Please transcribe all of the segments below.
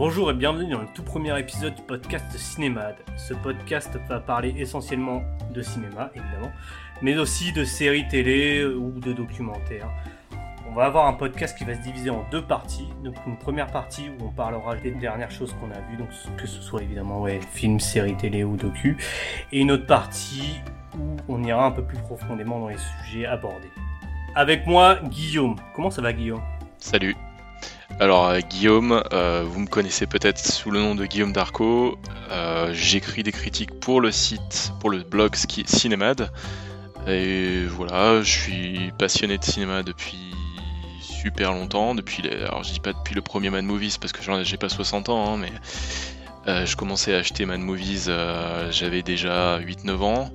Bonjour et bienvenue dans le tout premier épisode du podcast Cinémade. Ce podcast va parler essentiellement de cinéma, évidemment, mais aussi de séries télé ou de documentaires. On va avoir un podcast qui va se diviser en deux parties. Une première partie où on parlera des dernières choses qu'on a vues, donc que ce soit évidemment ouais, films, séries télé ou docu, et une autre partie où on ira un peu plus profondément dans les sujets abordés. Avec moi, Guillaume. Comment ça va, Guillaume? Salut. Alors euh, Guillaume, euh, vous me connaissez peut-être sous le nom de Guillaume Darco. Euh, J'écris des critiques pour le site, pour le blog Cinémad. Et voilà, je suis passionné de cinéma depuis super longtemps. Depuis, alors je dis pas depuis le premier Mad Movies parce que j'ai pas 60 ans, hein, mais je commençais à acheter Mad Movies, j'avais déjà 8-9 ans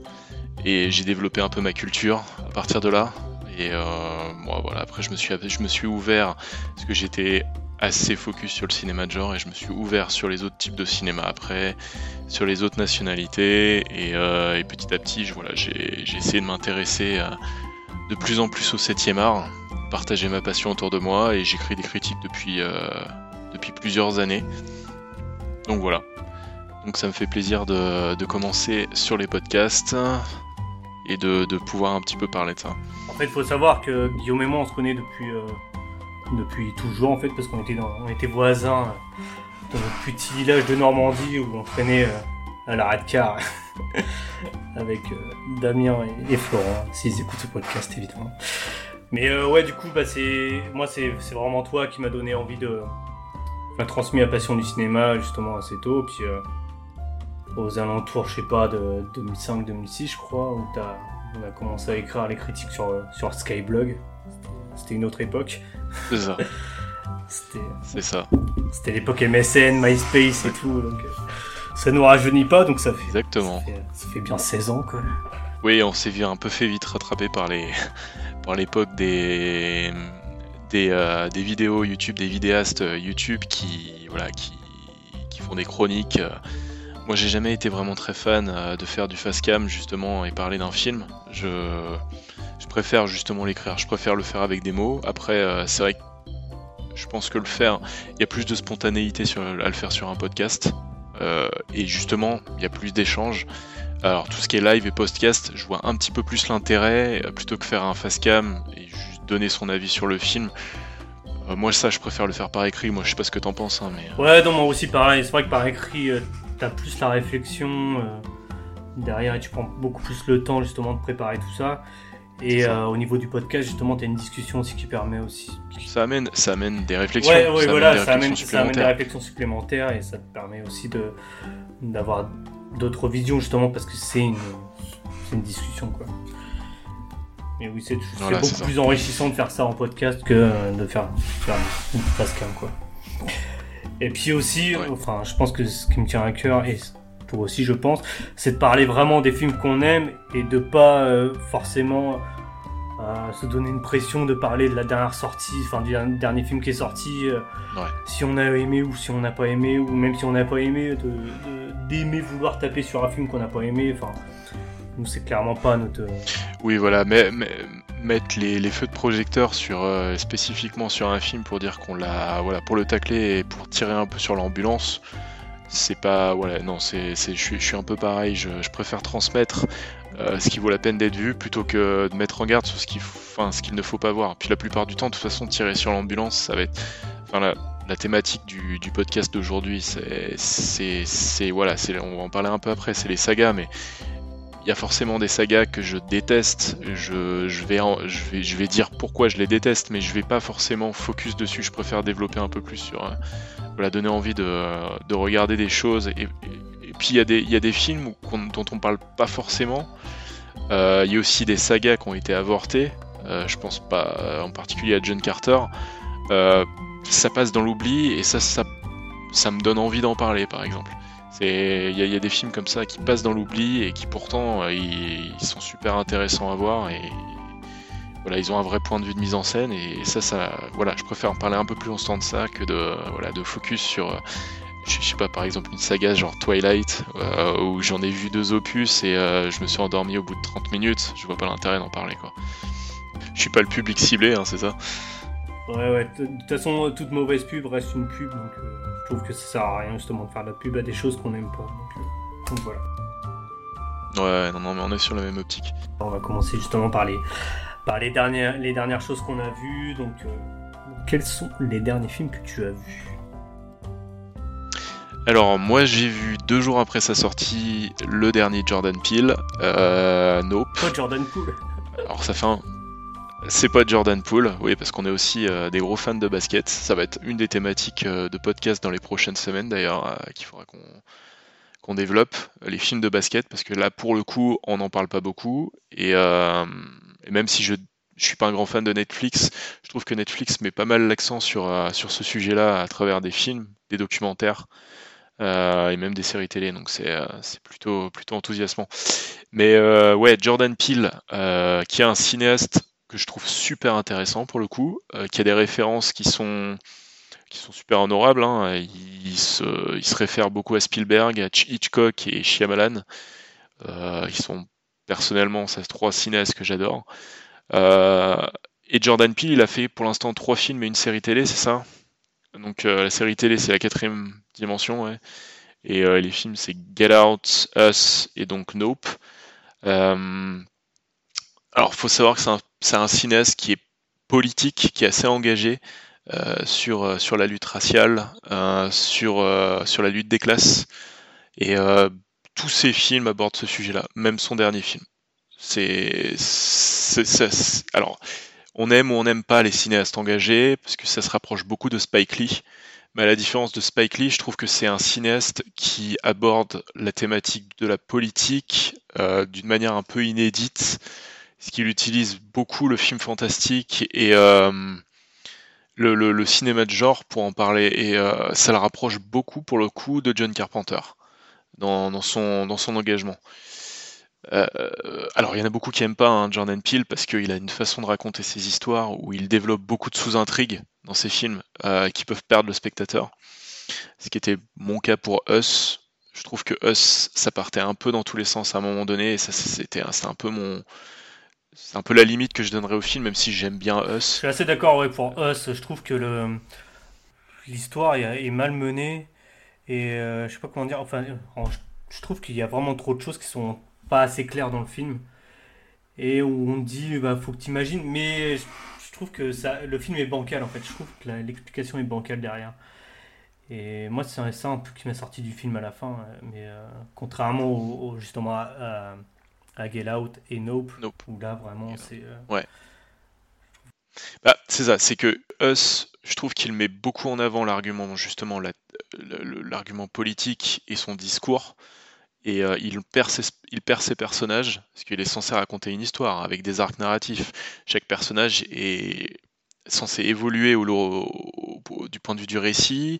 et j'ai développé un peu ma culture à partir de là. Et euh, voilà, après je me suis, ouvert parce que j'étais assez focus sur le cinéma de genre et je me suis ouvert sur les autres types de cinéma après, sur les autres nationalités et, euh, petit à petit, j'ai essayé de m'intéresser euh, de plus en plus au 7 art, partager ma passion autour de moi et j'écris des critiques depuis, depuis plusieurs années. Donc voilà. Donc ça me fait plaisir de, commencer sur les podcasts et de, pouvoir un petit peu parler de ça. En fait, il faut savoir que Guillaume et moi, on se connaît depuis, euh, depuis toujours, en fait, parce qu'on était, on était voisins dans notre petit village de Normandie où on traînait euh, à l'arrêt de car avec euh, Damien et, Florent, s'ils écoutent ce podcast, évidemment. Mais ouais, du coup, bah, c'est moi, c'est vraiment toi qui m'a donné envie de. m'a transmis la passion du cinéma, justement, assez tôt. Puis aux alentours, je sais pas, de 2005-2006, je crois, où on a commencé à écrire les critiques sur, sur Skyblog. C'était une autre époque. C'est ça. Ça. C'était l'époque MSN, MySpace et tout, donc euh, ça nous rajeunit pas, donc ça fait. Exactement. Ça fait, bien 16 ans, quoi. Oui, on s'est un peu fait vite rattraper par les par l'époque des des, euh, des, vidéos YouTube, des vidéastes euh, YouTube qui voilà qui, qui font des chroniques. Moi, j'ai jamais été vraiment très fan euh, de faire du fast cam justement et parler d'un film. Je, préfère justement l'écrire. Je préfère le faire avec des mots. Après, euh, c'est vrai que je pense que le faire, il y a plus de spontanéité à le faire sur un podcast. Euh, et justement, il y a plus d'échanges. Alors, tout ce qui est live et podcast, je vois un petit peu plus l'intérêt plutôt que faire un fast cam et juste donner son avis sur le film. moi, ça, je préfère le faire par écrit. Moi, je sais pas ce que t'en penses, hein, mais. Ouais, non, moi aussi, pareil. C'est vrai que par écrit t'as plus la réflexion euh, derrière et tu prends beaucoup plus le temps justement de préparer tout ça. Et euh, au niveau du podcast, justement, tu as une discussion aussi qui permet aussi. Ça amène, ça amène des réflexions. Ouais, ça voilà, ça, amène, ça amène, des réflexions supplémentaires et ça te permet aussi de d'avoir d'autres visions, justement, parce que c'est une, une discussion, quoi. Mais oui, c'est beaucoup plus enrichissant de faire ça en podcast que de faire, faire une cam, quoi. Et puis aussi, enfin, je pense que ce qui me tient à cœur, et pour aussi, je pense, c'est de parler vraiment des films qu'on aime et de pas euh, forcément euh, se donner une pression de parler de la dernière sortie, enfin du dernier film qui est sorti, euh, si on a aimé ou si on n'a pas aimé, ou même si on n'a pas aimé, d'aimer vouloir taper sur un film qu'on n'a pas aimé, enfin, nous c'est clairement pas notre. Oui, voilà, mais, mais mettre les, feux de projecteur sur euh, spécifiquement sur un film pour dire qu'on l'a voilà pour le tacler et pour tirer un peu sur l'ambulance c'est pas voilà non c'est je suis, je un peu pareil je, préfère transmettre euh, ce qui vaut la peine d'être vu plutôt que de mettre en garde sur ce qu'il enfin ce ne faut pas voir. Puis la plupart du temps de toute façon tirer sur l'ambulance ça va être enfin la, la thématique du, du podcast d'aujourd'hui c'est c'est voilà c'est on va en parler un peu après c'est les sagas mais il y a forcément des sagas que je déteste. Je, vais dire pourquoi je les déteste, mais je vais pas forcément focus dessus. Je préfère développer un peu plus sur. Euh, voilà, donner envie de, de, regarder des choses. Et, puis il y, a des, films dont on parle pas forcément. Euh, il y a aussi des sagas qui ont été avortées. Euh, je pense pas en particulier à John Carter. ça passe dans l'oubli et ça, ça me donne envie d'en parler par exemple. Il y, a des films comme ça qui passent dans l'oubli et qui pourtant euh, ils, sont super intéressants à voir et voilà, ils ont un vrai point de vue de mise en scène et ça, ça, voilà, je préfère en parler un peu plus longtemps de ça que de, voilà, de focus sur, euh, je, sais pas, par exemple une saga genre Twilight euh, où j'en ai vu deux opus et je me suis endormi au bout de 30 minutes. Je vois pas l'intérêt d'en parler quoi. Je suis pas le public ciblé, hein, c'est ça. Ouais, ouais. De toute façon, toute mauvaise pub reste une pub, donc je trouve que ça sert à rien justement de faire de la pub à des choses qu'on n'aime pas. Donc, voilà. Ouais, non, non, mais on est sur la même optique. On va commencer justement par les, par les, dernières, les dernières choses qu'on a vues. Donc, quels sont les derniers films que tu as vus? Alors moi j'ai vu deux jours après sa sortie le dernier Jordan Peele, euh, Nope. Pas Jordan Poole. Alors ça fait un... C'est pas Jordan Poole, oui parce qu'on est aussi euh, des gros fans de basket. Ça va être une des thématiques euh, de podcast dans les prochaines semaines d'ailleurs euh, qu'il faudra qu'on développe les films de basket parce que là pour le coup on n'en parle pas beaucoup et, même si je je suis pas un grand fan de Netflix. Je trouve que Netflix met pas mal l'accent sur, sur ce sujet-là à travers des films, des documentaires, et même des séries télé, donc c'est plutôt, plutôt enthousiasmant. Mais ouais, Jordan Peele, qui est un cinéaste que je trouve super intéressant pour le coup, qui a des références qui sont qui sont super honorables. Hein. Il, se, réfère beaucoup à Spielberg, à Hitchcock et Shyamalan. Euh, sont personnellement, c'est trois cinéastes que j'adore. Euh, et Jordan Peele, il a fait pour l'instant trois films et une série télé, c'est ça? Donc la série télé, c'est la quatrième dimension, ouais. Et euh, les films, c'est Get Out, Us et donc Nope. Euh, alors, faut savoir que c'est un, cinéaste qui est politique, qui est assez engagé euh, sur, sur la lutte raciale, sur, sur la lutte des classes. Et tous ses films abordent ce sujet-là, même son dernier film. C'est, alors, on aime ou on n'aime pas les cinéastes engagés, parce que ça se rapproche beaucoup de Spike Lee. Mais à la différence de Spike Lee, je trouve que c'est un cinéaste qui aborde la thématique de la politique euh, d'une manière un peu inédite, ce qu'il utilise beaucoup le film fantastique et euh, le, cinéma de genre pour en parler. Et euh, ça le rapproche beaucoup pour le coup de John Carpenter dans, son, engagement. Euh, alors il y en a beaucoup qui aiment pas hein, Jordan Peele parce qu'il a une façon de raconter ses histoires où il développe beaucoup de sous-intrigues dans ses films qui peuvent perdre le spectateur. Ce qui était mon cas pour Us. Je trouve que Us, ça partait un peu dans tous les sens à un moment donné et ça c'était un peu mon c'est un peu la limite que je donnerais au film même si j'aime bien Us. Je suis assez d'accord pour Us. Je trouve que le l'histoire est mal menée et euh, je sais pas comment dire. Enfin, je trouve qu'il y a vraiment trop de choses qui sont pas assez clair dans le film. Et où on dit, bah, faut que tu imagines. Mais je trouve que le film est bancal en fait. Je trouve que l'explication est bancale derrière. Et moi, c'est ça un peu qui m'a sorti du film à la fin. Mais euh, contrairement au, justement à, Get Out et Nope, nope. où là vraiment c'est. Euh, ouais. Bah, c'est ça, c'est que Us, je trouve qu'il met beaucoup en avant l'argument, justement, l'argument politique et son discours et euh, il, perd ses, il perd ses personnages, parce qu'il est censé raconter une histoire avec des arcs narratifs. Chaque personnage est censé évoluer au, du point de vue du récit,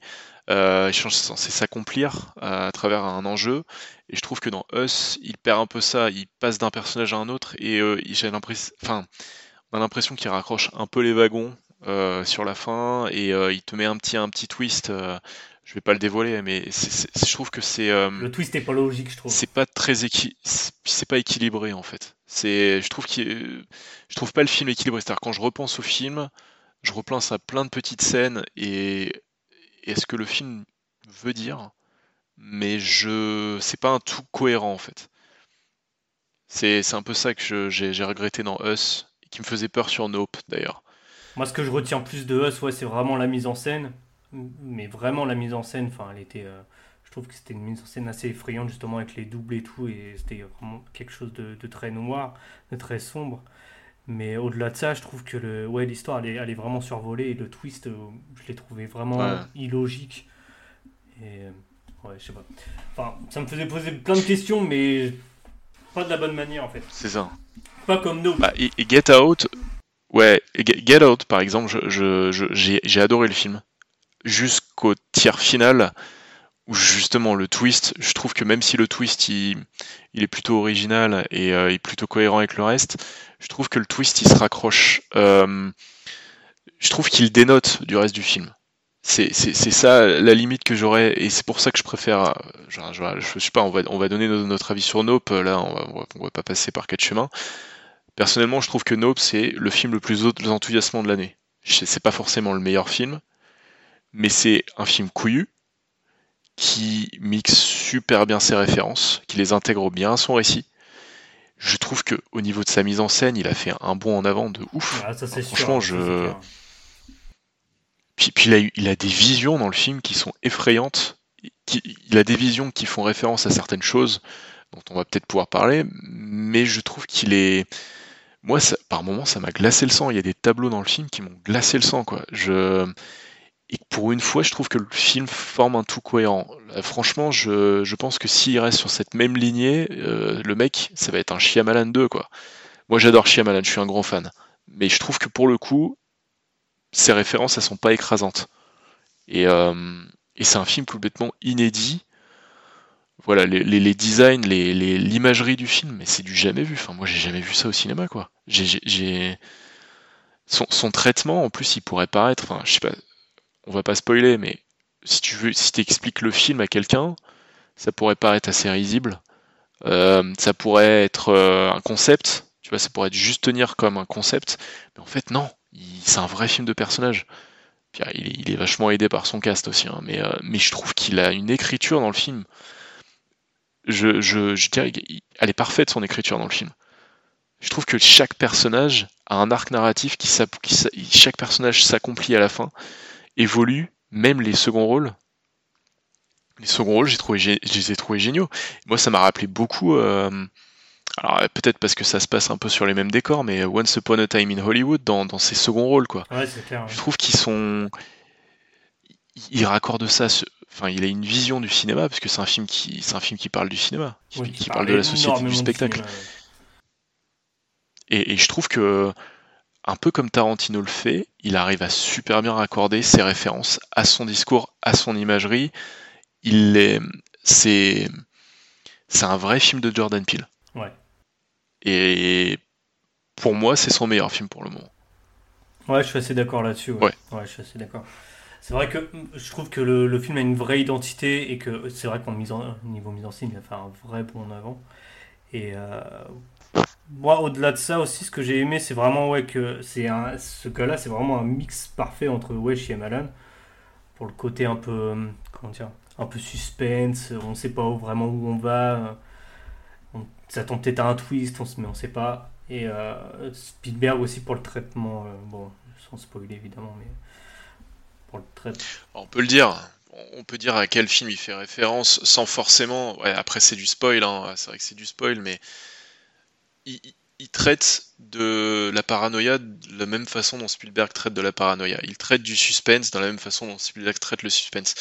euh, est censé s'accomplir à, travers un enjeu. Et je trouve que dans Us, il perd un peu ça, il passe d'un personnage à un autre, et euh, j'ai l'impression, enfin, on a l'impression qu'il raccroche un peu les wagons euh, sur la fin, et il te met un petit, un petit twist je vais pas le dévoiler, mais je trouve que c'est. Euh, le twist est pas logique, je trouve. C'est pas très équi... c'est pas équilibré en fait. C'est, je trouve qu'il, je trouve pas le film équilibré. C'est-à-dire quand je repense au film, je repense à plein de petites scènes et est-ce que le film veut dire, mais je, c'est pas un tout cohérent en fait. C'est, un peu ça que j'ai regretté dans Us et qui me faisait peur sur Nope d'ailleurs. Moi, ce que je retiens plus de Us, ouais, c'est vraiment la mise en scène mais vraiment la mise en scène, enfin, elle était, euh, je trouve que c'était une mise en scène assez effrayante justement avec les doubles et tout, et c'était vraiment quelque chose de, très noir, de très sombre. Mais au-delà de ça, je trouve que le, ouais, l'histoire elle est, elle est vraiment survolée et le twist, euh, je l'ai trouvé vraiment illogique. Et euh, ouais, je sais pas. Enfin, ça me faisait poser plein de questions, mais pas de la bonne manière en fait. C'est ça. Pas comme nous. Bah, et, Get Out, ouais, Get Out par exemple, j'ai je, j'ai adoré le film jusqu'au tiers final où justement le twist, je trouve que même si le twist il, est plutôt original et euh, est plutôt cohérent avec le reste, je trouve que le twist il se raccroche. Euh, je trouve qu'il dénote du reste du film. C'est ça la limite que j'aurais et c'est pour ça que je préfère. Je, je, sais pas, on va, on va donner notre, avis sur Nope. Là, on va, va, pas passer par quatre chemins. Personnellement, je trouve que Nope c'est le film le plus enthousiasmant de l'année. C'est pas forcément le meilleur film, mais c'est un film couillu, qui mixe super bien ses références, qui les intègre bien à son récit. Je trouve que au niveau de sa mise en scène, il a fait un bond en avant de ouf. Ah, ça, Franchement, sûr, je. Puis, puis il, a, il a des visions dans le film qui sont effrayantes. il a des visions qui font référence à certaines choses dont on va peut-être pouvoir parler, mais je trouve qu'il est. Moi, ça, par moments, ça m'a glacé le sang. Il y a des tableaux dans le film qui m'ont glacé le sang, quoi. Je et pour une fois, je trouve que le film forme un tout cohérent. franchement, je, pense que s'il reste sur cette même lignée, euh, le mec, ça va être un Shyamalan 2, quoi. Moi, j'adore Shyamalan, je suis un grand fan. Mais je trouve que pour le coup, ses références, elles sont pas écrasantes. Et, euh, c'est un film complètement inédit. Voilà, les designs, l'imagerie du film, mais c'est du jamais vu. Enfin, moi, j'ai jamais vu ça au cinéma, quoi. J'ai son, son, traitement, en plus, il pourrait paraître, enfin, je sais pas, on va pas spoiler, mais si tu veux, si le film à quelqu'un, ça pourrait paraître assez risible. Euh, ça pourrait être euh, un concept, tu vois, ça pourrait être juste tenir comme un concept, mais en fait non, c'est un vrai film de personnage. Il, est, vachement aidé par son cast aussi, hein, mais, euh, mais je trouve qu'il a une écriture dans le film. Je, je, dirais est parfaite son écriture dans le film. Je trouve que chaque personnage a un arc narratif qui, qui chaque personnage s'accomplit à la fin évolue, même les seconds rôles. Les seconds rôles, j'ai trouvé, je les ai trouvés géniaux. Moi, ça m'a rappelé beaucoup. Euh, alors peut-être parce que ça se passe un peu sur les mêmes décors, mais Once Upon a Time in Hollywood dans, dans ses seconds rôles, quoi. Je trouve qu'ils sont, il raccorde ça. Enfin, il a une vision du cinéma parce que c'est un film qui, c'est un film qui parle du cinéma, qui, parle, de la société du spectacle. et, et, je trouve que un peu comme Tarantino le fait, il arrive à super bien raccorder ses références à son discours, à son imagerie. Il est, c'est, c'est un vrai film de Jordan Peele. Ouais. Et pour moi, c'est son meilleur film pour le moment. Ouais, je suis assez d'accord là-dessus. Ouais. ouais. je suis assez d'accord. C'est vrai que je trouve que le, film a une vraie identité et que c'est vrai qu'en mise en niveau mise en scène, il a fait un vrai bond en avant. Et euh, moi, au-delà de ça aussi, ce que j'ai aimé, c'est vraiment ouais, que c'est ce gars-là, c'est vraiment un mix parfait entre Wesh et Malan. Pour le côté un peu, euh, comment dire, un peu suspense, on ne sait pas vraiment où on va. On s'attend peut-être à un twist, on, mais on ne sait pas. Et euh, Spielberg aussi pour le traitement, euh, bon, sans spoiler évidemment, mais pour le traitement. On peut le dire, on peut dire à quel film il fait référence sans forcément. Après, c'est du spoil, hein, c'est vrai que c'est du spoil, mais il, traite de la paranoïa de la même façon dont Spielberg traite de la paranoïa. Il traite du suspense de la même façon dont Spielberg traite le suspense.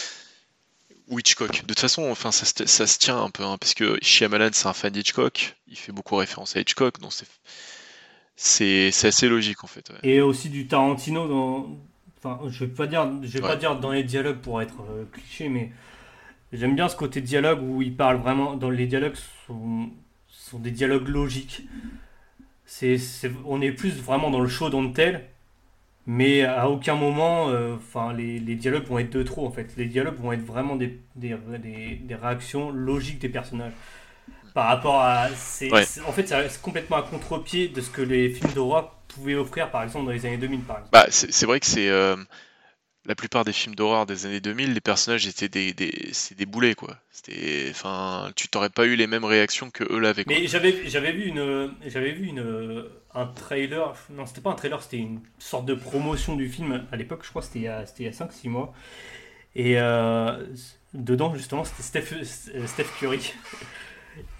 Ou Hitchcock. De toute façon, enfin, ça, se tient un peu, hein, parce que Shyamalan, c'est un fan d'Hitchcock. Il fait beaucoup référence à Hitchcock, donc c'est c'est assez logique en fait. Et aussi du Tarantino dans. Enfin, je vais pas dire, je vais pas dire dans les dialogues pour être euh, cliché, mais j'aime bien ce côté dialogue où il parle vraiment. Dans les dialogues sont sont des dialogues logiques. C'est, on est plus vraiment dans le show don't tell, mais à aucun moment, euh, enfin, les, les, dialogues vont être de trop en fait. Les dialogues vont être vraiment des, des, des, réactions logiques des personnages. Par rapport à. En fait, c'est complètement à contre-pied de ce que les films d'horreur pouvaient offrir, par exemple, dans les années 2000, par exemple. Bah, c'est, vrai que c'est. Euh, la plupart des films d'horreur des années 2000, les personnages étaient des, des, des boulets, quoi. C'était, enfin, tu t'aurais pas eu les mêmes réactions que eux l'avaient. Mais j'avais, j'avais vu une, j'avais vu une, un trailer. Non, c'était pas un trailer, c'était une sorte de promotion du film. À l'époque, je crois, c'était il y a, c'était il y a 5-6 mois. Et euh, dedans, justement, c'était Steph, Steph Curry.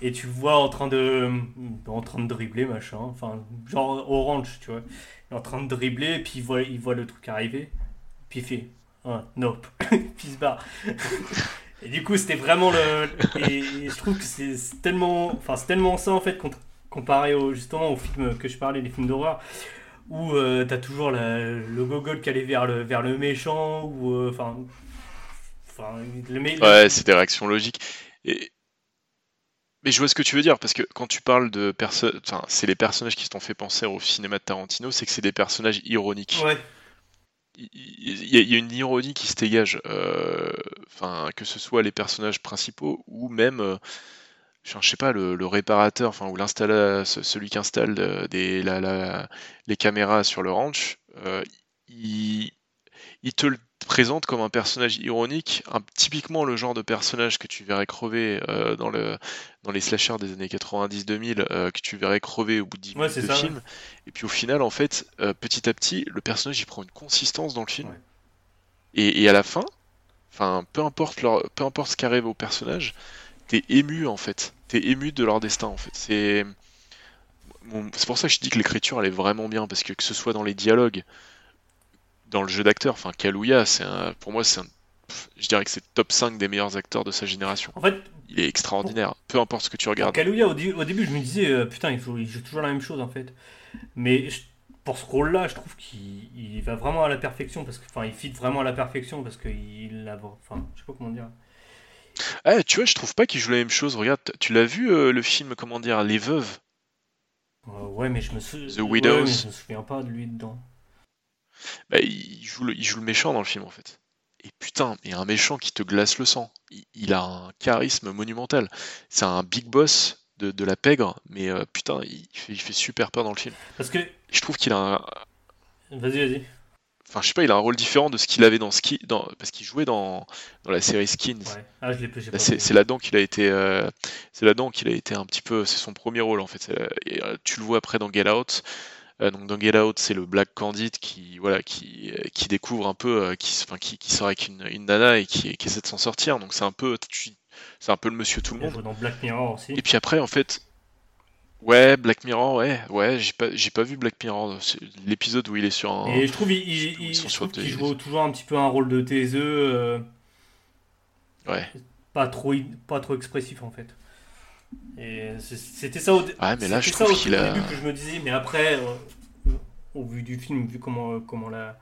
Et tu vois en train de, en train de dribbler, machin. Enfin, genre orange, tu vois. en train de dribbler, et puis il voit, il voit le truc arriver. Puis il fait nope, puis il se barre. et du coup, c'était vraiment le. Et, je trouve que c'est tellement. Enfin, c'est tellement ça en fait, comparé au, justement aux films que je parlais, les films d'horreur, où euh, t'as toujours le gogol qui allait vers le, vers le méchant, ou. Euh, enfin. le, ouais, c'est des réactions logiques. Et, mais je vois ce que tu veux dire, parce que quand tu parles de personnes. Enfin, c'est les personnages qui t'ont fait penser au cinéma de Tarantino, c'est que c'est des personnages ironiques. Ouais il y, a une ironie qui se dégage, euh, que ce soit les personnages principaux ou même, euh, je sais pas, le, réparateur, enfin ou celui qui installe euh, les caméras sur le ranch, il, il, te, te présente comme un personnage ironique, un, typiquement le genre de personnage que tu verrais crever euh, dans, le, dans les slashers des années 90-2000, euh, que tu verrais crever au bout de 10 minutes de film. Et puis au final, en fait, euh, petit à petit, le personnage il prend une consistance dans le film. Et, et, à la fin, enfin, peu importe leur, peu importe ce qui arrive au personnage, t'es ému en fait. T'es ému de leur destin en fait. C'est c'est pour ça que je dis que l'écriture elle est vraiment bien parce que que ce soit dans les dialogues, dans le jeu d'acteur. Enfin, Kaluuya, c'est pour moi, c'est un... je dirais que c'est top 5 des meilleurs acteurs de sa génération. En fait, il est extraordinaire, peu importe ce que tu regardes. Kaluuya, au, début, je me disais, euh, putain, il, faut... il, joue toujours la même chose en fait. Mais pour ce rôle-là, je trouve qu'il va vraiment à la perfection parce que, enfin, il fit vraiment à la perfection parce qu'il a, enfin, je sais pas comment dire. Ah, tu vois, je trouve pas qu'il joue la même chose. Regarde, tu l'as vu euh, le film, comment dire, Les Veuves? Euh, Ouais, mais je me, souviens. The Widows. je me souviens pas de lui dedans. Bah, il, joue le, il joue le méchant dans le film en fait. Et putain, il y a un méchant qui te glace le sang. Il, a un charisme monumental. C'est un big boss de, la pègre, mais euh, putain, il fait, il fait, super peur dans le film. Parce que. Je trouve qu'il a un. Vas-y, vas-y. Enfin, je sais pas, il a un rôle différent de ce qu'il avait dans Ski, dans... parce qu'il jouait dans... dans la série Skins. Ouais. Ah, je l'ai C'est là-dedans qu'il a été, euh, c'est là-dedans qu'il a été un petit peu, c'est son premier rôle en fait. Et, euh, tu le vois après dans Get Out. Euh, donc dans Get Out, c'est le Black Candide qui voilà qui, euh, qui découvre un peu, euh, qui, enfin, qui, qui sort avec une, une nana et qui, qui essaie de s'en sortir. Donc c'est un peu c'est un peu le monsieur tout le monde. Dans Black Mirror aussi. Et puis après en fait, ouais Black Mirror, ouais ouais j'ai pas j'ai pas vu Black Mirror, l'épisode où il est sur un. Et je trouve il, il, joue toujours un petit peu un rôle de taiseux. Ouais. Pas trop pas trop expressif en fait. Et c'était ça au, mais là, je trouve qu'il a... début que je me disais, mais après, euh, au vu du film, vu comment, comment, la,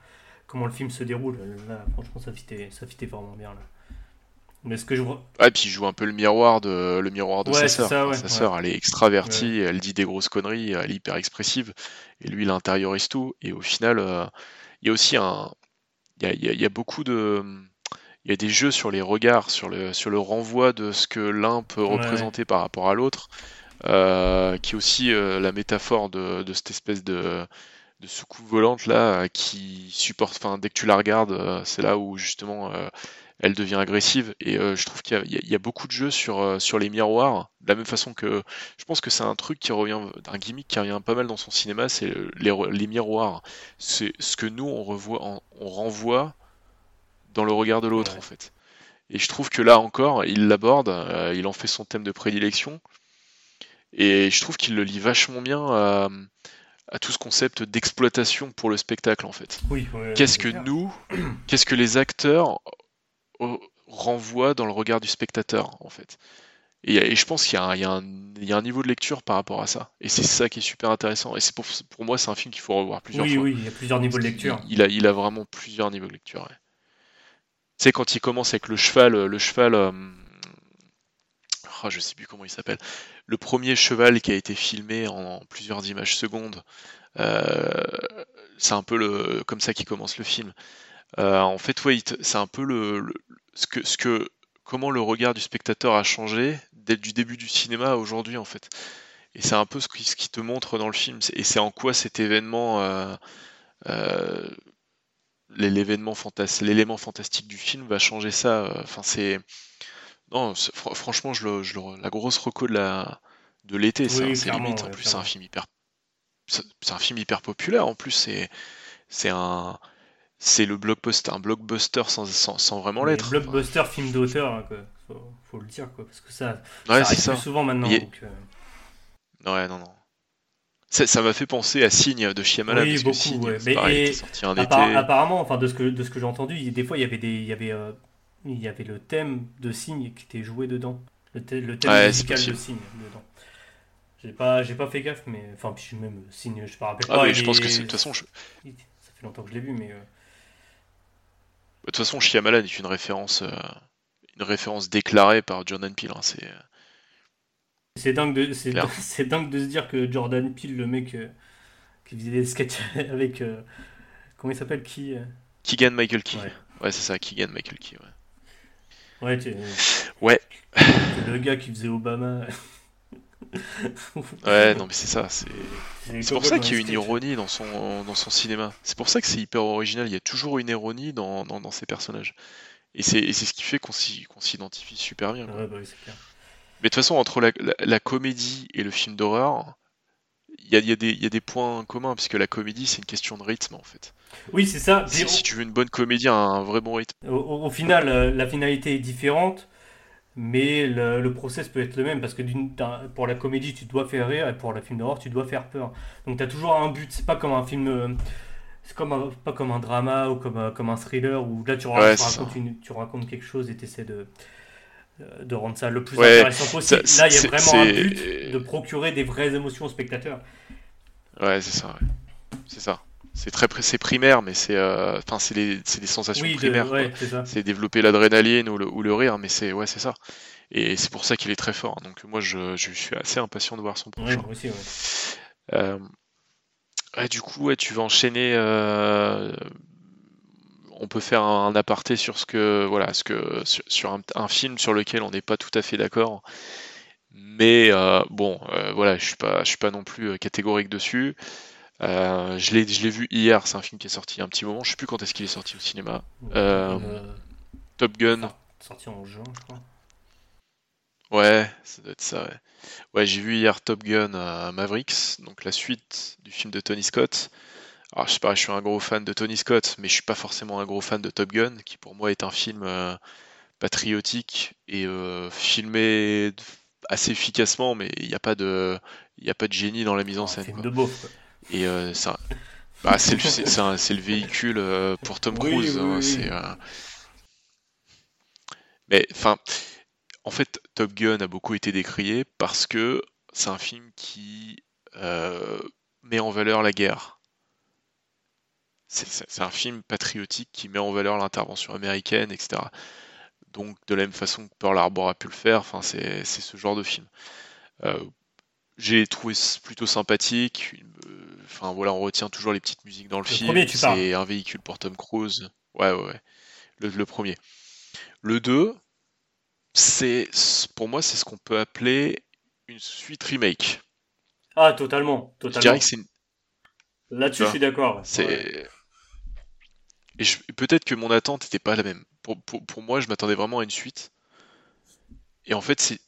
comment le film se déroule, là, franchement, ça fitait, ça fitait vraiment bien. Là. Mais ce que je vois. Ah, et puis il joue un peu le miroir de, le miroir de sa sœur. sa sœur, elle est extravertie, elle dit des grosses conneries, elle est hyper expressive, et lui, il intériorise tout. Et au final, euh, il y a aussi un. Il y a, y, y a, beaucoup de il y a des jeux sur les regards, sur le, sur le renvoi de ce que l'un peut représenter par rapport à l'autre, euh, qui est aussi euh, la métaphore de, de, cette espèce de, de soucoupe volante là, qui supporte, enfin dès que tu la regardes, euh, c'est là où justement elle devient agressive. Et je trouve qu'il y, y, a beaucoup de jeux sur, sur les miroirs, de la même façon que je pense que c'est un truc qui revient, un gimmick qui revient pas mal dans son cinéma, c'est les, les, miroirs. C'est ce que nous on, revoit, on renvoie dans le regard de l'autre en fait. Et je trouve que là encore, il l'aborde, euh, il en fait son thème de prédilection, et je trouve qu'il le lie vachement bien à, tout ce concept d'exploitation pour le spectacle en fait. Oui, qu'est-ce que nous, qu'est-ce que les acteurs euh, renvoient dans le regard du spectateur en fait? Et, je pense qu'il y, y, a un niveau de lecture par rapport à ça. Et c'est ça qui est super intéressant. Et c'est pour, pour moi, c'est un film qu'il faut revoir plusieurs fois. Oui, oui, il y a plusieurs niveaux de lecture. Il, a, il a vraiment plusieurs niveaux de lecture. Tu sais, quand il commence avec le cheval, le cheval. Euh, oh, je sais plus comment il s'appelle. Le premier cheval qui a été filmé en, plusieurs images secondes. Euh, c'est un peu le, comme ça qu'il commence le film. Euh, en fait, ouais, c'est un peu le, ce, que, ce que, comment le regard du spectateur a changé dès du début du cinéma à aujourd'hui, en fait. Et c'est un peu ce qui, ce qui, te montre dans le film. Et c'est en quoi cet événement l'événement fantastique, l'élément fantastique du film va changer ça. Euh, enfin, c'est non, franchement, je, le, je la grosse reco de la de l'été, c'est limite. en plus, c'est un film hyper, c'est un film hyper populaire. En plus, c'est c'est un c'est le blockbuster, un blockbuster sans, sans, vraiment l'être. Blockbuster film d'auteur, hein, faut, faut, le dire quoi, parce que ça, ouais, ça arrive plus souvent maintenant. Donc, euh. Ouais, non, non. Ça m'a fait penser à Signe de Shyamalan. Oui, beaucoup, Signe, ouais. Mais sorti un été. Apparemment, enfin, de ce que, de ce que j'ai entendu, des fois, il y avait, des, il y avait, euh, il y avait le thème de Signe qui était joué dedans. Le, le thème musical de Signe dedans. J'ai pas, j'ai pas fait gaffe, mais enfin, puis même Signe, je me rappelle ah, pas. je pense que c'est. De toute façon, je... ça fait longtemps que je l'ai vu, mais. Euh, de toute façon, Shyamalan est une référence, euh, une référence déclarée par Jordan Peele. Hein, c'est c'est dingue, de, c'est, dingue de se dire que Jordan Peele, le mec euh, qui faisait des sketchs avec. Euh, comment il s'appelle Qui euh Keegan Michael Key. Ouais, c'est ça, Keegan Michael Key. Ouais, ouais. ouais. Le gars qui faisait Obama. ouais, non, mais c'est ça. C'est pour ça qu'il y a une ironie dans son, dans son cinéma. C'est pour ça que c'est hyper original. Il y a toujours une ironie dans, dans, ces personnages. Et c'est ce qui fait qu'on s'identifie super bien. Ouais, bah oui, clair. Mais de toute façon, entre la, la, comédie et le film d'horreur, il y a, y, a y a, des points communs, puisque la comédie, c'est une question de rythme, en fait. Oui, c'est ça. Si, tu veux une bonne comédie, un vrai bon rythme. Au, final, euh, la finalité est différente, mais le, le, process peut être le même, parce que pour la comédie, tu dois faire rire, et pour le film d'horreur, tu dois faire peur. Donc tu as toujours un but, c'est pas comme un film... Euh, c'est comme pas comme un drama ou comme, euh, comme un thriller où là tu, racontes, tu racontes quelque chose et tu essaies de, de rendre ça le plus intéressant possible. Là, il y a vraiment un but de procurer des vraies émotions aux spectateurs. Ouais, c'est ça. C'est ça. C'est très c'est primaire, mais c'est euh, enfin c'est des sensations primaires. c'est développer l'adrénaline ou le, ou le rire, mais c'est ouais c'est ça. Et c'est pour ça qu'il est très fort. Donc moi je, je, suis assez impatient de voir son prochain. moi aussi, euh, du coup, tu vas enchaîner on peut faire un, aparté sur ce que voilà ce que sur, un, film sur lequel on n'est pas tout à fait d'accord. Mais euh, bon euh, voilà je suis pas je suis pas non plus euh, catégorique dessus. Je l'ai je l'ai vu hier c'est un film qui est sorti il y a un petit moment. Je sais plus quand est-ce qu'il est sorti au cinéma. Top Gun. sorti en juin je crois. Ouais ça doit être ça ouais, ouais j'ai vu hier Top Gun Mavericks donc la suite du film de Tony Scott alors, je sais pas, je suis un gros fan de Tony Scott, mais je suis pas forcément un gros fan de Top Gun, qui pour moi est un film euh, patriotique et euh, filmé assez efficacement, mais il n'y a pas de, il a pas de génie dans la mise en scène. Film de beau. Et euh, ça, bah, c'est le, le, véhicule pour Tom Cruise. Hein, mais enfin, en fait, Top Gun a beaucoup été décrié parce que c'est un film qui met en valeur la guerre c'est un film patriotique qui met en valeur l'intervention américaine, etc. Donc de la même façon que Pearl Harbor a pu le faire, enfin c'est ce genre de film. Euh, j'ai trouvé plutôt sympathique. Enfin voilà, on retient toujours les petites musiques dans le, film. C'est un véhicule pour Tom Cruise. Ouais ouais ouais. Le, premier. Le 2, c'est pour moi c'est ce qu'on peut appeler une suite remake. Ah totalement, totalement. Je dirais que c'est Là-dessus, je suis d'accord. C'est et peut-être que mon attente n'était pas la même. Pour, pour, moi, je m'attendais vraiment à une suite. Et en fait, c'est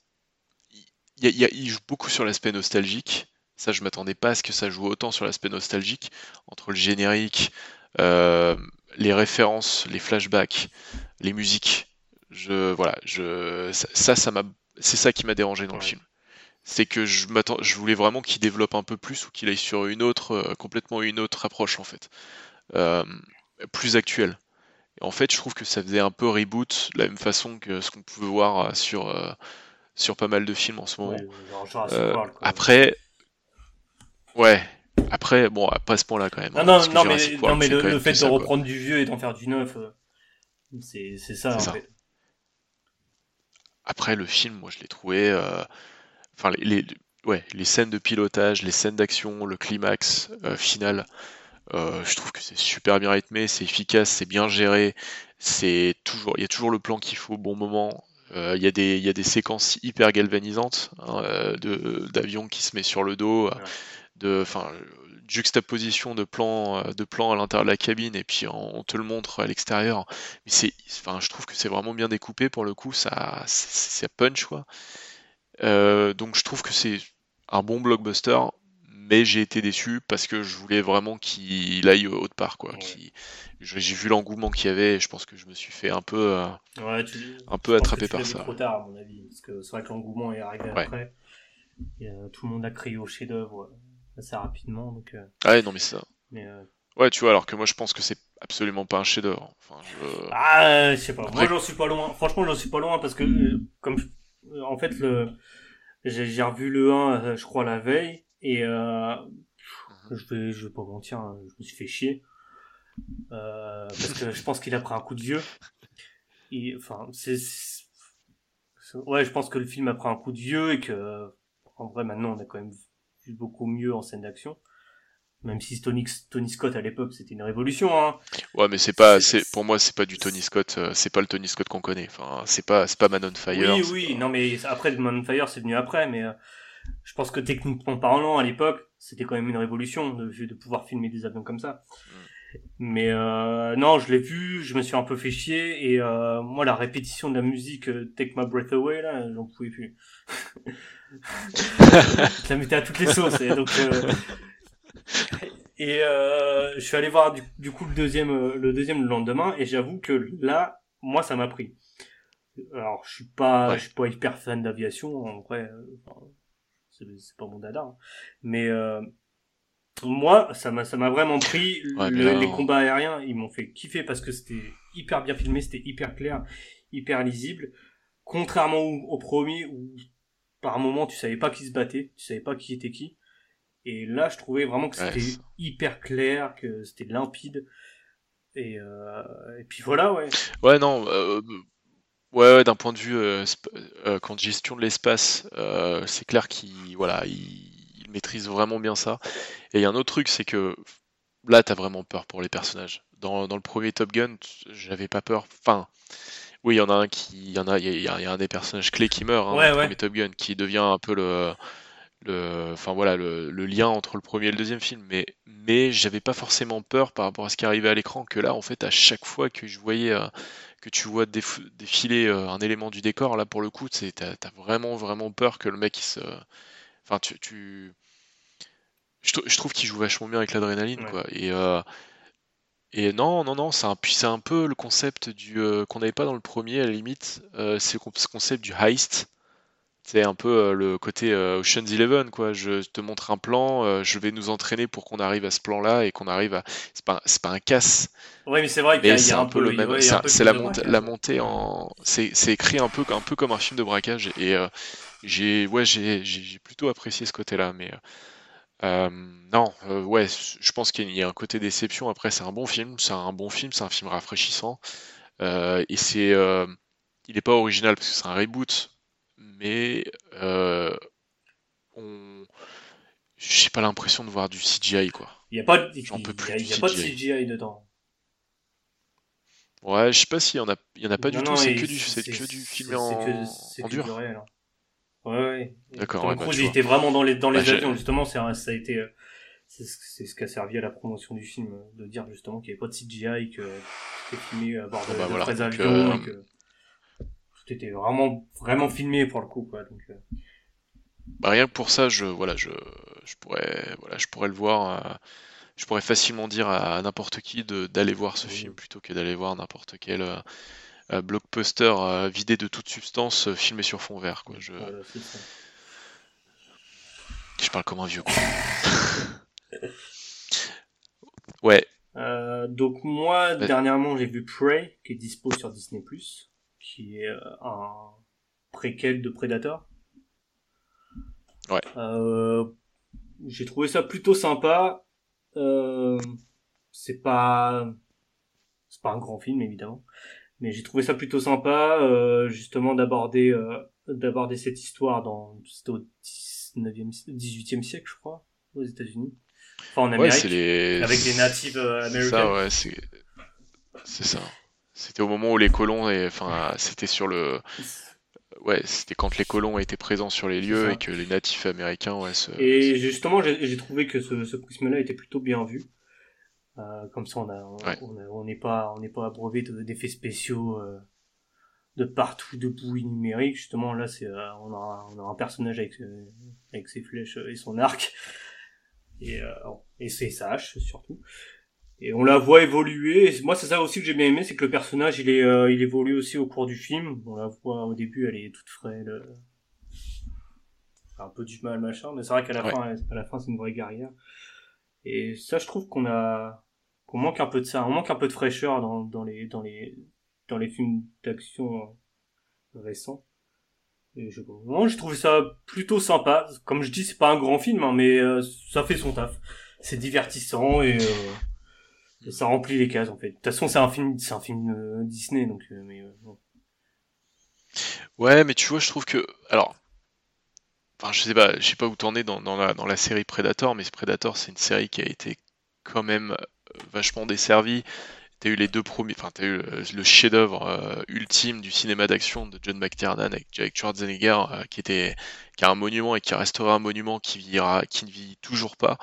il, joue beaucoup sur l'aspect nostalgique. Ça, je m'attendais pas à ce que ça joue autant sur l'aspect nostalgique entre le générique, euh, les références, les flashbacks, les musiques. Je voilà, je ça, ça m'a, c'est ça qui m'a dérangé dans le film. C'est que je m'attends, je voulais vraiment qu'il développe un peu plus ou qu'il aille sur une autre, euh, complètement une autre approche en fait. Euh, plus actuel. En fait, je trouve que ça faisait un peu reboot, de la même façon que ce qu'on pouvait voir euh, sur, euh, sur pas mal de films en ce moment. Euh, après, ouais. Après, bon, pas ce point-là quand même. Hein, non, non, mais, non, mais le, fait de reprendre du vieux et d'en faire du neuf, c'est ça, en fait. Après, le film, moi, je l'ai trouvé. Enfin, les, ouais, les scènes de pilotage, les scènes d'action, le climax final. Euh, je trouve que c'est super bien rythmé, c'est efficace, c'est bien géré, c'est toujours, il y a toujours le plan qu'il faut au bon moment. Euh, il y, a des, y a des séquences hyper galvanisantes hein, euh, de d'avions qui se met sur le dos, de, juxtaposition de plans, de plans à l'intérieur de la cabine et puis on, te le montre à l'extérieur. Mais c'est, enfin, je trouve que c'est vraiment bien découpé pour le coup, ça, c'est punch quoi. donc je trouve que c'est un bon blockbuster mais j'ai été déçu parce que je voulais vraiment qu'il aille autre part quoi. J'ai vu l'engouement qu'il y avait et je pense que je me suis fait un peu, euh, un peu attrapé par ça. trop tard à mon avis, parce que c'est vrai que l'engouement est arrivé après. Et, tout le monde a crié au chef-d'œuvre euh, assez rapidement, donc. Euh, ah ouais, non mais ça. Ouais, tu vois, alors que moi je pense que c'est absolument pas un chef-d'œuvre. Enfin, je... Ah, je sais pas. Moi j'en suis pas loin. Franchement, j'en suis pas loin parce que comme en fait le j'ai revu le 1 je crois la veille et euh, mhm. je vais, je vais pas mentir, hein, je me suis fait chier. Euh, parce que je pense qu'il a pris un coup de vieux. Et, enfin, c'est, ouais, je pense que le film a pris un coup de vieux et que, en vrai, maintenant, on a quand même vu beaucoup mieux en scène d'action. Même si Tony, Tony Scott à l'époque c'était une révolution. Hein. Ouais, mais c'est pas, c'est pour moi c'est pas du Tony Scott, euh, c'est pas le Tony Scott qu'on connaît. Enfin, c'est pas, c'est pas Man on Fire. Oui, oui, non mais après Man on Fire c'est venu après, mais je pense que techniquement parlant, à l'époque, c'était quand même une révolution de, de pouvoir filmer des avions comme ça. Mm. Mais euh, non, je l'ai vu, je me suis un peu fait chier et euh, moi la répétition de la musique euh, Take My Breath Away là, j'en pouvais plus. je la mettais à toutes les sauces et donc euh, et euh, je suis allé voir du, coup le deuxième le deuxième le lendemain et j'avoue que là moi ça m'a pris. Alors je suis pas je suis pas hyper fan d'aviation en vrai c'est pas mon dada hein. mais moi, ça m'a, ça m'a vraiment pris. les combats aériens, ils m'ont fait kiffer parce que c'était hyper bien filmé, c'était hyper clair, hyper lisible. Contrairement au, premier où par moment tu savais pas qui se battait, tu savais pas qui était qui. Et là, je trouvais vraiment que c'était hyper clair, que c'était limpide. Et, euh, et puis voilà, ouais. Ouais, non. Euh, ouais, d'un point de vue euh, euh gestion de l'espace, euh, c'est clair qu'il voilà, il maîtrise vraiment bien ça. Et il y a un autre truc, c'est que là, t'as vraiment peur pour les personnages. Dans, le premier Top Gun, j'avais pas peur. Enfin, oui, il y en a un qui, il y en a, il y, a un des personnages clés qui meurt hein, dans le premier Top Gun, qui devient un peu le, le, enfin voilà, le, lien entre le premier et le deuxième film. Mais, mais j'avais pas forcément peur par rapport à ce qui arrivait à l'écran. Que là, en fait, à chaque fois que je voyais euh, que tu vois défiler euh, un élément du décor, là pour le coup, t'as as vraiment vraiment peur que le mec il se, enfin tu, tu je, trouve qu'il joue vachement bien avec l'adrénaline, quoi. Et, euh, et non, non, non, c'est un, c'est un peu le concept du euh, qu'on n'avait pas dans le premier, à la limite. Euh, c'est ce concept du heist. C'est un peu le côté Ocean's Eleven, quoi. Je te montre un plan, je vais nous entraîner pour qu'on arrive à ce plan-là et qu'on arrive à. C'est pas, c'est pas un casse. Oui, mais c'est vrai qu'il y, a un peu le même. c'est la, montée, la montée en. C'est, écrit un peu, un peu comme un film de braquage et j'ai, ouais, j'ai, j'ai plutôt apprécié ce côté-là, mais. Euh, non, euh, ouais, je pense qu'il y a un côté déception. Après, c'est un bon film, c'est un bon film, c'est un film rafraîchissant. Euh, et c'est, il n'est pas original parce que c'est un reboot, mais on, j'ai pas l'impression de voir du CGI quoi. Il n'y a pas, de, il, a, pas de CGI dedans. Ouais, je sais pas s'il y en a, il y en a pas du tout. C'est que du, c'est que du film en, en dur. Hein. Ouais, ouais. D'accord. Tom Cruise, il était vraiment dans les, dans les avions, justement, ça a été, euh, c'est ce qui a servi à la promotion du film, euh, de dire justement qu'il n'y avait pas de CGI, que c'était filmé à bord de, bah, vrais avions, euh, que tout était vraiment, vraiment filmé pour le coup, quoi. Donc, bah, rien que pour ça, je, voilà, je, je pourrais, voilà, je pourrais le voir, je pourrais facilement dire à, n'importe qui d'aller voir ce film plutôt que d'aller voir n'importe quel, euh, blockbuster euh, vidé de toute substance, euh, filmé sur fond vert. Quoi. Je... je parle comme un vieux. ouais. donc moi, dernièrement, j'ai vu Prey, qui est dispo sur Disney+, qui est un préquel de Predator. Ouais. j'ai trouvé ça plutôt sympa. c'est pas c'est pas un grand film évidemment mais j'ai trouvé ça plutôt sympa euh, justement d'aborder euh, d'aborder cette histoire dans c'était au 19e 18e siècle je crois aux États-Unis enfin en Amérique avec des natifs euh, américains ça ouais c'est c'est ça c'était au moment où les colons et enfin c'était sur le ouais c'était quand les colons étaient présents sur les lieux et que les natifs américains ouais se... et justement j'ai trouvé que ce, ce prisme là était plutôt bien vu euh, comme ça, on a, on n'est pas, on n'est pas abreuvé d'effets spéciaux euh, de partout, de bouillie numérique. Justement, là, c'est, euh, on, a, on a un personnage avec, avec ses flèches et son arc et, et ses hache surtout. Et on la voit évoluer. moi, c'est ça aussi que j'ai bien aimé, c'est que le personnage, il est, il évolue aussi au cours du film. On la voit au début, elle est toute frêle, un peu du mal machin, mais c'est vrai qu'à la fin, à la fin, c'est une vraie guerrière. Et ça, je trouve qu'on a, on manque un peu de ça, on manque un peu de fraîcheur dans, dans les dans les dans les films d'action euh, récents. Et je, moi, je trouve ça plutôt sympa. Comme je dis, c'est pas un grand film, hein, mais euh, ça fait son taf. C'est divertissant et, euh, ça remplit les cases en fait. De toute façon, c'est un film, c'est un film Disney, donc. mais, Ouais, mais tu vois, je trouve que, alors, enfin, je sais pas, je sais pas où t'en es dans, la, dans la série Predator, mais Predator, c'est une série qui a été quand même vachement desservi. as eu les deux premiers, enfin, t'as eu le, chef-d'œuvre ultime du cinéma d'action de John McTiernan avec, avec Schwarzenegger, qui était, qui a un monument et qui restera un monument qui qui ne vit toujours pas.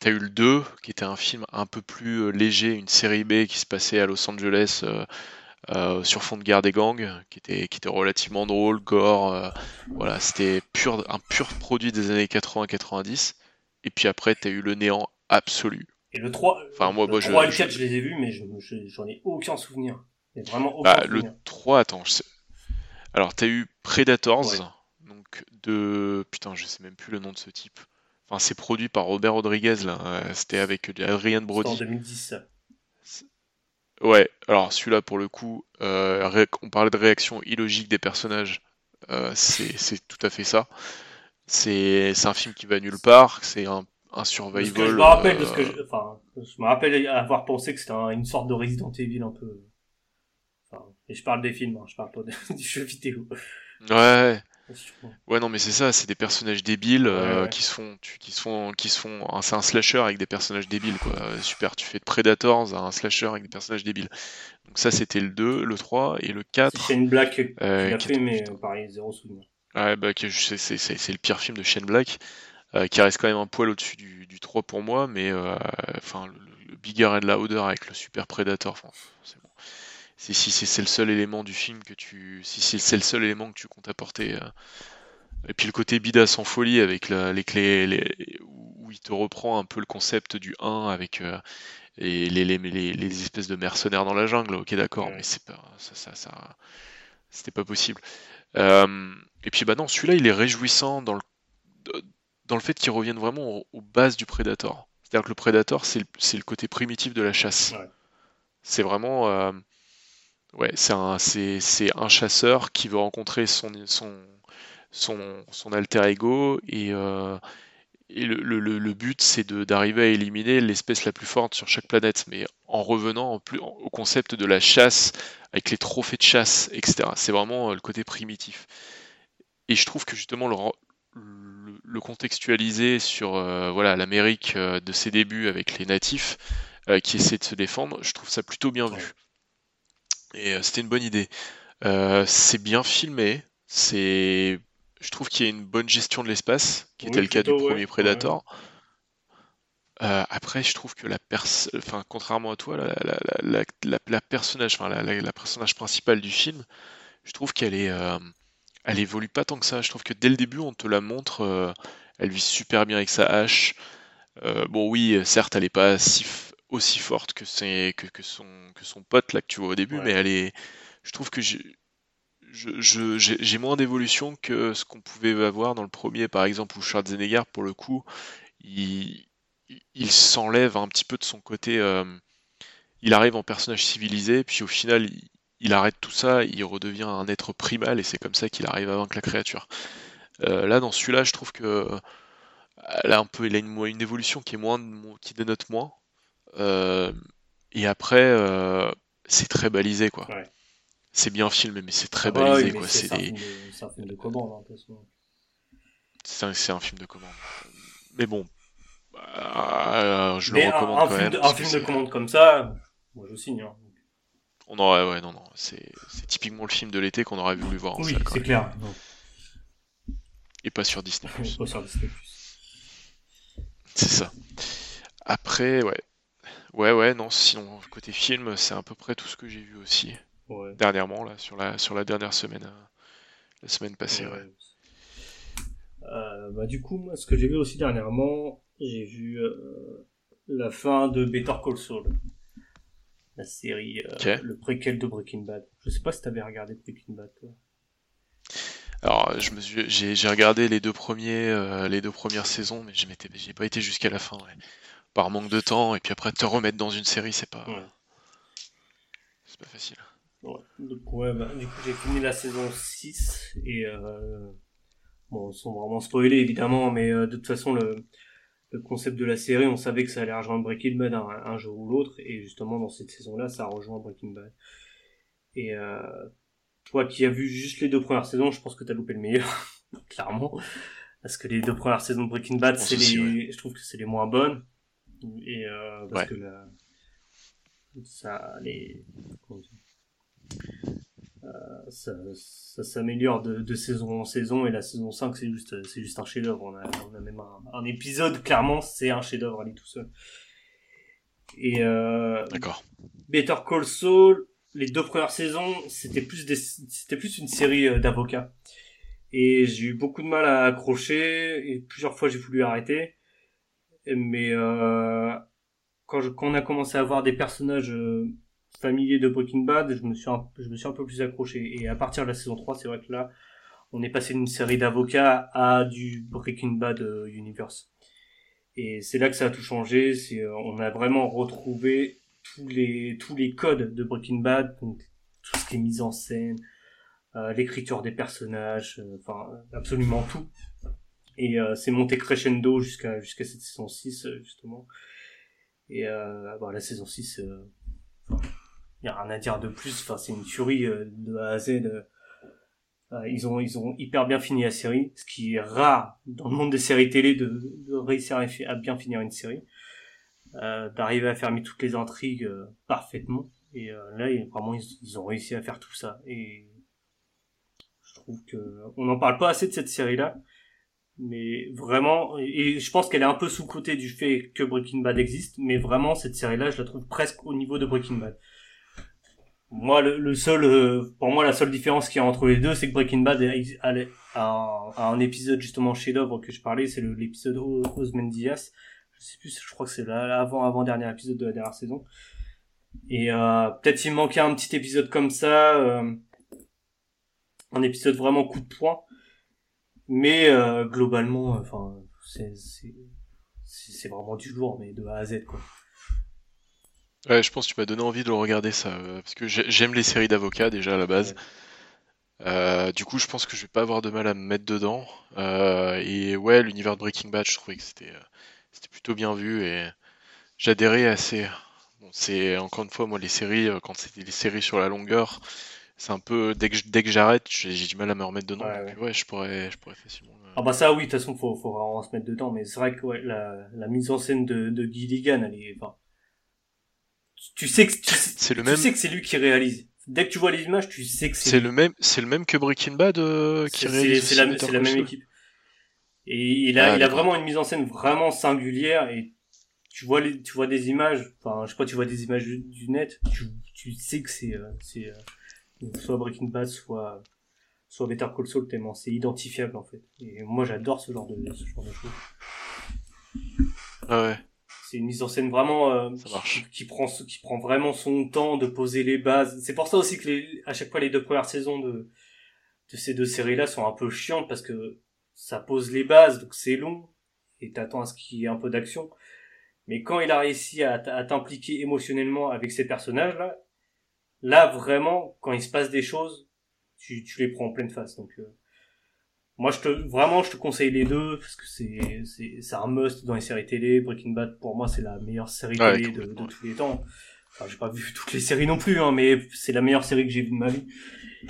T'as eu le 2, qui était un film un peu plus léger, une série B qui se passait à Los Angeles euh, sur fond de guerre des gangs, qui était, qui était relativement drôle, gore. Euh, voilà, c'était pur, un pur produit des années 80-90. Et puis après, t'as eu le néant absolu. Et le 3, enfin, moi, le 3 et le 4, je, les ai vus, mais j'en ai aucun souvenir. vraiment aucun bah, Le 3, attends, je sais... alors t'as eu Predators, donc de. Putain, je sais même plus le nom de ce type. Enfin, c'est produit par Robert Rodriguez, là. Euh, c'était avec Adrian Brody. en 2010, Ouais, alors celui-là pour le coup, euh, on parlait de réaction illogique des personnages, euh, c'est tout à fait ça. C'est un film qui va nulle part, c'est un, un survival. je me rappelle, que je, enfin, je me rappelle avoir pensé que c'était une sorte de Resident Evil un peu. Enfin, et je parle des films, hein, je parle pas du jeu vidéo. Ouais. Ouais, non, mais c'est ça, c'est des personnages débiles euh, qui se font, qui se font, qui se font. C'est un slasher avec des personnages débiles, quoi. Super, tu fais de Predators à un slasher avec des personnages débiles. Donc ça, c'était le 2, le 3 et le 4. C'est Shane Black qui euh, l'a fait, mais pareil, zéro souvenir. Ouais, bah, c'est le pire film de Shane Black, euh, qui reste quand même un poil au-dessus du, du 3 pour moi, mais enfin, le, le, Bigger and Louder avec le Super Predator, c'est si, si c'est le seul élément du film que tu. Si c'est le seul élément que tu comptes apporter. Euh. Et puis le côté bidas en folie avec les clés. Les, où il te reprend un peu le concept du 1 avec. Euh, les, les, les, espèces de mercenaires dans la jungle, ok d'accord, mais c'est pas ça, ça, ça c'était pas possible. Euh, et puis bah non, celui-là il est réjouissant dans le dans le fait qu'il revienne vraiment aux, bases du Predator. C'est-à-dire que le Predator c'est le, le, côté primitif de la chasse. C'est vraiment Ouais, c'est un, c'est, un chasseur qui veut rencontrer son, son, son, son alter ego et, euh, et le, le, le, but c'est de, d'arriver à éliminer l'espèce la plus forte sur chaque planète, mais en revenant en plus, au concept de la chasse avec les trophées de chasse, etc. C'est vraiment euh, le côté primitif. Et je trouve que justement le, le, contextualiser sur euh, voilà l'Amérique de ses débuts avec les natifs qui essaient de se défendre, je trouve ça plutôt bien vu. Et euh, c'était une bonne idée. Euh, c'est bien filmé. C'est, je trouve qu'il y a une bonne gestion de l'espace, qui était le cas du premier Predator. Euh, après, je trouve que la personne, enfin, contrairement à toi, la, la, la, la personnage, enfin, la, personnage principale du film, je trouve qu'elle est, elle évolue pas tant que ça. Je trouve que dès le début, on te la montre, elle vit super bien avec sa hache. bon, oui, certes, elle est pas si aussi forte que, c'est, que, que, son, que son pote là que tu vois au début, mais elle est. Je trouve que j'ai, je, j'ai moins d'évolution que ce qu'on pouvait avoir dans le premier, par exemple, où Schwarzenegger, pour le coup, il, il s'enlève un petit peu de son côté. Euh, il arrive en personnage civilisé, puis au final, il, arrête tout ça, il redevient un être primal, et c'est comme ça qu'il arrive à vaincre la créature. Euh, là, dans celui-là, je trouve que elle a un peu, il a une, une évolution qui est moins, qui dénote moins. Euh, et après, euh, c'est très balisé, quoi. C'est bien filmé, mais c'est très ah bah balisé, quoi. C'est un, film de commande, hein, C'est un, film de commande. Mais bon, euh, je le recommande un, quand film même. De, un film de commande comme ça, moi je signe. Hein. On aurait, ouais, non, non, c'est typiquement le film de l'été qu'on aurait voulu voir en Oui, c'est clair. Et pas sur Disney+. pas sur Disney+. C'est ça. Après, ouais, Ouais, ouais, non, sinon, côté film, c'est à peu près tout ce que j'ai vu aussi. Dernièrement, là, sur la, sur la dernière semaine, euh, la semaine passée, ouais. Euh, bah, du coup, moi, ce que j'ai vu aussi dernièrement, j'ai vu euh, la fin de Better Call Saul. La série, le préquel de Breaking Bad. Je sais pas si t'avais regardé Breaking Bad, toi. Alors, je me j'ai, regardé les deux premiers, les deux premières saisons, mais j'ai pas été jusqu'à la fin. Ouais par manque de temps, et puis après te remettre dans une série, c'est pas. C'est pas facile. Donc, ouais, bah, du coup, j'ai fini la saison 6, et euh, bon, sont vraiment spoilés évidemment, mais euh, de toute façon, le, le concept de la série, on savait que ça allait rejoindre Breaking Bad un, jour ou l'autre, et justement, dans cette saison-là, ça rejoint Breaking Bad. Et euh, toi qui as vu juste les deux premières saisons, je pense que t'as loupé le meilleur, clairement. Parce que les deux premières saisons de Breaking Bad, c'est les, je trouve que c'est les moins bonnes. Et euh, parce que ça, les, euh, ça, ça s'améliore de, de, saison en saison. Et la saison 5 c'est juste c'est juste un chef-d'œuvre. On a, on a même un, un épisode clairement c'est un chef-d'œuvre lui tout seul. Et euh, d'accord. Better Call Saul les deux premières saisons c'était plus des, c'était plus une série euh, d'avocats. Et j'ai eu beaucoup de mal à accrocher. Et plusieurs fois j'ai voulu arrêter mais euh, quand, on a commencé à voir des personnages euh, familiers de Breaking Bad, je me suis un, peu plus accroché. Et à partir de la saison 3, c'est vrai que là, on est passé d'une série d'avocats à du Breaking Bad euh, Universe. Et c'est là que ça a tout changé. On a vraiment retrouvé tous les codes de Breaking Bad, tout ce qui est mise en scène, l'écriture des personnages, enfin absolument tout. Et c'est monté crescendo jusqu'à jusqu'à cette saison 6 justement. Et euh, bon, la saison 6, il euh, n'y a rien à dire de plus. Enfin, c'est une tuerie euh, de A à Z. Euh, ils ont ils ont hyper bien fini la série, ce qui est rare dans le monde des séries télé de, de réussir à, bien finir une série, euh, d'arriver à fermer toutes les intrigues parfaitement. Et là, vraiment, ils, ont réussi à faire tout ça. Et je trouve que on n'en parle pas assez de cette série-là mais vraiment et je pense qu'elle est un peu sous côté du fait que Breaking Bad existe mais vraiment cette série là je la trouve presque au niveau de Breaking Bad. Moi le, seul euh, pour moi la seule différence qu'il y a entre les deux c'est que Breaking Bad a, un, épisode justement chez d'œuvre que je parlais c'est l'épisode Osman Diaz. Je sais plus je crois que c'est l'avant avant dernier épisode de la dernière saison. Et euh, peut-être il manquait un petit épisode comme ça euh, un épisode vraiment coup de poing mais euh, globalement, enfin, c'est c'est vraiment du lourd, mais de A à Z quoi. Ouais, je pense que tu m'as donné envie de le regarder ça, euh, parce que j'aime les séries d'avocats déjà à la base. Euh, du coup, je pense que je vais pas avoir de mal à me mettre dedans. et ouais, l'univers de Breaking Bad, je trouvais que c'était c'était plutôt bien vu et j'adhérais assez. Bon, c'est encore une fois moi les séries quand c'était les séries sur la longueur, c'est un peu dès que dès que j'arrête, j'ai du mal à me remettre dedans. Ouais, je pourrais je pourrais facilement. Ah bah ça oui, de toute façon faut faut vraiment se mettre dedans, mais c'est vrai que ouais, la, la mise en scène de de Gilligan, elle est enfin tu sais que tu, c'est le même... sais que c'est lui qui réalise. Dès que tu vois les images, tu sais que c'est C'est le même c'est le même que Breaking Bad euh, qui réalise. C'est la, c'est la même équipe. Et il a ah, il a vraiment une mise en scène vraiment singulière et tu vois les tu vois des images, enfin je pas, tu vois des images du, net, tu tu sais que c'est euh, c'est euh, soit Breaking Bad, soit soit Better Call Saul tellement c'est identifiable en fait. Et moi j'adore ce genre de ce genre de choses. Ah ouais. C'est une mise en scène vraiment euh, Qui, prend qui prend vraiment son temps de poser les bases. C'est pour ça aussi que les, à chaque fois les deux premières saisons de de ces deux séries là sont un peu chiantes parce que ça pose les bases donc c'est long et t'attends à ce qu'il y ait un peu d'action. Mais quand il a réussi à, à t'impliquer émotionnellement avec ces personnages là, Là, vraiment, quand il se passe des choses, tu, tu les prends en pleine face. Donc, euh, moi, je te, vraiment, je te conseille les deux parce que c'est, c'est, c'est un must dans les séries télé. Breaking Bad, pour moi, c'est la meilleure série télé de, de, tous les temps. Enfin, j'ai pas vu toutes les séries non plus, hein, mais c'est la meilleure série que j'ai vue de ma vie.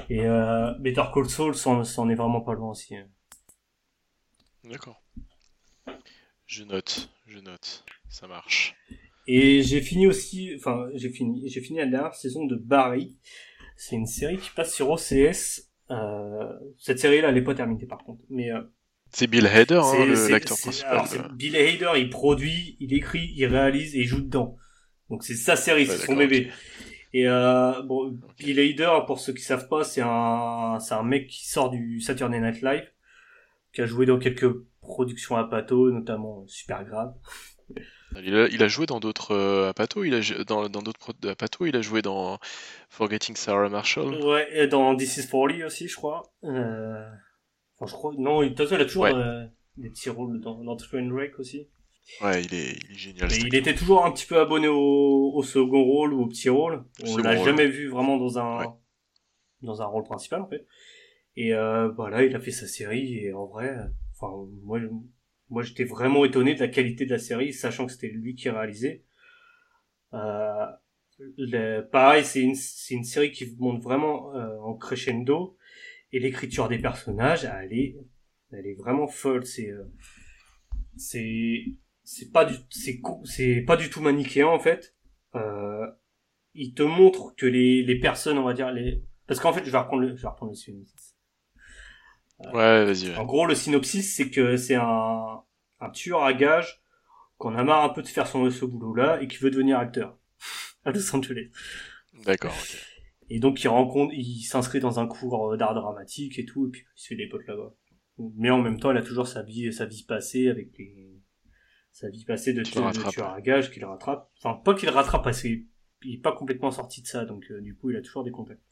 Et euh, Better Call Saul, c'en est vraiment pas loin aussi. Hein. D'accord. Je note, je note. Ça marche. Et j'ai fini aussi, enfin j'ai fini, j'ai fini la dernière saison de Barry. C'est une série qui passe sur OCS. Euh, cette série-là, elle est pas terminée par contre, mais euh, c'est Bill Hader, hein, l'acteur principal. Alors, Bill Hader, il produit, il écrit, il réalise et il joue dedans. Donc c'est sa série, c'est son bébé. Et euh, bon, Bill Hader, pour ceux qui savent pas, c'est un, c'est un mec qui sort du Saturday Night Live, qui a joué dans quelques productions à Pato, notamment Super Grave. Il a, joué dans d'autres euh, Apato, il a dans dans d'autres Apato, il a joué dans Forgetting Sarah Marshall. Ouais, et dans This Is For Lee aussi, je crois. Euh... Enfin, je crois. Non, de toute façon, il a toujours euh, des petits rôles dans, dans Trainwreck aussi. Ouais, il est, il est génial. Et il était toujours un petit peu abonné au, au second rôle ou au petit rôle. On l'a jamais vu vraiment dans un dans un rôle principal en fait. Et euh, voilà, il a fait sa série et en vrai, enfin moi moi, j'étais vraiment étonné de la qualité de la série, sachant que c'était lui qui réalisait. Euh, le, pareil, c'est une, une série qui monte vraiment euh, en crescendo, et l'écriture des personnages, elle est, elle est vraiment folle. C'est, euh, c'est, c'est pas du, c'est, c'est pas du tout manichéen en fait. Euh, il te montre que les, les personnes, on va dire, les... parce qu'en fait, je vais reprendre le, je vais reprendre le. Ouais, vas-y. En gros, le synopsis, c'est que c'est un, un tueur à gages qu'on a marre un peu de faire son, ce boulot-là et qui veut devenir acteur à Los Angeles. D'accord. Et donc, il rencontre, il s'inscrit dans un cours d'art dramatique et tout, et puis il se fait des potes là-bas. Mais en même temps, il a toujours sa vie, sa vie passée avec les, sa vie passée de, tueur, à gages qu'il rattrape. Enfin, pas qu'il rattrape parce qu'il est pas complètement sorti de ça, donc euh, du coup, il a toujours des contacts.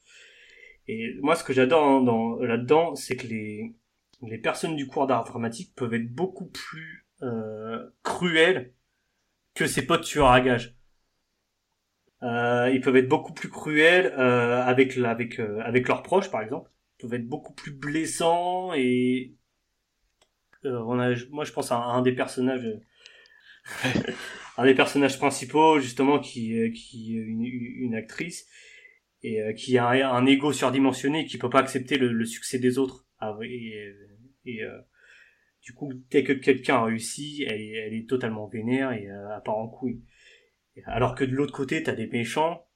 Et moi, ce que j'adore dans, là-dedans, c'est que les, les personnes du cours d'art dramatique peuvent être beaucoup plus euh, cruelles que ses potes tueurs à gages. Euh, ils peuvent être beaucoup plus cruels euh, avec avec euh, avec leurs proches par exemple. Ils peuvent être beaucoup plus blessants et euh, on a, moi je pense à un, des personnages un des personnages principaux justement qui qui est une, une actrice et qui a un, ego surdimensionné qui peut pas accepter le, le succès des autres ah, et, et du coup dès que quelqu'un a réussi elle, elle est totalement vénère et à part en couille alors que de l'autre côté, t'as des méchants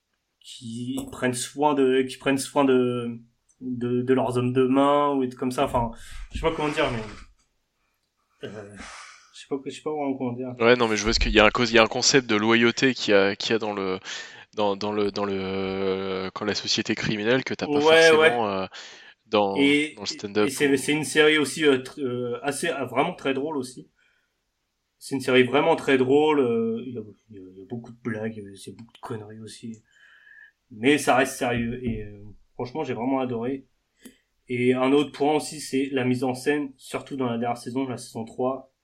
qui prennent soin de, qui prennent soin de, de, de leurs hommes de main ou comme ça. Enfin, je sais pas comment dire, mais euh, je sais pas, je sais pas vraiment comment dire. Ouais, non, mais je vois qu'il y a un il y a un concept de loyauté qui a, qui a dans le, dans, dans le, dans le, quand la société criminelle que t'as pas forcément. Euh, dans, dans, le stand-up. C'est une série aussi euh, euh, assez vraiment très drôle aussi. C'est une série vraiment très drôle. Il, y a, beaucoup de blagues, c'est beaucoup de conneries aussi. Mais ça reste sérieux. Et franchement, j'ai vraiment adoré. Et un autre point aussi, c'est la mise en scène, surtout dans la dernière saison, la saison 3.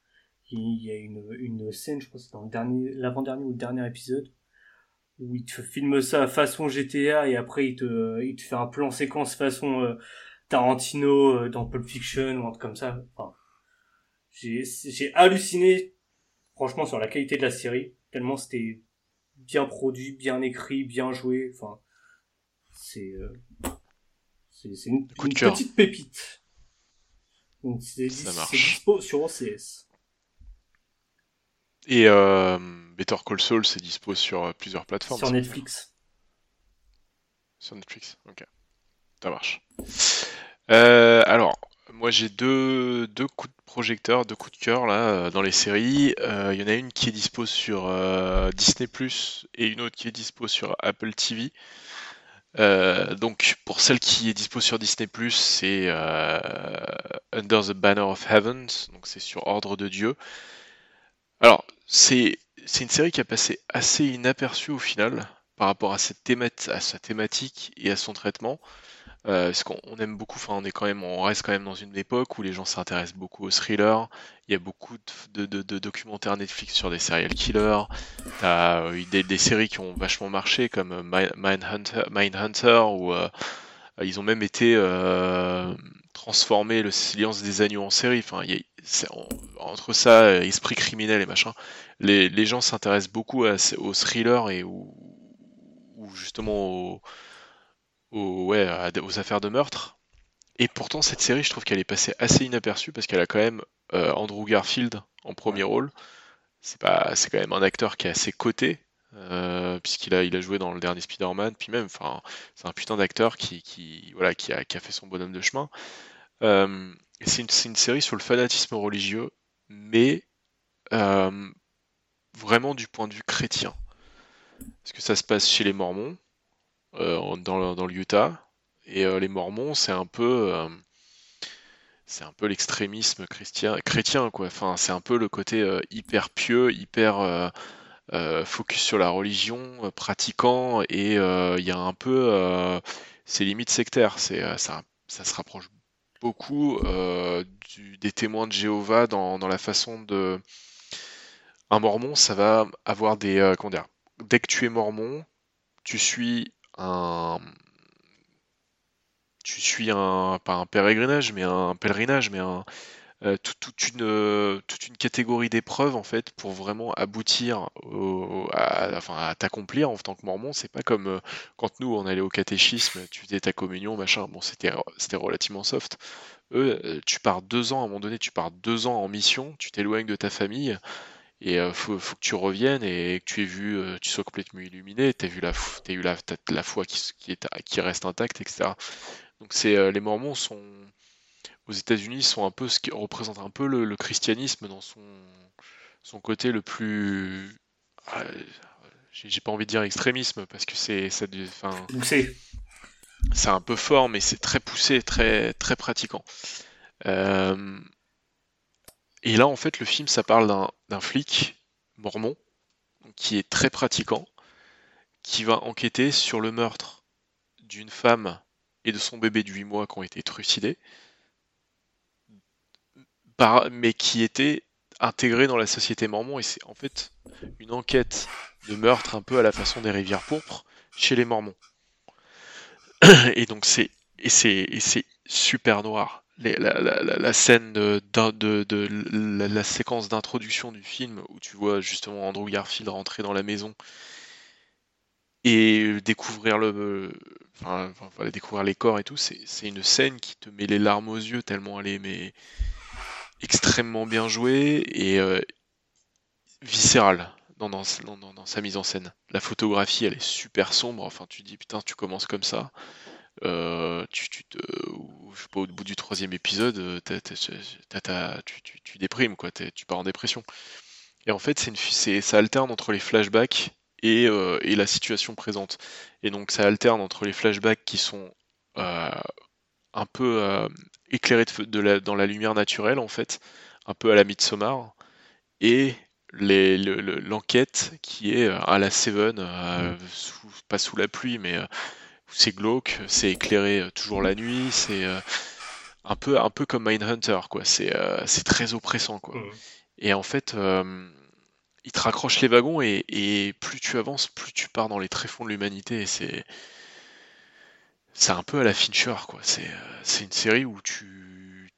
Il y a une, une scène, je crois c'est dans le dernier, l'avant-dernier ou le dernier épisode, où il te filme ça façon GTA et après il te, il te fait un plan séquence façon euh, Tarantino dans Pulp Fiction ou un truc comme ça. Enfin, j'ai, j'ai halluciné franchement sur la qualité de la série, tellement c'était bien produit, bien écrit, bien joué. Enfin, c'est euh, c'est une, petite pépite. Donc c'est dispo sur OCS. Et euh, Better Call Saul, c'est dispo sur euh, plusieurs plateformes. Sur Netflix. Sur Netflix, ok. Ça marche. Euh, alors, moi j'ai deux, deux coups de projecteur, deux coups de cœur là dans les séries. Euh, il y en a une qui est dispo sur Disney Plus et une autre qui est dispo sur Apple TV. donc pour celle qui est dispo sur Disney Plus, c'est Under the Banner of Heavens, donc c'est sur Ordre de Dieu. Alors c'est une série qui a passé assez inaperçue au final par rapport à, cette sa thématique et à son traitement. Euh, parce qu'on aime beaucoup, on est quand on reste quand même dans une époque où les gens s'intéressent beaucoup aux thrillers. Il y a beaucoup de, documentaires Netflix sur des serial killers. T'as euh, des, des séries qui ont vachement marché comme euh, Mindhunter, Mindhunter où ils ont même été transformés le Silence des agneaux en série. Enfin, entre ça, esprit criminel et machin, les, gens s'intéressent beaucoup aux thrillers et ou justement aux aux, ouais, aux affaires de meurtre. Et pourtant, cette série, je trouve qu'elle est passée assez inaperçue parce qu'elle a quand même euh, Andrew Garfield en premier rôle. C'est pas, c'est quand même un acteur qui est assez coté, euh, puisqu'il a, il a joué dans le dernier Spider-Man, puis même, enfin, c'est un putain d'acteur qui, qui, voilà, qui a, qui a fait son bonhomme de chemin. Euh, c'est une, série sur le fanatisme religieux, mais vraiment du point de vue chrétien. Parce que ça se passe chez les Mormons, euh, dans, dans, le Utah. Et euh, les Mormons, c'est un peu euh, c'est un peu l'extrémisme chrétien, chrétien quoi. Enfin, c'est un peu le côté hyper pieux, hyper focus sur la religion, pratiquant, et il y a un peu, c'est limite sectaire. C'est ça, ça se rapproche beaucoup du, des témoins de Jéhovah dans, dans, la façon de. Un Mormon, ça va avoir des comment dire. Dès que tu es Mormon, tu suis un tu suis un pas un pèlerinage mais un pèlerinage mais un euh, toute, une, toute une catégorie d'épreuves en fait pour vraiment aboutir à, enfin, à t'accomplir en tant que mormon. C'est pas comme euh, quand nous on allait au catéchisme, tu faisais ta communion, machin. Bon, c'était relativement soft. Eux, euh, tu pars deux ans à un moment donné, tu pars deux ans en mission, tu t'éloignes de ta famille Et euh, faut, que tu reviennes et que tu aies vu, euh, tu sois complètement illuminé, tu as vu la, as eu la, la foi qui, qui, est, qui reste intacte, etc. Donc c'est euh, les Mormons sont aux États-Unis sont un peu ce qui représente un peu le, christianisme dans son son côté le plus ah, j'ai pas envie de dire extrémisme parce que c'est ça enfin c'est un peu fort mais c'est très poussé très très pratiquant. Euh, et là, en fait, le film, ça parle d'un flic mormon qui est très pratiquant, qui va enquêter sur le meurtre d'une femme et de son bébé de 8 mois qui ont été trucidés, mais qui était intégré dans la société mormon. Et c'est en fait une enquête de meurtre un peu à la façon des rivières pourpres chez les mormons. Et donc c'est et c'est super noir la, scène de, la, séquence d'introduction du film où tu vois justement Andrew Garfield rentrer dans la maison et découvrir le découvrir les corps et tout c'est une scène qui te met les larmes aux yeux tellement elle est extrêmement bien jouée et euh, viscérale dans, dans, sa mise en scène la photographie elle est super sombre enfin tu dis putain tu commences comme ça euh, tu, tu, je sais pas, au bout du troisième épisode, euh, tu, tu, déprimes, quoi, tu pars en dépression. Et en fait, c'est une, ça alterne entre les flashbacks et, et, la situation présente. Et donc, ça alterne entre les flashbacks qui sont un peu éclairés de, la, dans la lumière naturelle, en fait, un peu à la Midsommar, et l'enquête qui est à la Seven, pas sous la pluie, mais c'est glauque, c'est éclairé euh, toujours la nuit, c'est euh, un peu un peu comme Mindhunter quoi. C'est euh, très oppressant quoi. Mmh. Et en fait, il te raccroche les wagons et, plus tu avances, plus tu pars dans les tréfonds de l'humanité. Et c'est c'est un peu à la Fincher quoi. C'est c'est une série où tu,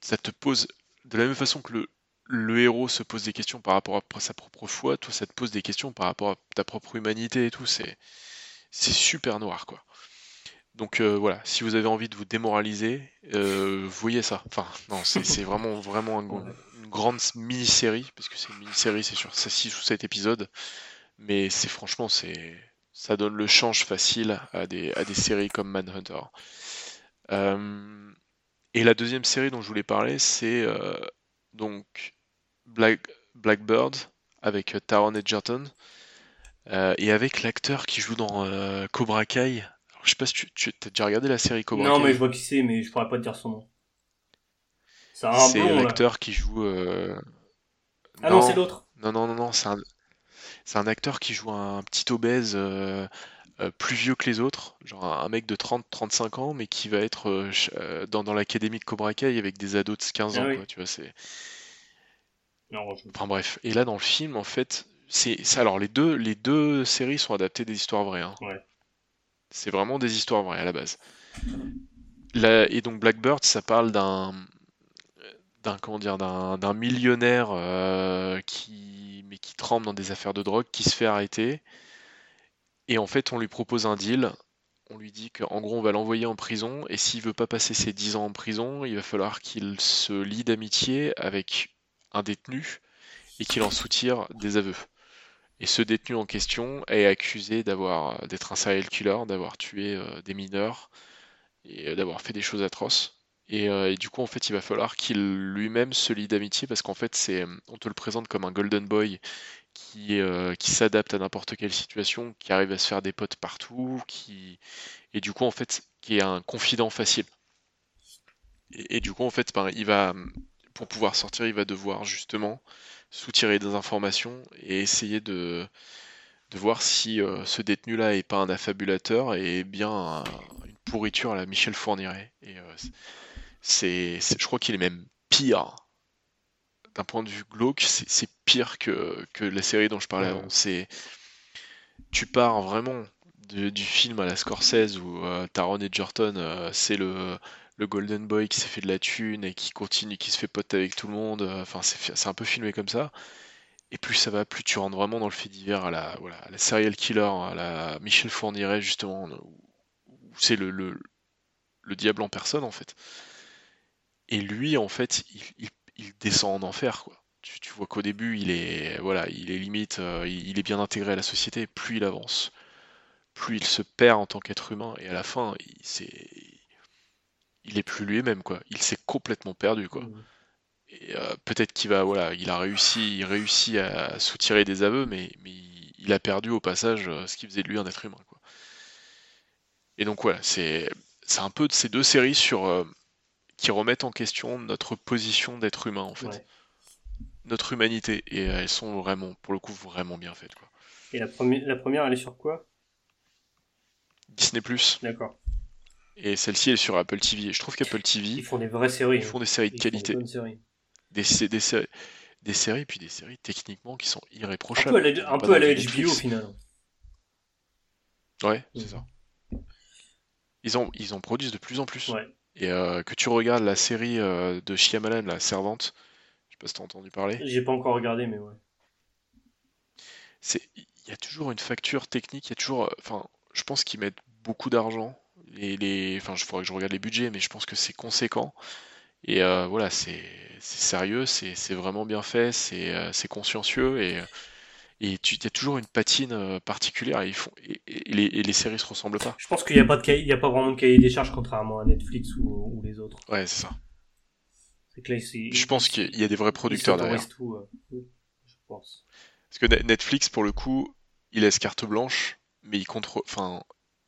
ça te pose de la même façon que le le héros se pose des questions par rapport à sa propre foi, toi ça te pose des questions par rapport à ta propre humanité et tout. C'est c'est super noir, quoi. Donc euh, voilà, si vous avez envie de vous démoraliser, euh, voyez ça. Enfin, non, c'est vraiment, vraiment une grande mini-série, parce que c'est une mini-série, c'est sur 6 ou 7 épisodes, mais c'est franchement, c'est ça donne le change facile à des, à des séries comme Manhunter. Euh, et la deuxième série dont je voulais parler, c'est donc Black, Blackbird avec Taron Edgerton. Euh, et avec l'acteur qui joue dans euh, Cobra Kai. Alors, je sais pas si tu, tu as déjà regardé la série Cobra Kai. Non, mais je vois qui c'est, mais je pourrais pas te dire son nom. C'est l'acteur qui joue. Euh, ah non, c'est l'autre. Non, non, non, non, c'est un... un acteur qui joue un petit obèse plus vieux que les autres, genre un mec de 30-35 ans, mais qui va être dans, dans l'académie de Cobra Kai avec des ados de 15 ah ans, quoi, tu vois, c'est. Enfin bref, et là dans le film, en fait, c'est alors les deux les deux séries sont adaptées des histoires vraies. Hein. C'est vraiment des histoires vraies à la base. et donc Blackbird, ça parle d'un d'un millionnaire euh, qui mais qui trempe dans des affaires de drogue, qui se fait arrêter. Et en fait, on lui propose un deal. On lui dit qu'en gros, on va l'envoyer en prison. Et s'il veut pas passer ses 10 ans en prison, il va falloir qu'il se lie d'amitié avec un détenu et qu'il en soutire des aveux. Et ce détenu en question est accusé d'avoir d'être un serial killer, d'avoir tué euh, des mineurs et euh, d'avoir fait des choses atroces. Euh, et, du coup, en fait, il va falloir qu'il lui-même se lie d'amitié parce qu'en fait, c'est, on te le présente comme un golden boy qui, qui s'adapte à n'importe quelle situation, qui arrive à se faire des potes partout, qui et du coup, en fait, qui est un confident facile. Et, du coup, en fait, ben, il va, pour pouvoir sortir, il va devoir justement soutirer des informations et essayer de, de voir si euh, ce détenu-là est pas un affabulateur et bien une pourriture à la Michel Fourniret. Et euh, c'est, je crois qu'il est même pire. D'un point de vue glauque, c'est pire que, que, la série dont je parlais avant. C'est, tu pars vraiment du film à la Scorsese où euh, Taron Edgerton, c'est le le Golden Boy qui s'est fait de la thune et qui continue, qui se fait pote avec tout le monde. Euh, enfin, c'est un peu filmé comme ça. Et plus ça va, plus tu rentres vraiment dans le fait divers à la, voilà, la serial killer, à la Michel Fourniret, justement, où c'est le, le, diable en personne, en fait. Et lui, en fait, il, descend en enfer, quoi. tu, vois qu'au début, il est, voilà, il est limite, euh, il, est bien intégré à la société. Plus il avance, plus il se perd en tant qu'être humain. Et à la fin, il, c'est, il est plus lui-même, quoi. Il s'est complètement perdu, quoi. Mmh. Et euh, peut-être qu'il va, voilà, il a réussi, il réussit à soutirer des aveux, mais, mais il a perdu au passage euh, ce qui faisait de lui un être humain, quoi. Et donc voilà, c'est, c'est un peu de ces deux séries sur qui remettent en question notre position d'être humain, en fait notre humanité. Et elles sont vraiment, pour le coup, vraiment bien faites. Quoi. Et la, première, la première, elle est sur quoi? Disney D'accord. Et celle-ci, elle est sur Apple TV. Et je trouve qu'Apple TV. Ils font des vraies séries. Ils font des séries de qualité. Des, séries. Des, des, séries. Des séries, puis des séries techniquement qui sont irréprochables. Un peu à la, HBO au final. Ouais, c'est ça. Ils en, ils en produisent de plus en plus. Et euh, que tu regardes la série euh, de Shyamalan, La Servante, pas si t'as entendu parler. J'ai pas encore regardé, mais ouais. C'est, il y a toujours une facture technique, il y a toujours, euh, enfin, je pense qu'ils mettent beaucoup d'argent. Les, les, enfin, je faudrait que je regarde les budgets, mais je pense que c'est conséquent. Et euh, voilà, c'est, sérieux, c'est, vraiment bien fait, c'est, euh, consciencieux et et tu y a toujours une patine particulière et, ils font, et, les, et, les, séries se ressemblent pas. Je pense qu'il n'y a pas de il y a pas vraiment de cahier des charges contrairement à Netflix ou, ou les autres. Ouais, c'est ça je pense qu'il y a des vrais producteurs derrière. Euh, je pense. Parce que Netflix, pour le coup, il laisse carte blanche, mais il contrôle, enfin,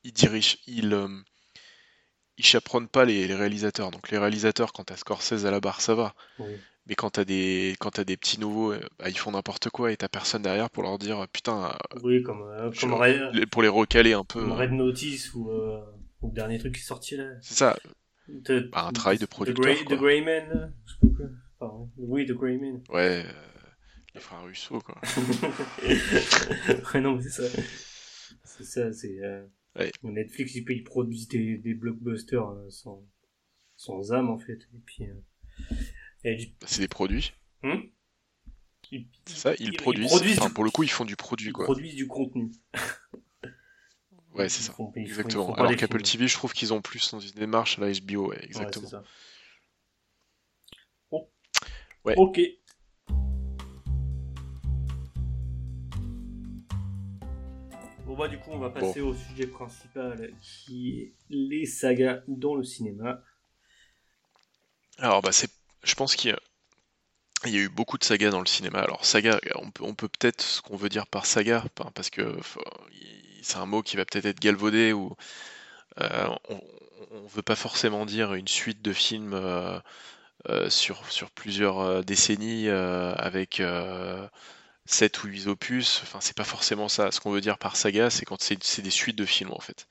il dirige, il, euh, il chaperonne pas les, réalisateurs. Donc les réalisateurs, quand t'as Scorsese à la barre, ça va. Mais quand t'as des, quand as des petits nouveaux, euh, bah, ils font n'importe quoi et t'as personne derrière pour leur dire putain. Oui, comme, pour les recaler un peu. Comme Red Notice ou, ou le dernier truc qui est sorti là. C'est ça. Bah, un travail de producteur. The, Greyman, Oui, The Greyman. Ouais, euh, les frères Russo, quoi. ouais, non, c'est ça. C'est ça, c'est. Euh, Netflix, il, produit des, des blockbusters euh, sans, sans âme, en fait. Et puis. Bah, c'est des produits. Hmm c'est ça, ils, produisent. enfin, pour le coup, ils font du produit, quoi. Ils produisent du contenu. Ouais, c'est ça. exactement. Alors qu'Apple TV, je trouve qu'ils ont plus dans une démarche à la HBO, ouais, exactement. Oh. Ouais. Ok. Bon bah du coup on va passer au sujet principal qui est les sagas dans le cinéma. Alors bah c'est, je pense qu'il y a, il y a eu beaucoup de sagas dans le cinéma. Alors saga, on peut, on peut peut-être ce qu'on veut dire par saga, parce que c'est un mot qui va peut-être être galvaudé ou euh, on, ne veut pas forcément dire une suite de films euh, euh, sur, sur plusieurs décennies avec 7 ou 8 opus. Enfin, c'est pas forcément ça. Ce qu'on veut dire par saga, c'est quand c'est des suites de films en fait.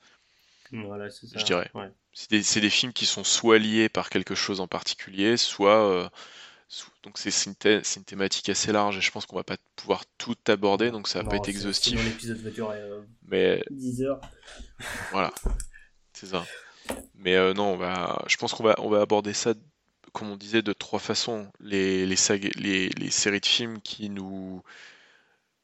Voilà, c'est ça. Je dirais. C'est des, des, films qui sont soit liés par quelque chose en particulier, soit donc c'est une, une, thématique assez large et je pense qu'on va pas pouvoir tout aborder, donc ça va pas être exhaustif. l'épisode va durer euh, mais... 10 heures. voilà, c'est ça. Mais euh, non, on va, je pense qu'on va, on va aborder ça, comme on disait, de trois façons. Les, les, les, les, séries de films qui nous,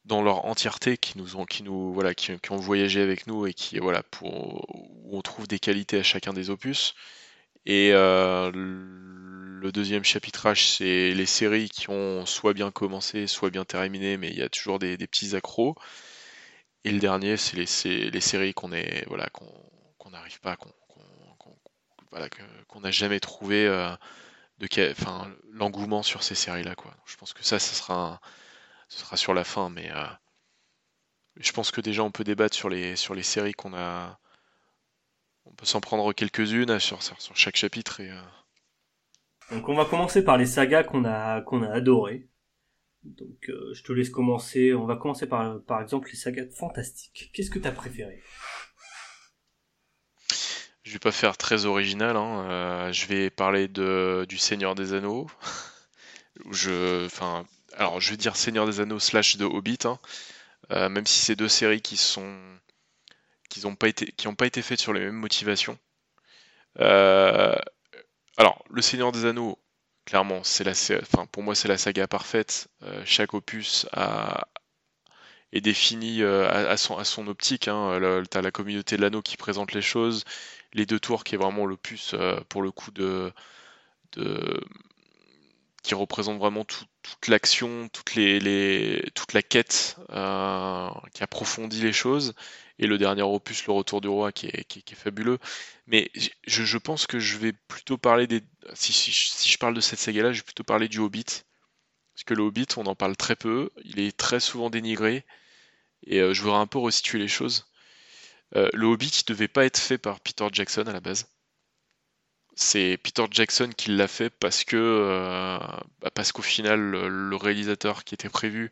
dans leur entièreté, qui nous ont, qui nous, voilà, qui, ont voyagé avec nous et qui, voilà, pour, où on trouve des qualités à chacun des opus. Et euh, le deuxième chapitrage, c'est les séries qui ont soit bien commencé, soit bien terminé, mais il y a toujours des, petits accros. Et le dernier, c'est les, les, séries qu'on est voilà qu'on n'arrive pas, qu'on voilà, qu'on n'a jamais trouvé euh, de enfin l'engouement sur ces séries-là quoi. Je pense que ça, ce sera ce sera sur la fin, mais euh, je pense que déjà on peut débattre sur les sur les séries qu'on a. On peut s'en prendre quelques-unes sur, sur chaque chapitre et. Euh, donc on va commencer par les sagas qu'on a qu'on a adorées. Donc euh, je te laisse commencer. On va commencer par par exemple les sagas fantastiques. Qu'est-ce que tu as préféré? Je vais pas faire très original. Hein. Euh, je vais parler de du Seigneur des Anneaux. je, enfin, alors je vais dire Seigneur des Anneaux slash de Hobbit. Hein. Euh, même si c'est deux séries qui sont qui n'ont pas été qui ont pas été faites sur les mêmes motivations. Euh, alors, Le Seigneur des Anneaux, clairement, c'est la, enfin, pour moi, c'est la saga parfaite. Euh, chaque opus est défini à, son, optique. Hein. T'as la communauté de l'anneau qui présente les choses, les deux tours qui est vraiment l'opus pour le coup de, qui représente vraiment toute l'action, toute, la quête, qui approfondit les choses, et le dernier opus, Le Retour du Roi, qui est, fabuleux. Mais je, pense que je vais plutôt parler des. Si je parle de cette saga-là, je vais plutôt parler du Hobbit. Parce que le Hobbit, on en parle très peu, il est très souvent dénigré, et euh, je voudrais un peu resituer les choses. Euh, le Hobbit, il devait pas être fait par Peter Jackson à la base. C'est Peter Jackson qui l'a fait parce que euh, bah, parce qu'au final, le réalisateur qui était prévu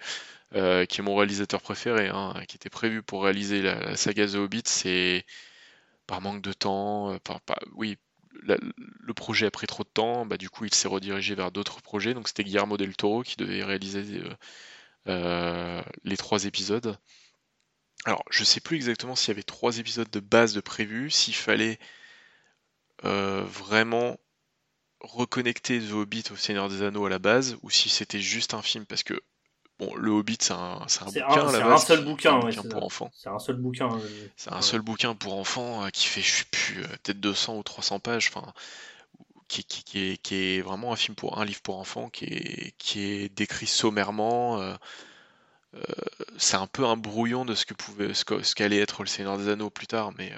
euh, qui est mon réalisateur préféré, hein, qui était prévu pour réaliser la, saga The Hobbit, c'est par manque de temps, euh, par, oui, le projet a pris trop de temps, bah, du coup il s'est redirigé vers d'autres projets, donc c'était Guillermo del Toro qui devait réaliser euh, les trois épisodes. Alors je sais plus exactement s'il y avait trois épisodes de base de prévu, s'il fallait vraiment reconnecter The Hobbit au Seigneur des Anneaux à la base, ou si c'était juste un film, parce que Bon, le Hobbit, c'est un, un bouquin. C'est un seul bouquin, pour enfants. C'est un seul bouquin. C'est un seul bouquin pour enfants euh, qui fait, je sais plus, euh, peut-être 200 ou 300 pages. Enfin, qui, qui, est, qui, est, vraiment un film pour un livre pour enfants qui est, qui est décrit sommairement. Euh, c'est un peu un brouillon de ce que pouvait, ce, qu'allait être le Seigneur des Anneaux plus tard, mais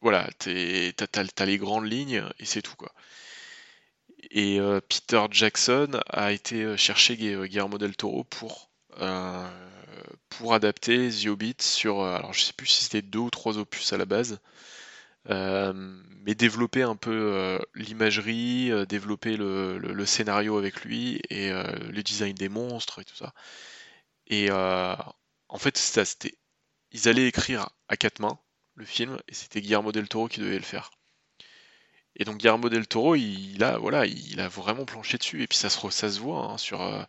voilà, t'as les grandes lignes et c'est tout quoi. Et euh, Peter Jackson a été euh, chercher euh, Guillermo del Toro pour, pour adapter The Hobbit sur. alors je sais plus si c'était deux ou trois opus à la base. mais développer un peu l'imagerie, développer le, scénario avec lui et le design des monstres et tout ça. Et en fait, c'était, ils allaient écrire à quatre mains le film et c'était Guillermo del Toro qui devait le faire. Et donc Guillermo del Toro, il, a, voilà, il a vraiment planché dessus. Et puis ça se, ça se voit hein, sur, euh,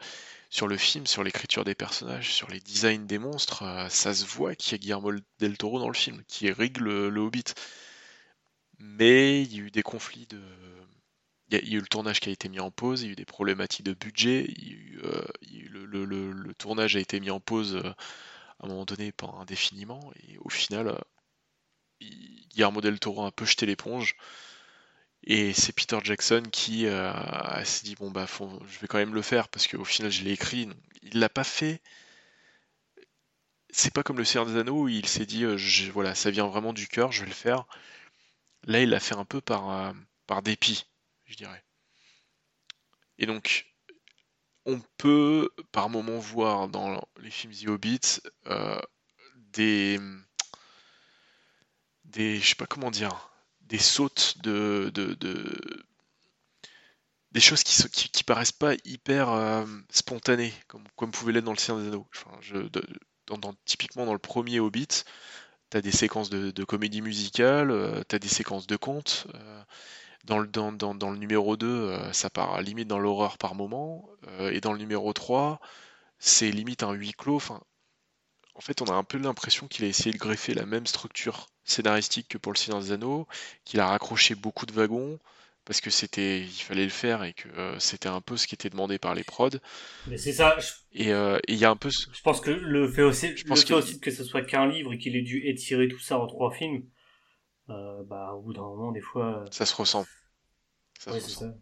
sur le film, sur l'écriture des personnages, sur les designs des monstres. Euh, ça se voit qu'il y a Guillermo del Toro dans le film, qui règle le, Hobbit. Mais il y a eu des conflits de. Il y, a, eu le tournage qui a été mis en pause, il y a eu des problématiques de budget, le, tournage a été mis en pause euh, à un moment donné pendant indéfiniment, et au final, Guillermo del Toro a un peu jeté l'éponge. Et c'est Peter Jackson qui euh, s'est dit bon bah je vais quand même le faire parce qu'au final je l'ai écrit. Il l'a pas fait. C'est pas comme le Seigneur des Anneaux où il s'est dit euh, voilà ça vient vraiment du cœur, je vais le faire. Là il l'a fait un peu par euh, par dépit, je dirais. Et donc on peut par moment voir dans les films The Hobbit des des je sais pas comment dire des sautes de, des choses qui, qui, paraissent pas hyper euh, spontanées, comme, comme pouvait l'être dans le Seigneur des Anneaux. je, dans, typiquement dans le premier Hobbit, tu as des séquences de, comédie musicale, euh, tu des séquences de contes. Euh, dans, le, dans, le numéro 2, ça part limite dans l'horreur par moment. et dans le numéro 3, c'est limite un huis clos. En fait, on a un peu l'impression qu'il a essayé de greffer la même structure scénaristique que pour le Seigneur des Anneaux, qu'il a raccroché beaucoup de wagons parce que c'était, il fallait le faire et que euh, c'était un peu ce qui était demandé par les prods. Mais c'est ça. Euh, et il y a un peu. Je pense que le fait aussi, je pense que... aussi que ce soit qu'un livre et qu'il ait dû étirer tout ça en trois films, euh, bah au bout d'un moment, des fois. Ça se ressent. Ça se ressent.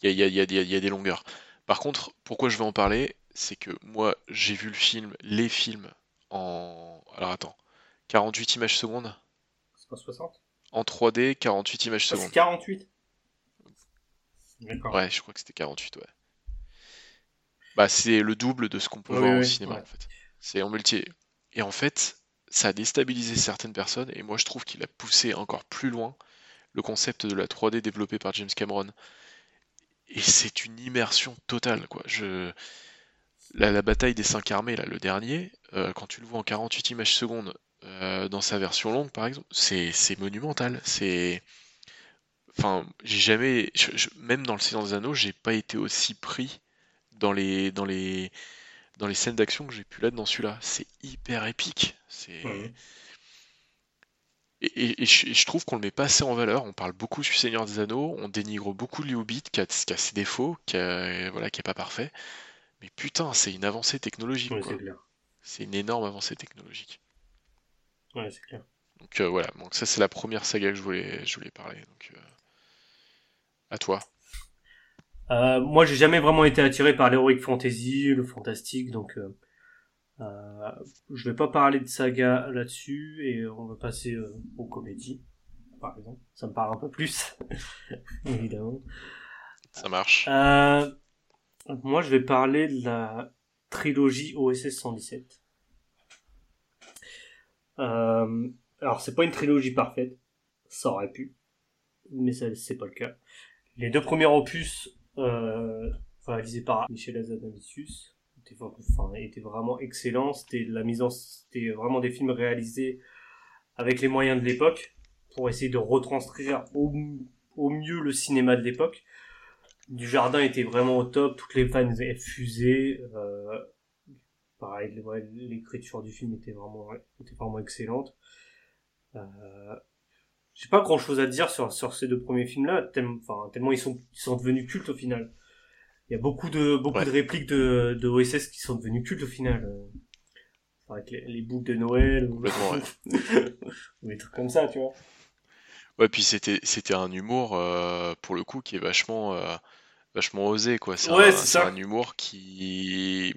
Il y y a des longueurs. Par contre, pourquoi je vais en parler, c'est que moi, j'ai vu le film, les films en. Alors attends, 48 images secondes C'est pas 60 En 3D, 48 images ah, secondes. 48 Ouais, je crois que c'était 48, ouais. Bah, c'est le double de ce qu'on peut voir au cinéma, en fait. C'est en multi. Et en fait, ça a déstabilisé certaines personnes, et moi je trouve qu'il a poussé encore plus loin le concept de la 3D développé par James Cameron. Et c'est une immersion totale, quoi. Je la, bataille des cinq armées, là, le dernier, euh, quand tu le vois en 48 images secondes euh, dans sa version longue, par exemple, c'est monumental. C'est. Enfin, j'ai jamais. même dans le Seigneur des Anneaux, j'ai pas été aussi pris dans les, dans les, dans les scènes d'action que j'ai pu l'être dans celui-là. C'est hyper épique. C'est. Et, je, trouve qu'on le met pas assez en valeur. On parle beaucoup du Seigneur des Anneaux, on dénigre beaucoup le Hobbit qui a, qui a ses défauts, qui, voilà, qui est pas parfait. Mais putain, c'est une avancée technologique. c'est une énorme avancée technologique. Ouais, c'est clair. Donc euh, voilà, donc ça c'est la première saga que je voulais, je voulais parler. Donc, euh, à toi. Euh, moi, j'ai jamais vraiment été attiré par l'heroic fantasy, le fantastique, donc je vais pas parler de saga là-dessus et on va passer aux comédies, par exemple. Ça me parle un peu plus, évidemment. Ça marche. Euh, moi, je vais parler de la trilogie OSS 117. Euh, alors, c'est pas une trilogie parfaite, ça aurait pu, mais c'est pas le cas. Les deux premiers opus euh, réalisés par Michel Azanavicius étaient, vraiment excellents. C'était la mise en, c'était vraiment des films réalisés avec les moyens de l'époque pour essayer de retranscrire au mieux le cinéma de l'époque. Du jardin était vraiment au top, toutes les fans étaient fusées. Euh, pareil, l'écriture du film était vraiment, était vraiment excellente. Euh, j'ai pas grand chose à dire sur, sur ces deux premiers films là tellement, enfin, tellement ils sont, ils sont devenus cultes au final. Il y a beaucoup de, beaucoup de répliques de, de OSS qui sont devenues cultes au final. Euh, avec les, les, boucles de Noël ou, ou des trucs comme ça, tu vois. Ouais, puis c'était, c'était un humour, euh, pour le coup, qui est vachement, euh, vachement osé, quoi. C'est ouais, un, humour qui,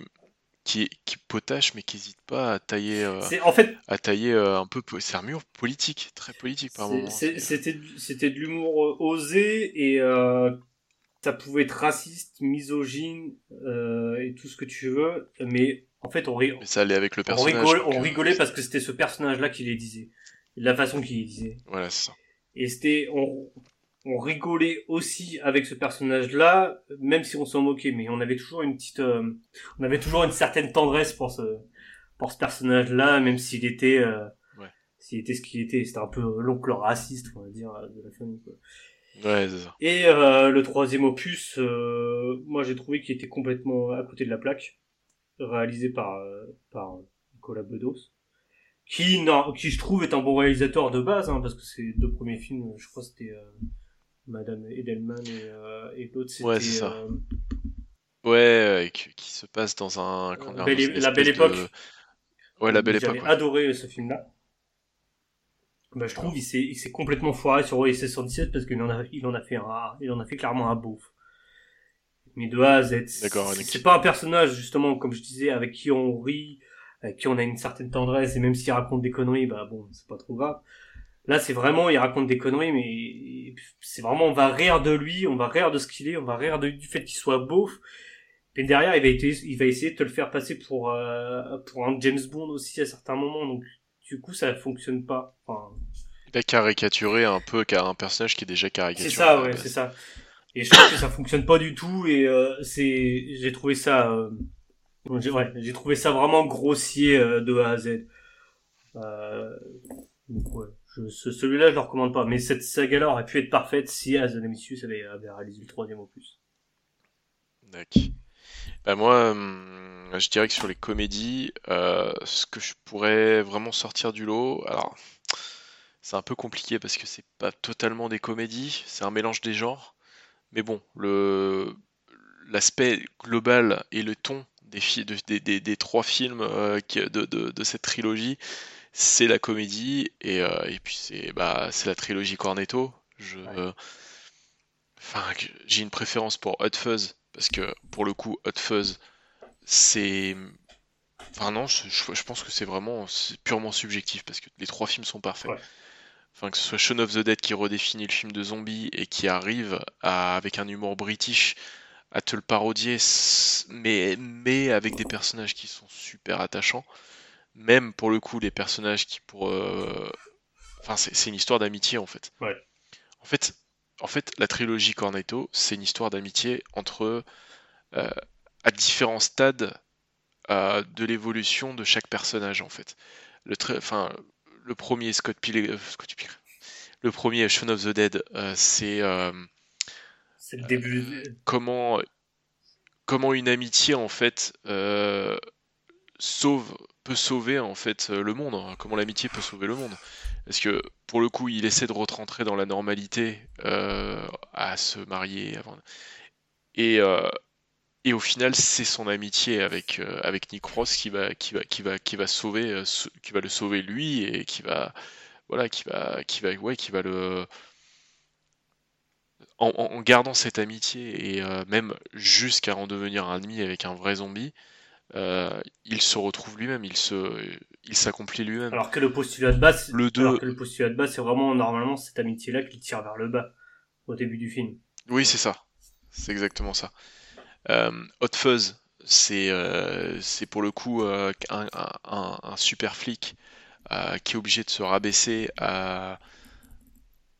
qui, qui potache mais qui n'hésite pas à tailler euh, en fait à tailler euh, un peu c'est un mur politique très politique par moment c'était c'était de l'humour euh, osé et euh, ça pouvait être raciste misogyne euh, et tout ce que tu veux mais en fait on, ri... mais ça allait avec le on personnage rigolait, on rigolait parce que c'était ce personnage là qui les disait. La façon qu'il les disait. Voilà c'est ça. Et c'était on on rigolait aussi avec ce personnage-là, même si on s'en moquait, mais on avait toujours une petite, euh, on avait toujours une certaine tendresse pour ce, pour ce personnage-là, même s'il était, euh, ouais. s'il était ce qu'il était, c'était un peu l'oncle raciste, on va dire, de la famille. Quoi. Ouais, c'est ça. Et euh, le troisième opus, euh, moi j'ai trouvé qu'il était complètement à côté de la plaque, réalisé par par Nicolas Bedos qui, non, qui je trouve est un bon réalisateur de base, hein, parce que ses deux premiers films, je crois c'était Madame Edelman et, euh, et l'autre c'était ouais, c'est ça. euh, ouais qui, qui, se passe dans un euh, belle, la belle époque. De... ouais la belle j'avais époque ouais. adoré ce film là bah, je trouve s'est il s'est complètement foiré sur OSS 117 parce qu'il en a il en a fait un il en a fait clairement un beauf. Mais de A à Z c'est pas un personnage justement comme je disais avec qui on rit avec qui on a une certaine tendresse et même s'il raconte des conneries bah bon c'est pas trop grave Là, c'est vraiment, il raconte des conneries, mais c'est vraiment, on va rire de lui, on va rire de ce qu'il est, on va rire de, du fait qu'il soit beauf. Et derrière, il va, été, il va essayer de te le faire passer pour, euh, pour un James Bond aussi à certains moments. Donc, du coup, ça fonctionne pas. Enfin... Il a caricaturé un peu car un personnage qui est déjà caricaturé. C'est ça, ouais, c'est ça. Et je trouve que ça fonctionne pas du tout. Et euh, c'est, j'ai trouvé ça, euh... j'ai ouais, j'ai trouvé ça vraiment grossier euh, de A à Z. Euh... Donc, ouais ce, celui-là, je le recommande pas. Mais cette saga-là aurait pu être parfaite si Azanamicius avait, avait réalisé le troisième opus. D'accord. Bah moi, hum, je dirais que sur les comédies, euh, ce que je pourrais vraiment sortir du lot, alors c'est un peu compliqué parce que c'est pas totalement des comédies, c'est un mélange des genres. Mais bon, le l'aspect global et le ton des, des, des, des trois films euh, de, de, de, cette trilogie, c'est la comédie et, euh, et puis c'est bah, c'est la trilogie Cornetto. Je, ouais. j'ai une préférence pour Hot Fuzz parce que pour le coup Hot Fuzz c'est enfin non je, je pense que c'est vraiment c'est purement subjectif parce que les trois films sont parfaits. Ouais. Enfin que ce soit Shaun of the Dead qui redéfinit le film de zombie et qui arrive à, avec un humour british à te le parodier mais mais avec des personnages qui sont super attachants même pour le coup les personnages qui pour euh... enfin c'est une histoire d'amitié en fait. Ouais. en fait en fait la trilogie Cornetto c'est une histoire d'amitié entre euh, à différents stades euh, de l'évolution de chaque personnage en fait. Le enfin le premier Scott Pilgrim le premier Shaun of the Dead c'est c'est le début comment comment une amitié en fait sauve peut sauver en fait le monde, hein. comment l'amitié peut sauver le monde. Parce que pour le coup, il essaie de rentrer dans la normalité euh, à se marier avant. Et, euh, et au final, c'est son amitié avec, euh, Nick Ross qui va, qui va, qui va, qui va sauver, euh, qui va le sauver lui et qui va, voilà, qui va, qui va, ouais, qui va le. en, gardant cette amitié et même jusqu'à en devenir un ennemi avec un vrai zombie, il se retrouve lui-même, il se, il s'accomplit lui-même. Alors que le postulat de base, le le postulat de base, c'est vraiment normalement cette amitié-là qui tire vers le bas au début du film. Oui, c'est ça, c'est exactement ça. Hot Fuzz, c'est c'est pour le coup un, un, super flic qui est obligé de se rabaisser à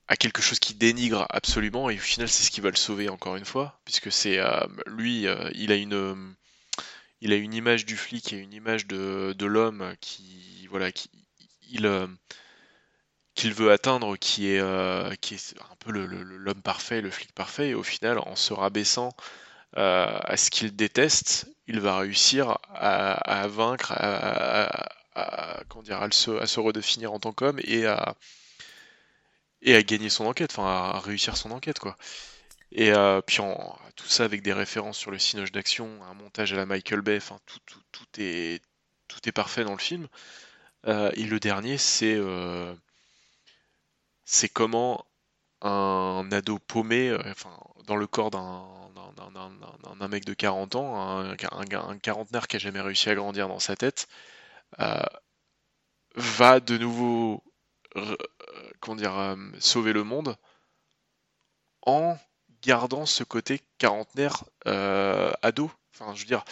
à quelque chose qui dénigre absolument et au final c'est ce qui va le sauver encore une fois puisque c'est euh, lui euh, il a une il a une image du flic et une image de, l'homme qui voilà qui il euh, qu'il veut atteindre qui est qui est un peu l'homme parfait le flic parfait et au final en se rabaissant à ce qu'il déteste il va réussir à, vaincre à, comment dire à se, à se redéfinir en tant qu'homme et à et à gagner son enquête, enfin à réussir son enquête quoi. Et euh, puis tout ça avec des références sur le cinoche d'action, un montage à la Michael Bay, enfin tout, tout, tout, est, tout est parfait dans le film. Euh, et le dernier, c'est euh, c'est comment un ado paumé, enfin dans le corps d'un mec de 40 ans, un, un, quarantenaire qui a jamais réussi à grandir dans sa tête, va de nouveau comment dire, sauver le monde en gardant ce côté quarantenaire euh, ado. Enfin, je veux dire,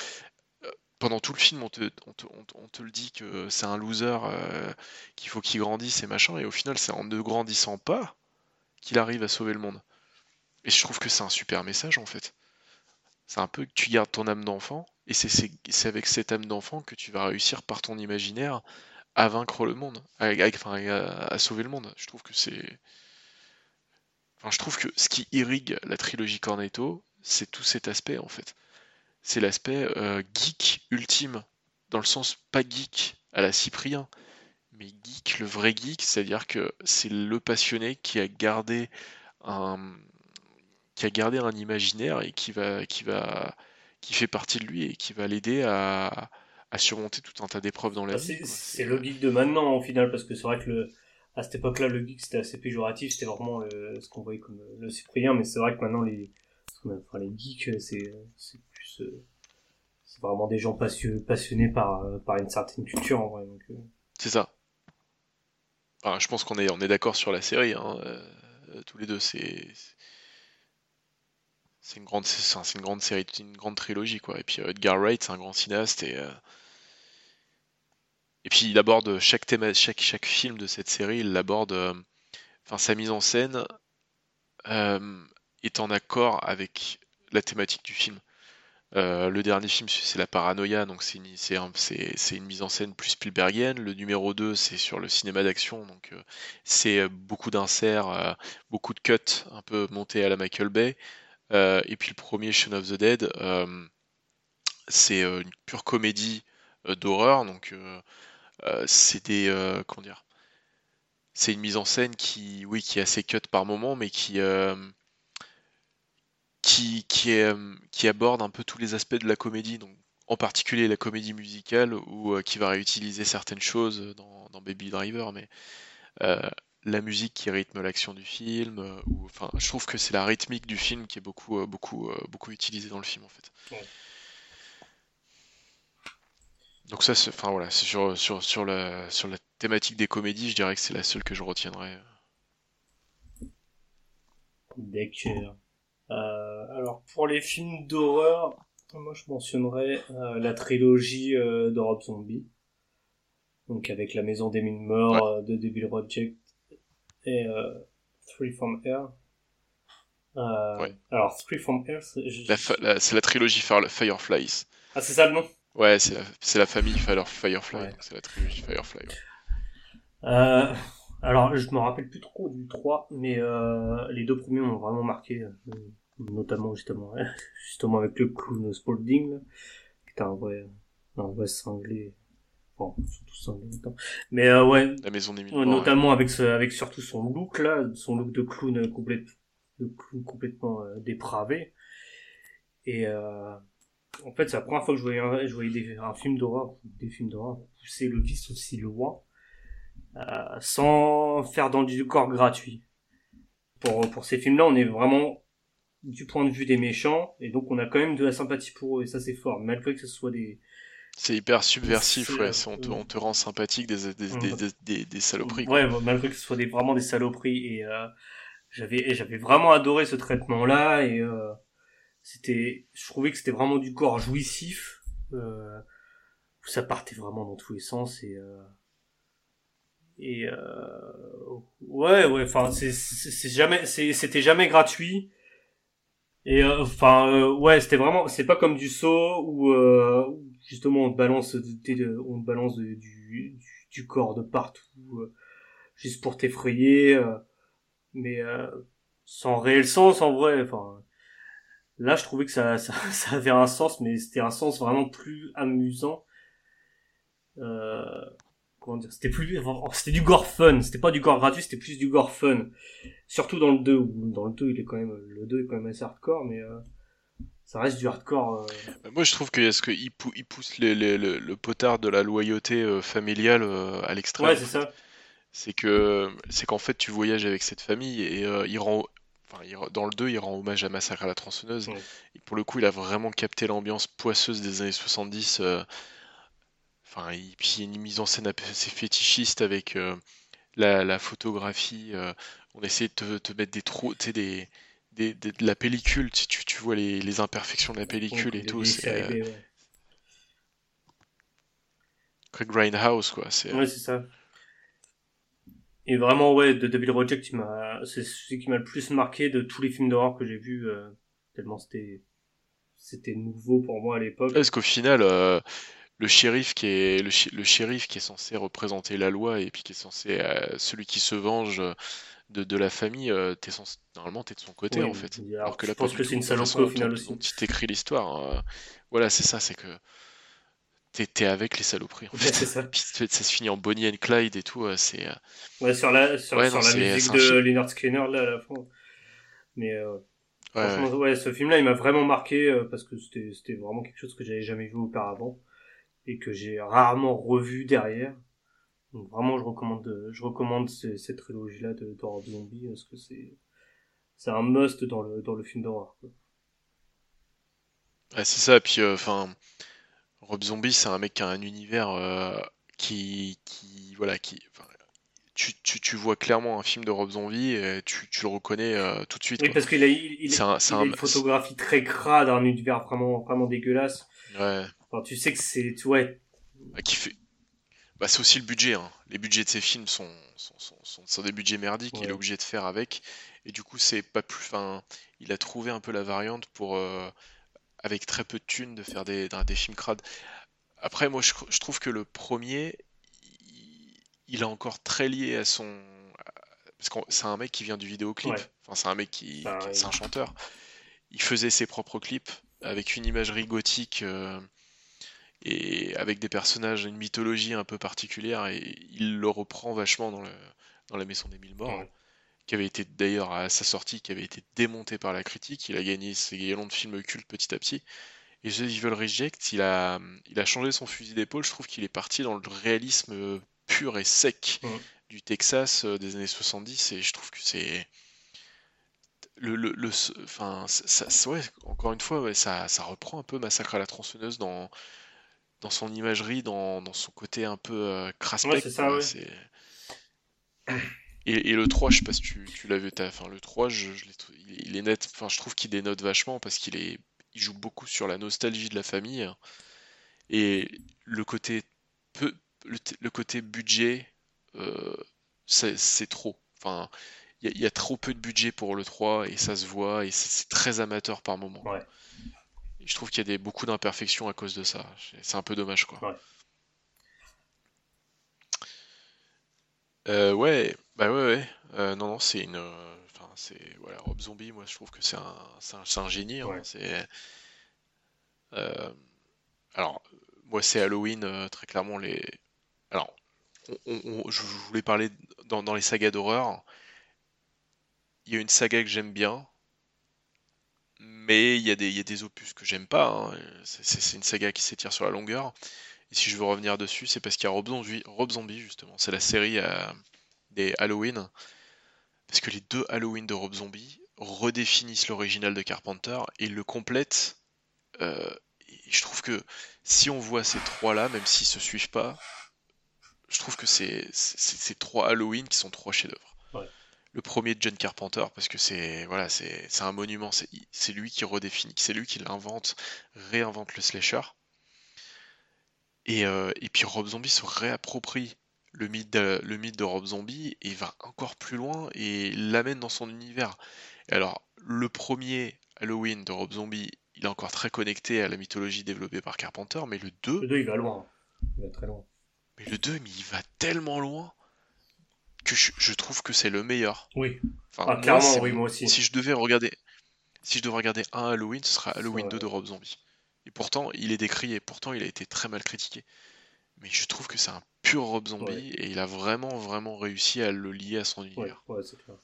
euh, pendant tout le film, on te, le dit que c'est un loser, qu'il faut qu'il grandisse et machin, et au final, c'est en ne grandissant pas qu'il arrive à sauver le monde. Et je trouve que c'est un super message en fait. C'est un peu que tu gardes ton âme d'enfant, et c'est avec cette âme d'enfant que tu vas réussir par ton imaginaire à vaincre le monde, à, à, sauver le monde. Je trouve que c'est. Enfin, je trouve que ce qui irrigue la trilogie Cornetto, c'est tout cet aspect en fait. C'est l'aspect euh, geek ultime, dans le sens pas geek à la Cyprien, mais geek, le vrai geek, c'est-à-dire que c'est le passionné qui a gardé un qui a gardé un imaginaire et qui va qui va qui fait partie de lui et qui va l'aider à, à surmonter tout un tas d'épreuves dans la bah, vie. C'est le geek de maintenant au final parce que c'est vrai que le, à cette époque-là le geek c'était assez péjoratif, c'était vraiment euh, ce qu'on voyait comme euh, le cyprien, mais c'est vrai que maintenant les, enfin, les geeks c'est plus euh, c'est vraiment des gens passionnés par par une certaine culture en vrai. C'est ça. je pense qu'on est on est d'accord sur la série, hein, tous les deux c'est c'est une grande c'est une grande série une grande trilogie quoi et puis Edgar Wright c'est un grand cinéaste et et puis il aborde chaque chaque, film de cette série, il aborde, euh, enfin sa mise en scène euh, est en accord avec la thématique du film. Euh, le dernier film, c'est la paranoïa, donc c'est une, mise en scène plus Spielbergienne. Le numéro 2, c'est sur le cinéma d'action, donc c'est beaucoup d'inserts, beaucoup de cuts un peu montés à la Michael Bay. et puis le premier, Shaun of the Dead, c'est une pure comédie d'horreur, donc c'est des euh, comment dire c'est une mise en scène qui oui qui est assez cut par moment mais qui euh, qui, qui, aborde un peu tous les aspects de la comédie, donc en particulier la comédie musicale, ou qui va réutiliser certaines choses dans, Baby Driver, mais la musique qui rythme l'action du film, enfin, je trouve que c'est la rythmique du film qui est beaucoup, beaucoup, beaucoup utilisée dans le film en fait. Donc ça, enfin voilà, c'est sur, sur, sur, la, sur la thématique des comédies, je dirais que c'est la seule que je retiendrai. D'accord. Euh, alors pour les films d'horreur, moi je mentionnerais euh, la trilogie euh, de Rob Zombie. Donc avec La Maison des Mille Morts de Devil Project et Three from Air. Alors Three from Air, c'est la, la, trilogie Fireflies. Ah c'est ça le nom? Ouais, c'est la, la, famille Firefly, c'est la trilogie Firefly. Euh, alors, je me rappelle plus trop du 3, mais euh, les deux premiers m'ont vraiment marqué, euh, notamment justement, justement avec le clown Spalding, qui était un vrai, un vrai cinglé. Bon, surtout cinglé Mais euh, ouais, la maison des notamment avec, ce, avec surtout son look là, son look de clown, complète, de clown complètement euh, dépravé. Et euh, en fait, c'est la première fois que je voyais un, je voyais des, un film d'horreur, des films d'horreur pousser le vice aussi loin, euh, sans faire dans du corps gratuit. Pour, pour ces films-là, on est vraiment du point de vue des méchants, et donc on a quand même de la sympathie pour eux, et ça c'est fort, malgré que ce soit des... C'est hyper subversif, ouais, on te, on te, rend sympathique des, des, des, des, des saloperies. Ouais, malgré que ce soit des, vraiment des saloperies, et euh, j'avais j'avais vraiment adoré ce traitement-là, et euh, c'était, je trouvais que c'était vraiment du corps jouissif, euh, ça partait vraiment dans tous les sens, et... Euh, et euh, ouais ouais enfin c'est jamais c'était jamais gratuit. Et euh, enfin euh, ouais, c'était vraiment c'est pas comme du saut où euh, justement on te balance on te balance du, du, corps de partout juste pour t'effrayer mais sans réel sens en vrai enfin là je trouvais que ça, ça, ça avait un sens mais c'était un sens vraiment plus amusant euh, comment dire, c'était plus, c'était du gore fun, c'était pas du gore gratuit, c'était plus du gore fun. Surtout dans le 2, où dans le 2, il est quand même, le 2 est quand même assez hardcore, mais euh, ça reste du hardcore. Euh. Bah, moi, je trouve que ce qu'il il pousse le, le, potard de la loyauté euh, familiale à l'extrême? Ouais, c'est ça. C'est que, c'est qu'en fait, tu voyages avec cette famille et il rend, enfin, dans le 2, il rend hommage à Massacre à la tronçonneuse. Et pour le coup, il a vraiment capté l'ambiance poisseuse des années 70 Enfin, et puis il y a une mise en scène assez fétichiste avec euh, la, photographie. Euh, on essaie de te, mettre des trous, tu sais, des, des, de la pellicule, tu, tu vois les, imperfections de la pellicule et tout. C'est euh, Craig Grindhouse, quoi. Ouais, c'est ça. Et vraiment, ouais, de Devil Project, c'est celui qui m'a le plus marqué de tous les films d'horreur que j'ai vus, tellement c'était c'était nouveau pour moi à l'époque. Parce qu'au final, le shérif qui est le, shérif qui est censé représenter la loi et puis qui est censé euh, celui qui se venge de, de la famille, euh, es censé, normalement t'es de son côté en fait. Alors, que là, je pense que c'est une saloperie au final aussi. Tu t'écris l'histoire. Euh, voilà, c'est ça, c'est que t'es es avec les saloperies en fait. ça. puis ça se finit en Bonnie and Clyde et tout. c'est. Ouais, sur la sur, sur la musique de Leonard Skinner là à la fin. Mais franchement, ouais, ce film-là, il m'a vraiment marqué parce que c'était vraiment quelque chose que j'avais jamais vu auparavant et que j'ai rarement revu derrière. Donc vraiment, je recommande, je recommande cette trilogie-là de d'horreur zombie parce que c'est, c'est un must dans le dans le film d'horreur. Ouais, c'est ça. Puis, euh, enfin, Rob Zombie, c'est un mec qui a un univers euh, qui, qui, voilà, qui, tu, tu, tu, vois clairement un film de Rob Zombie et tu, tu le reconnais euh, tout de suite. Oui, parce qu'il a, il, il, a une photographie très crade, un univers vraiment, vraiment dégueulasse. Ouais tu sais que c'est. Ouais. Bah, qui fait... bah, c'est aussi le budget. Hein. Les budgets de ces films sont, sont, sont, des budgets merdiques. Il est obligé de faire avec. Et du coup, c'est pas plus. Enfin, il a trouvé un peu la variante pour, euh, avec très peu de thunes, de faire des, des films crades. Après, moi, je, je, trouve que le premier, il, est encore très lié à son. Parce que c'est un mec qui vient du vidéoclip. Enfin, c'est un mec qui. C'est un chanteur. Il faisait ses propres clips avec une imagerie gothique. Euh, et avec des personnages, une mythologie un peu particulière, et il le reprend vachement dans, le, dans La Maison des Mille Morts, qui avait été d'ailleurs à sa sortie, qui avait été démonté par la critique, il a gagné ses galons de films cultes petit à petit. Et The Evil Reject, il a, il a changé son fusil d'épaule, je trouve qu'il est parti dans le réalisme pur et sec du Texas euh, des années 70, et je trouve que c'est... Le, le, le, enfin, ça, ouais, encore une fois, ouais, ça, ça reprend un peu Massacre à la tronçonneuse dans, dans son imagerie, dans, dans son côté un peu euh, craspec. et, et, le 3, je sais pas si tu, tu l'as vu, enfin, le 3, je, il est net, enfin, je trouve qu'il dénote vachement parce qu'il est, il joue beaucoup sur la nostalgie de la famille et le côté peu, le, côté budget, euh, c'est trop. Enfin, il y, y, a trop peu de budget pour le 3 et ça se voit et c'est très amateur par moment. Ouais je trouve qu'il y a des, beaucoup d'imperfections à cause de ça. C'est un peu dommage, quoi. Ouais. Euh, ouais, bah ouais, ouais. Euh, non, non, c'est une. Enfin, c'est. Voilà, Rob Zombie, moi je trouve que c'est un, un, un, génie. Hein, c'est. Euh, alors, moi c'est Halloween, très clairement, les. Alors, je voulais parler dans, dans les sagas d'horreur. Il y a une saga que j'aime bien, mais il y, a des, y a des opus que j'aime pas. Hein. C'est une saga qui s'étire sur la longueur. Et si je veux revenir dessus, c'est parce qu'il y a Rob Zombie, Rob Zombie justement. C'est la série euh, des Halloween. Parce que les deux Halloween de Rob Zombie, redéfinissent l'original de Carpenter et le complètent. Euh, je trouve que si on voit ces trois-là, même s'ils se suivent pas, je trouve que c'est ces trois Halloween qui sont trois chefs-d'œuvre. Le premier de John Carpenter, parce que c'est voilà, c'est un monument, c'est lui qui redéfinit, c'est lui qui l'invente, réinvente le slasher. Et, euh, et, puis Rob Zombie se réapproprie le mythe de, le mythe de Rob Zombie et va encore plus loin et l'amène dans son univers. alors, le premier Halloween de Rob Zombie, il est encore très connecté à la mythologie développée par Carpenter, mais le 2... Le 2, il va loin. Il va très loin. Mais le 2, mais il va tellement loin que je, trouve que c'est le meilleur. Oui. ah, clairement, oui, moi aussi. Si je devais regarder, si je devais regarder un Halloween, ce sera Halloween 2 de Rob Zombie. Et pourtant, il est décrié, pourtant, il a été très mal critiqué. Mais je trouve que c'est un pur Rob Zombie et il a vraiment, vraiment réussi à le lier à son univers. Ouais, c'est clair.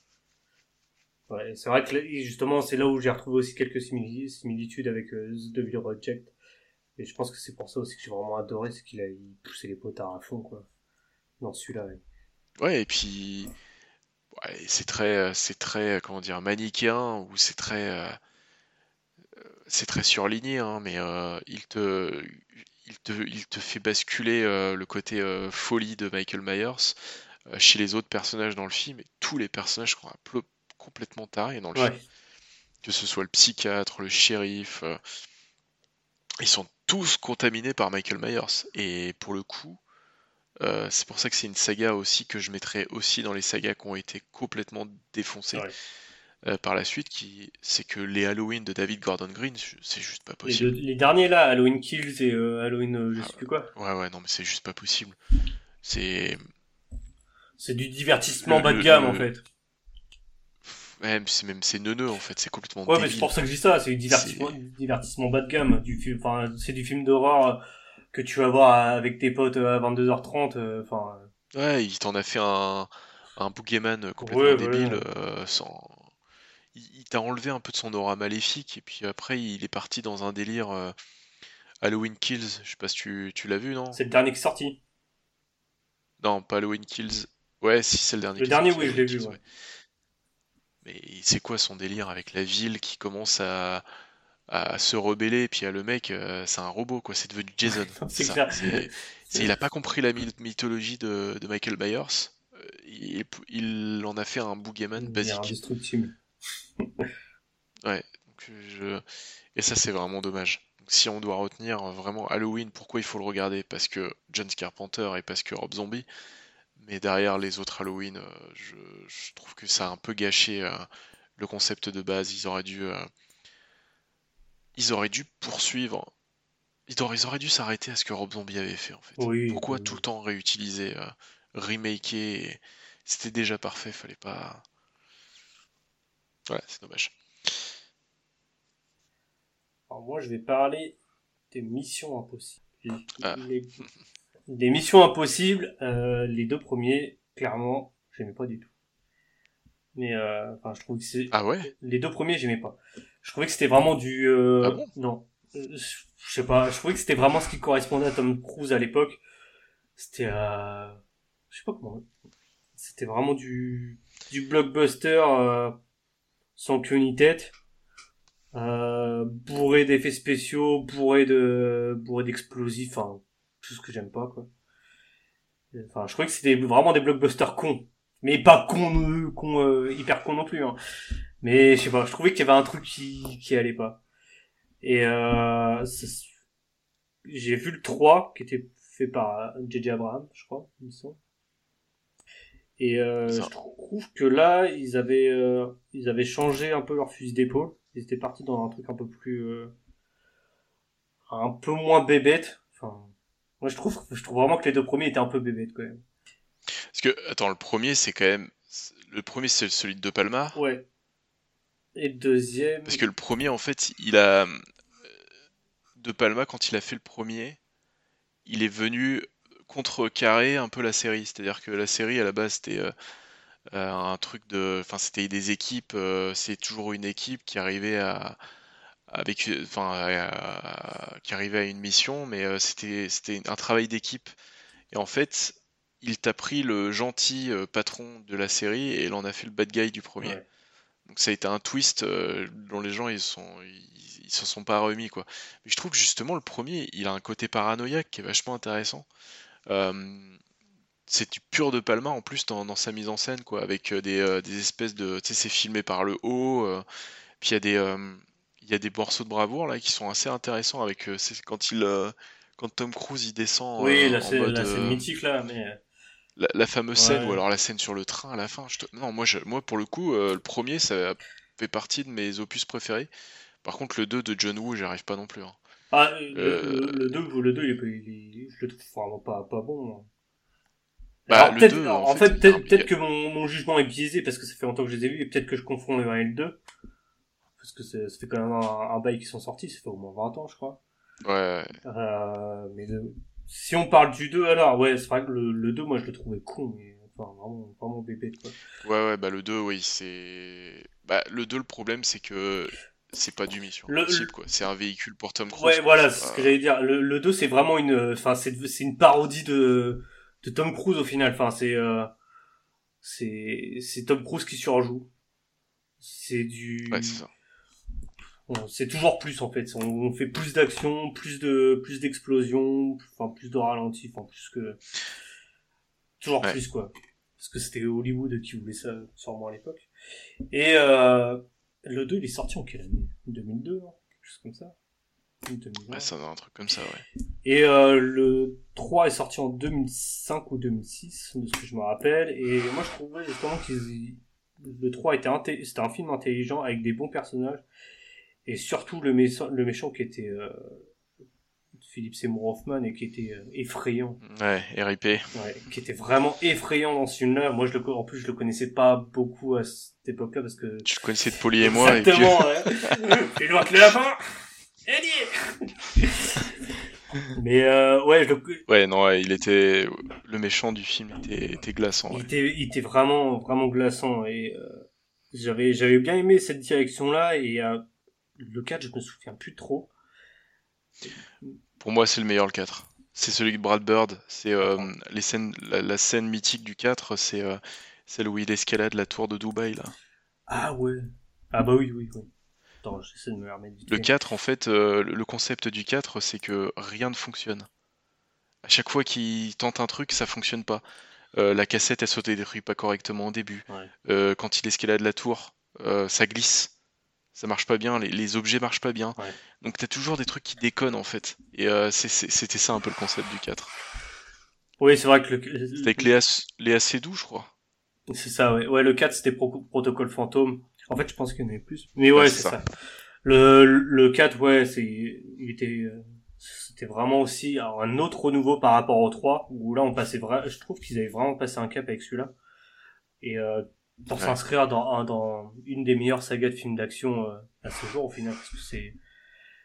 Ouais, c'est vrai que justement, c'est là où j'ai retrouvé aussi quelques similitudes avec euh, The Devil Reject. Et je pense que c'est pour ça aussi que j'ai vraiment adoré, c'est qu'il a poussé les potards à fond, quoi. Dans celui-là. Ouais. et puis. c'est très, euh, c'est très, euh, comment dire, manichéen, ou c'est très. c'est très surligné, hein, mais il te il te, fait basculer euh, le côté euh, folie de Michael Myers euh, chez les autres personnages dans le film, et tous les personnages sont complètement tarés dans le film. Que ce soit le psychiatre, le shérif, ils sont tous contaminés par Michael Myers. Et pour le coup, c'est pour ça que c'est une saga aussi que je mettrais aussi dans les sagas qui ont été complètement défoncées. Euh, par la suite, qui c'est que les Halloween de David Gordon Green, c'est juste pas possible. Les, derniers là, Halloween Kills et euh, Halloween euh, je sais plus quoi. Ouais ouais non mais c'est juste pas possible. C'est c'est du divertissement bas de gamme en fait. Ouais, c'est même c'est neuneux en fait, c'est complètement. Ouais, mais c'est pour ça que je dis ça, c'est du divertissement, divertissement bas de gamme, du enfin c'est du film d'horreur que tu vas voir avec tes potes à 22h30, enfin. ouais, il t'en a fait un un boogeyman complètement débile sans il, t'a enlevé un peu de son aura maléfique, et puis après, il est parti dans un délire euh, Halloween Kills. Je sais pas si tu, tu l'as vu, non? C'est le dernier qui est sorti. Non, pas Halloween Kills. Ouais, si, c'est le dernier. Le dernier, oui, je l'ai vu. Mais c'est quoi son délire avec la ville qui commence à, à se rebeller, et puis le mec, euh, c'est un robot, quoi. C'est devenu Jason. c'est ça. il a pas compris la mythologie de, de Michael Myers. Euh, il, il, en a fait un boogeyman basique. Indestructible. ouais, et ça c'est vraiment dommage. si on doit retenir vraiment Halloween, pourquoi il faut le regarder? Parce que John Carpenter et parce que Rob Zombie. Mais derrière les autres Halloween, euh, je, trouve que ça a un peu gâché euh, le concept de base. Ils auraient dû, euh, ils auraient dû poursuivre. Ils auraient, ils auraient dû s'arrêter à ce que Rob Zombie avait fait en fait. Pourquoi tout le temps réutiliser, remaker C'était déjà parfait, fallait pas. Ouais, c'est dommage. Alors moi, je vais parler des missions impossibles. Ah. Des missions impossibles, euh, les deux premiers, clairement, j'aimais pas du tout. Mais euh, enfin, je trouve que c'est. Ah ouais? Les deux premiers, j'aimais pas. Je trouvais que c'était vraiment du. Euh, ah bon? non, je sais pas. Je trouvais que c'était vraiment ce qui correspondait à Tom Cruise à l'époque. C'était. Euh... Je sais pas comment. C'était vraiment du du blockbuster sans queue ni tête, euh, bourré d'effets spéciaux, bourré de bourré d'explosifs, enfin tout ce que j'aime pas quoi. Enfin, je croyais que c'était vraiment des blockbusters cons, mais pas cons, euh, con, euh, hyper cons non plus. Hein. Mais je sais pas, je trouvais qu'il y avait un truc qui qui allait pas. Et euh, j'ai vu le 3 qui était fait par JJ Abraham, je crois, il et euh, je trouve que là, ils avaient, euh, ils avaient changé un peu leur fusil d'épaule. Ils étaient partis dans un truc un peu plus, euh, un peu moins bébête. Enfin, moi je trouve, je trouve vraiment que les deux premiers étaient un peu bébêtes quand même. Parce que, attends, le premier c'est quand même, le premier c'est celui de De Palma. Ouais. Et le deuxième. Parce que le premier en fait, il a, De Palma quand il a fait le premier, il est venu contrecarrer un peu la série. C'est-à-dire que la série, à la base, c'était euh, euh, un truc de. Enfin, c'était des équipes. Euh, c'est toujours une équipe qui arrivait à. Avec, enfin, qui arrivait à une mission, mais c'était c'était un travail d'équipe. Et en fait, il t'a pris le gentil patron de la série et il en a fait le bad guy du premier. Donc ça a été un twist dont les gens ils sont ils, se sont pas remis quoi. Mais je trouve que justement le premier, il a un côté paranoïaque qui est vachement intéressant. C'est du pur de Palma en plus dans, sa mise en scène quoi, avec des, des espèces de, tu sais, c'est filmé par le haut. puis il y a des il y a des morceaux de bravoure là qui sont assez intéressants avec quand il quand Tom Cruise il descend oui la, scène, la scène mythique là mais la, fameuse scène ou alors la scène sur le train à la fin. Non, moi, moi pour le coup, euh, le premier, ça fait partie de mes opus préférés. Par contre, le 2 de John Woo, j'y arrive pas non plus. Hein. Ah, le, 2, le 2 il est, je le trouve vraiment pas, pas bon. Hein. Bah, le 2, en, fait, peut-être que mon, mon, jugement est biaisé parce que ça fait longtemps que je les ai vus et peut-être que je confonds le 1 et le 2. Parce que ça fait quand même un, un bail qui sont sortis, ça fait au moins 20 ans, je crois. Ouais. Euh, mais le, si on parle du 2, alors, ouais, c'est vrai que le, le 2, moi, je le trouvais con, mais enfin, vraiment, vraiment bébé, quoi. Ouais, ouais, bah, le 2, oui, c'est. Bah, le 2, le problème, c'est que c'est pas du mission le, quoi. C'est un véhicule pour Tom Cruise. Ouais, voilà, c'est ce que j'allais dire. Le, le 2, c'est vraiment une, enfin, c'est, c'est une parodie de, de Tom Cruise au final. Enfin, c'est, euh, c'est, c'est Tom Cruise qui surjoue. C'est du. Ouais, c'est ça c'est toujours plus en fait. On, fait plus d'action, plus de plus d'explosions, enfin plus de ralenti, enfin plus que toujours plus quoi. Parce que c'était Hollywood qui voulait ça sûrement à l'époque. Et euh, le 2 il est sorti en quelle année 2002, hein quelque chose comme ça. Ouais, ça va un truc comme ça, ouais. Et euh, le 3 est sorti en 2005 ou 2006, de ce que je me rappelle. Et moi, je trouvais justement que le 3 était c'était un film intelligent avec des bons personnages et surtout le, méchant, le méchant qui était euh, Philippe Seymour Hoffman et qui était euh, effrayant. Ouais, RIP. Ouais, qui était vraiment effrayant dans ce film-là. Moi, je le, en plus, je le connaissais pas beaucoup à cette époque-là parce que. Tu le connaissais de Polly et moi. Exactement, ouais. Fais-le que le lapin Mais euh, ouais, je le... Ouais, non, ouais, il était le méchant du film était, était glaçant. Il, était, il était vraiment vraiment glaçant et euh, j'avais j'avais bien aimé cette direction là et euh, le 4, je me souviens plus trop. Pour moi, c'est le meilleur le 4. C'est celui de Brad Bird. C'est euh, les scènes, la, scène mythique du 4, c'est euh, celle où il escalade la tour de Dubaï là. Ah ouais. Ah bah oui, oui, oui. Attends, j'essaie de me remettre Le 4, en fait, euh, le concept du 4, c'est que rien ne fonctionne. À chaque fois qu'il tente un truc, ça fonctionne pas. la cassette, elle se détruit pas correctement au début. quand il escalade la tour, ça glisse ça marche pas bien, les, les objets marchent pas bien. Ouais. Donc t'as toujours des trucs qui déconnent en fait. Et euh, c'était ça un peu le concept du 4. Oui, c'est vrai que le. C'était avec Léa, Léa Seydoux, je crois. C'est ça, ouais. Ouais, le 4 c'était Protocole Fantôme. En fait, je pense qu'il y en avait plus. Mais ouais, c'est ça. Le, le 4, ouais, c'est, il était, euh, c'était vraiment aussi un autre renouveau par rapport au 3, où là on passait vraiment, je trouve qu'ils avaient vraiment passé un cap avec celui-là. Et euh, pour s'inscrire dans, dans une des meilleures sagas de films d'action euh, à ce jour au final parce que c'est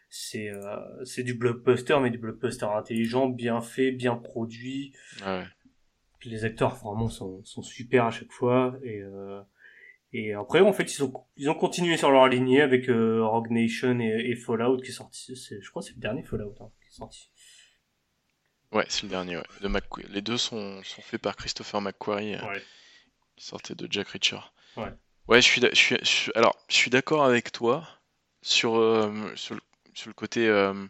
c'est euh, c'est du blockbuster mais du blockbuster intelligent bien fait bien produit ouais. les acteurs vraiment sont, sont super à chaque fois et euh, et après en fait ils ont ils ont continué sur leur lignée avec euh, Rogue Nation et, et, Fallout qui est sorti c'est je crois c'est le dernier Fallout hein, qui est sorti ouais c'est le dernier ouais. de les deux sont sont faits par Christopher McQuarrie ouais sortait de Jack Reacher. Ouais. Ouais, je suis, je suis, alors, je suis d'accord avec toi sur, euh, sur, le, côté, euh,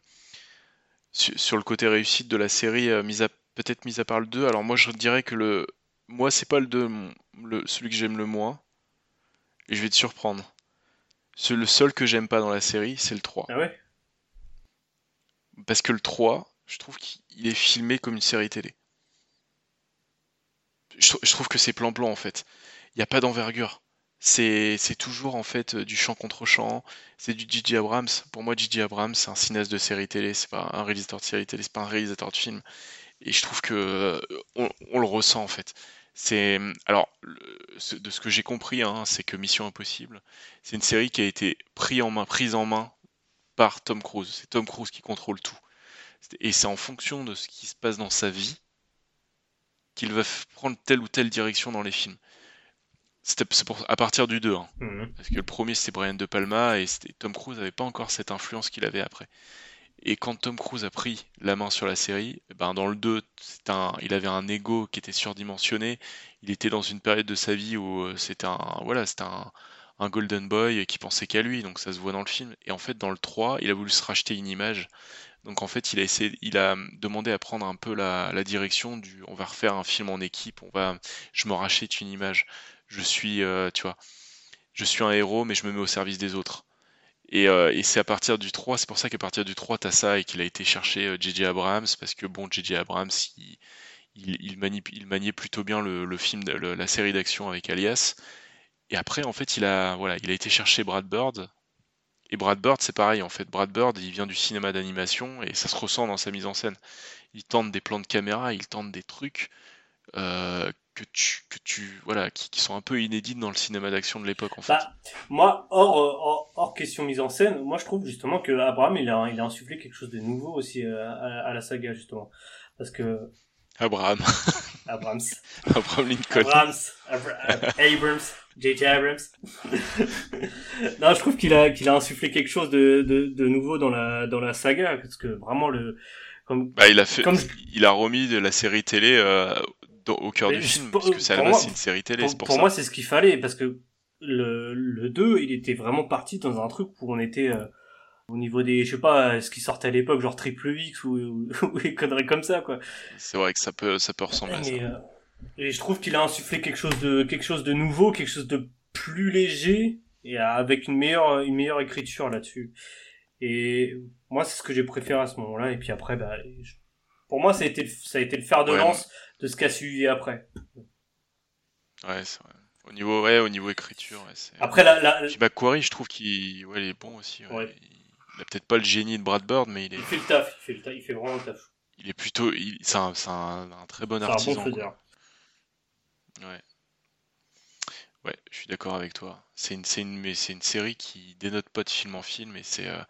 sur, le côté réussite de la série, euh, à, peut-être mis à part le 2. Alors moi, je dirais que le, moi, c'est pas le 2, le, celui que j'aime le moins. Et je vais te surprendre. le seul que j'aime pas dans la série, c'est le 3. Ah ouais? Parce que le 3, je trouve qu'il est filmé comme une série télé je, trouve que c'est plan-plan en fait. Il n'y a pas d'envergure. C'est toujours en fait du champ contre champ. C'est du Gigi Abrams. Pour moi, Gigi Abrams, c'est un cinéaste de série télé. C'est pas un réalisateur de série télé. C'est pas un réalisateur de film. Et je trouve que euh, on, le ressent en fait. C'est alors de ce que j'ai compris, hein, c'est que Mission Impossible, c'est une série qui a été prise en main, prise en main par Tom Cruise. C'est Tom Cruise qui contrôle tout. Et c'est en fonction de ce qui se passe dans sa vie qu'il va prendre telle ou telle direction dans les films. C'est à partir du 2. Hein. Mhm. Parce que le premier c'était Brian De Palma et Tom Cruise n'avait pas encore cette influence qu'il avait après. Et quand Tom Cruise a pris la main sur la série, eh ben dans le 2, un, il avait un ego qui était surdimensionné. Il était dans une période de sa vie où euh, c'était un, voilà, c'était un, un golden boy qui pensait qu'à lui, donc ça se voit dans le film. Et en fait, dans le 3, il a voulu se racheter une image. Donc en fait, il a essayé, il a demandé à prendre un peu la, direction du, on va refaire un film en équipe, on va, je me rachète une image. Je suis, euh, tu vois, je suis un héros, mais je me mets au service des autres. Et, euh, c'est à partir du 3, c'est pour ça qu'à partir du 3, t'as ça et qu'il a été chercher J.J. Abrams, parce que bon, J.J. Abrams, il, il, maniait plutôt bien le, film, la série d'action avec Alias. Et après, en fait, il a, voilà, il a été chercher Brad Bird. Et Brad Bird, c'est pareil, en fait. Brad Bird, il vient du cinéma d'animation et ça se ressent dans sa mise en scène. Il tente des plans de caméra, il tente des trucs euh, que tu, que tu, voilà, qui, sont un peu inédits dans le cinéma d'action de l'époque, en fait. Bah, moi, hors, hors, question mise en scène, moi, je trouve justement que Abraham, il a, il a insufflé quelque chose de nouveau aussi euh, à la saga, justement. Parce que Abraham. Abrams. Abraham Lincoln. Abrams. Abrams. J.J. Abrams. non, je trouve qu'il a, qu'il a insufflé quelque chose de, de, de, nouveau dans la, dans la saga, parce que vraiment le, comme, bah, il a fait, comme... il a remis de la série télé euh, au cœur du film, parce que c'est à la base une série télé. Pour, pour moi, c'est ce qu'il fallait, parce que le, le 2, il était vraiment parti dans un truc où on était, euh, au niveau des je sais pas ce qui sortait à l'époque genre triple X ou, ou, des conneries comme ça quoi c'est vrai que ça peut ça peut ressembler à ça euh, et je trouve qu'il a insufflé quelque chose de quelque chose de nouveau quelque chose de plus léger et avec une meilleure une meilleure écriture là-dessus et moi c'est ce que j'ai préféré à ce moment-là et puis après bah pour moi ça a été ça a été le fer de lance de ce qu'a suivi après ouais c'est vrai au niveau, ouais, au niveau écriture. Ouais, Après, la, la... Puis Macquarie, je trouve qu'il ouais, il est bon aussi. Ouais. A peut-être pas le génie de Brad Bird, mais il est. Il fait le taf, il fait, le taf, il fait vraiment le taf. Il est plutôt. C'est un, un, un, très bon artisan. Un bon ouais. Ouais, je suis d'accord avec toi. C'est une, une, une série qui dénote pas de film en film, et c'est. Euh,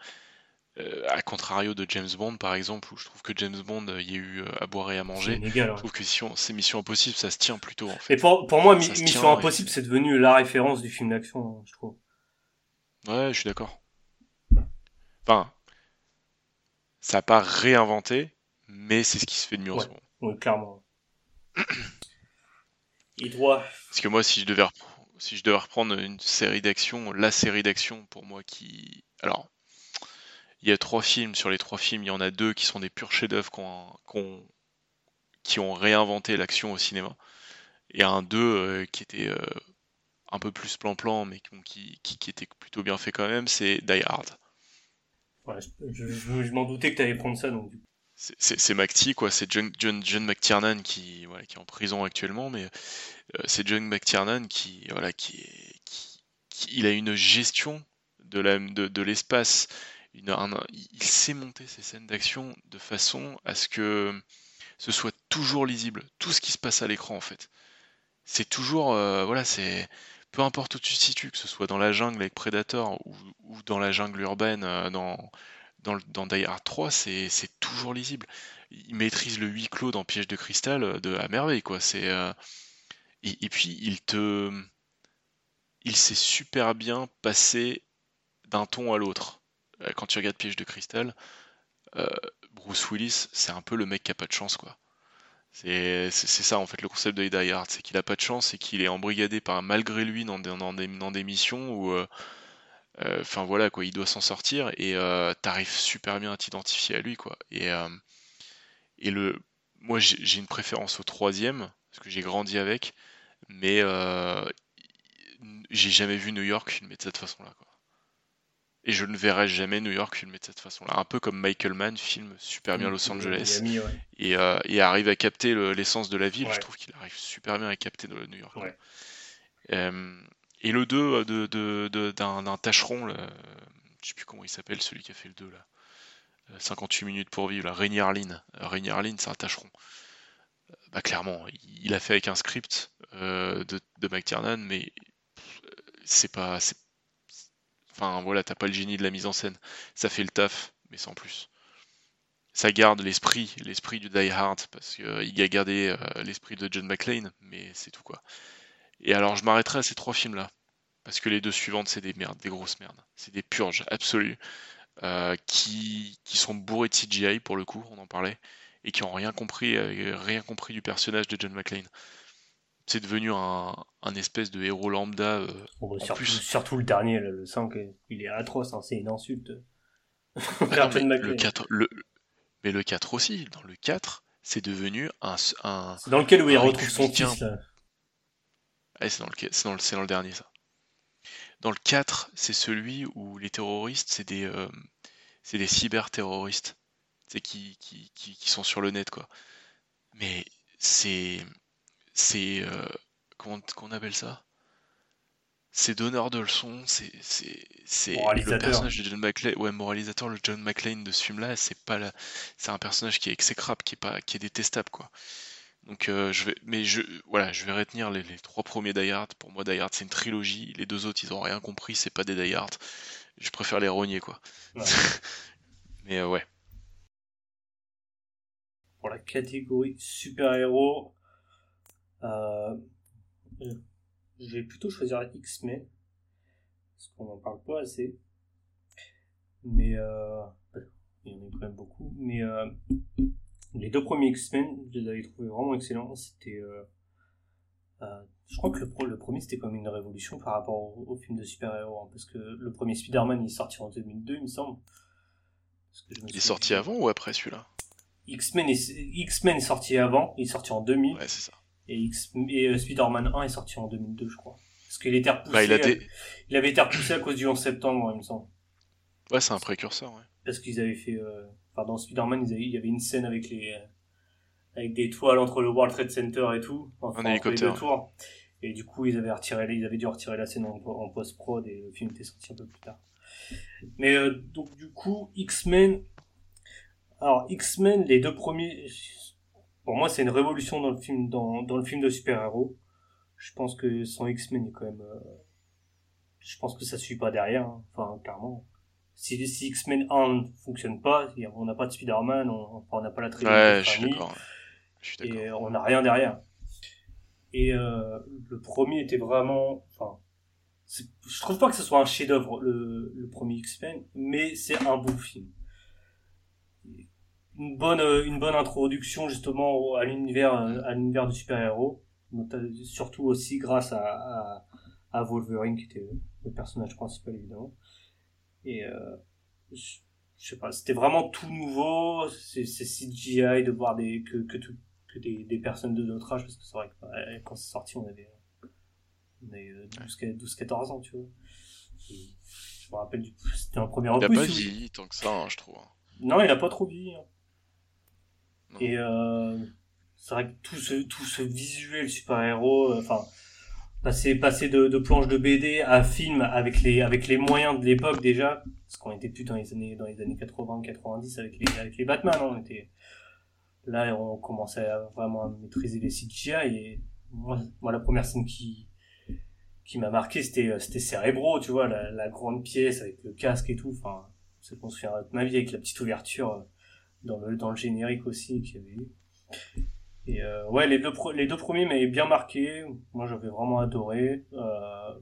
euh, à contrario de James Bond par exemple, où je trouve que James Bond, il y a eu euh, à boire et à manger. je trouve que si c'est Mission Impossible, ça se tient plutôt. En fait. Et pour, pour moi, Mission Impossible, c'est devenu la référence du film d'action, je trouve. Ouais, je suis d'accord. Enfin, ça n'a pas réinventé, mais c'est ce qui se fait de mieux en ce moment. Oui, clairement. Il doit. Parce que moi, si je devais, si je devais reprendre une série d'action, la série d'action pour moi qui. Alors, il y a trois films. Sur les trois films, il y en a deux qui sont des purs chefs-d'œuvre qui ont réinventé l'action au cinéma. Et un deux euh, qui était euh, un peu plus plan-plan, mais qui, qui, qui, était plutôt bien fait quand même, c'est Die Hard je, m'en doutais que tu allais prendre ça, c'est McTee, quoi. C'est John, John, McTiernan qui, est en prison actuellement, mais euh, c'est John McTiernan qui, voilà, qui, il a une gestion de l'espace. Il sait monter ses scènes d'action de façon à ce que ce soit toujours lisible. Tout ce qui se passe à l'écran, en fait. C'est toujours, euh, voilà, c'est peu importe où tu te situes, que ce soit dans la jungle avec Predator ou, dans la jungle urbaine euh, dans, dans, dans Die Hard 3, c'est toujours lisible. Il maîtrise le huis clos dans Piège de cristal euh, de, à merveille, quoi. C'est euh, et, puis il te, il sait super bien passer d'un ton à l'autre. Quand tu regardes Piège de cristal, Bruce Willis, c'est un peu le mec qui a pas de chance, quoi. C'est ça en fait le concept de Die Hard, c'est qu'il a pas de chance et qu'il est embrigadé par malgré lui dans des, dans des, dans des missions où, euh, euh, enfin voilà quoi, il doit s'en sortir et euh, t'arrives super bien à t'identifier à lui quoi. Et, et le, moi j'ai une préférence au troisième parce que j'ai grandi avec, mais j'ai jamais vu New York filmé de cette façon-là quoi. Et je ne verrai jamais New York filmé de cette façon-là. Un peu comme Michael Mann filme super bien Los Angeles euh, et, arrive à capter l'essence de la ville. Je trouve qu'il arrive super bien à capter de New York. Euh, et le 2 euh, d'un de, de, tâcheron, là, je sais plus comment il s'appelle, celui qui a fait le 2 là. 58 minutes pour vivre, là. Rainy Arline. Rainy Arline, c'est un tâcheron. Bah, clairement, il a fait avec un script de, de McTiernan, mais c'est pas, Enfin voilà, t'as pas le génie de la mise en scène. Ça fait le taf, mais sans plus. Ça garde l'esprit, l'esprit du Die Hard, parce qu'il euh, a gardé euh, l'esprit de John McClane, mais c'est tout quoi. Et alors je m'arrêterai à ces trois films-là, parce que les deux suivantes, c'est des merdes, des grosses merdes. C'est des purges absolues, euh, qui, qui sont bourrées de CGI pour le coup, on en parlait, et qui ont rien compris, rien compris du personnage de John McClane. C'est devenu un, un espèce de héros lambda. Euh, bah, surtout, le dernier, le 5, il est atroce, hein, c'est une insulte. Ah mais, le 4, le... mais le 4 aussi, dans le 4, c'est devenu un. un c'est dans lequel où il retrouve son fils. C'est dans, le... dans, dans le dernier ça. Dans le 4, c'est celui où les terroristes, c'est des, euh, c'est des cyber-terroristes. C'est qui, qui, qui, qui, sont sur le net, quoi. Mais c'est. C'est. Euh, comment qu'on appelle ça C'est donneur de leçons, c'est. C'est le personnage de John McClane. Ouais, moralisateur, le John McClane de ce film-là, c'est pas la... C'est un personnage qui est exécrable, qui est, pas... qui est détestable, quoi. Donc euh, je vais, mais je, voilà, je vais retenir les, trois premiers Die Hard. Pour moi, Die Hard c'est une trilogie. Les deux autres, ils ont rien compris. C'est pas des Die Hard. Je préfère les rogner quoi. mais euh, ouais. Pour la catégorie super héros, euh, je vais plutôt choisir X-Men parce qu'on en parle pas assez. Mais il y en a quand même beaucoup. Mais les deux premiers X-Men, je les avais trouvés vraiment excellents. C'était, euh, euh, je crois que le, le premier c'était comme une révolution par rapport au, film de super-héros, hein, parce que le premier Spider-Man il est sorti en 2002, il me semble. il est sorti avant ou après celui-là? X-Men est, X-Men est sorti avant, il est sorti en 2000. Ouais, c'est ça. Et, X, et euh, Spider-Man 1 est sorti en 2002, je crois. Parce qu'il était repoussé. Bah, il, a il, avait été repoussé à cause du 11 septembre, il me semble. Ouais, c'est un précurseur, ouais. Parce qu'ils avaient fait. Euh, enfin, dans Spider-Man, il y avait une scène avec les. Avec des toiles entre le World Trade Center et tout. Enfin, un hélicoptère. tours. Et du coup, ils avaient, retiré, ils avaient dû retirer la scène en, post-prod et le film était sorti un peu plus tard. Mais euh, donc, du coup, X-Men. Alors, X-Men, les deux premiers. Pour moi, c'est une révolution dans le film, dans, dans le film de super-héros. Je pense que sans X-Men, quand même. Euh, je pense que ça suit pas derrière. Hein. Enfin, clairement si, X-Men 1 ne fonctionne pas, on n'a pas de Spider-Man, on n'a pas la trilogie ouais, je suis d'accord. Et on n'a rien derrière. Et euh, le premier était vraiment, enfin, je trouve pas que ce soit un chef-d'œuvre le, le, premier X-Men, mais c'est un bon film. Une bonne, une bonne introduction justement à l'univers, à l'univers du super-héros, surtout aussi grâce à, à, à Wolverine qui était le personnage principal évidemment. Et euh, je, sais pas, c'était vraiment tout nouveau. C'est CGI de voir des, que, que, que des, des, personnes de notre âge, parce que c'est vrai que bah, quand c'est sorti, on avait, on avait 12-14 euh, ans, tu vois. je me rappelle, c'était un premier Il a pas vieilli tant que ça, hein, je trouve. Non, il a pas trop vieilli. Hein. Et euh, c'est vrai que tout ce, tout ce visuel super-héros, euh, enfin, passer passer de, de planches de BD à film avec les avec les moyens de l'époque déjà parce qu'on était plus dans les années dans les années 80 90 avec les avec les Batman hein, on était là on commençait à vraiment maîtriser les CGI et moi, moi la première scène qui qui m'a marqué c'était c'était Cérébro tu vois la, la grande pièce avec le casque et tout enfin c'est qu'on se fait ma vie avec la petite ouverture dans le dans le générique aussi qu'il y avait eu et euh, ouais, les deux, les deux premiers m'avaient bien marqué. Moi, j'avais vraiment adoré. Euh...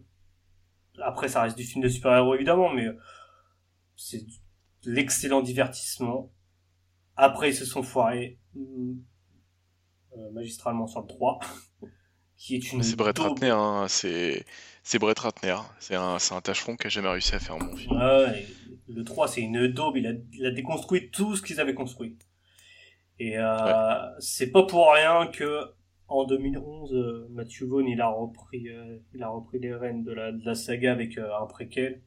Après, ça reste du film de super-héros, évidemment, mais c'est l'excellent divertissement. Après, ils se sont foirés euh, magistralement sur le 3, qui est une... C'est Brett Ratner, hein. c'est... C'est Brett Ratner, c'est un, c'est un tâcheron qui a jamais réussi à faire un bon film. Ouais, le 3, c'est une daube, il a, il a déconstruit tout ce qu'ils avaient construit. Et euh, c'est pas pour rien que en 2011, euh, Matthew Vaughn il a repris, euh, il a repris les rênes de la, de la saga avec euh, un préquel.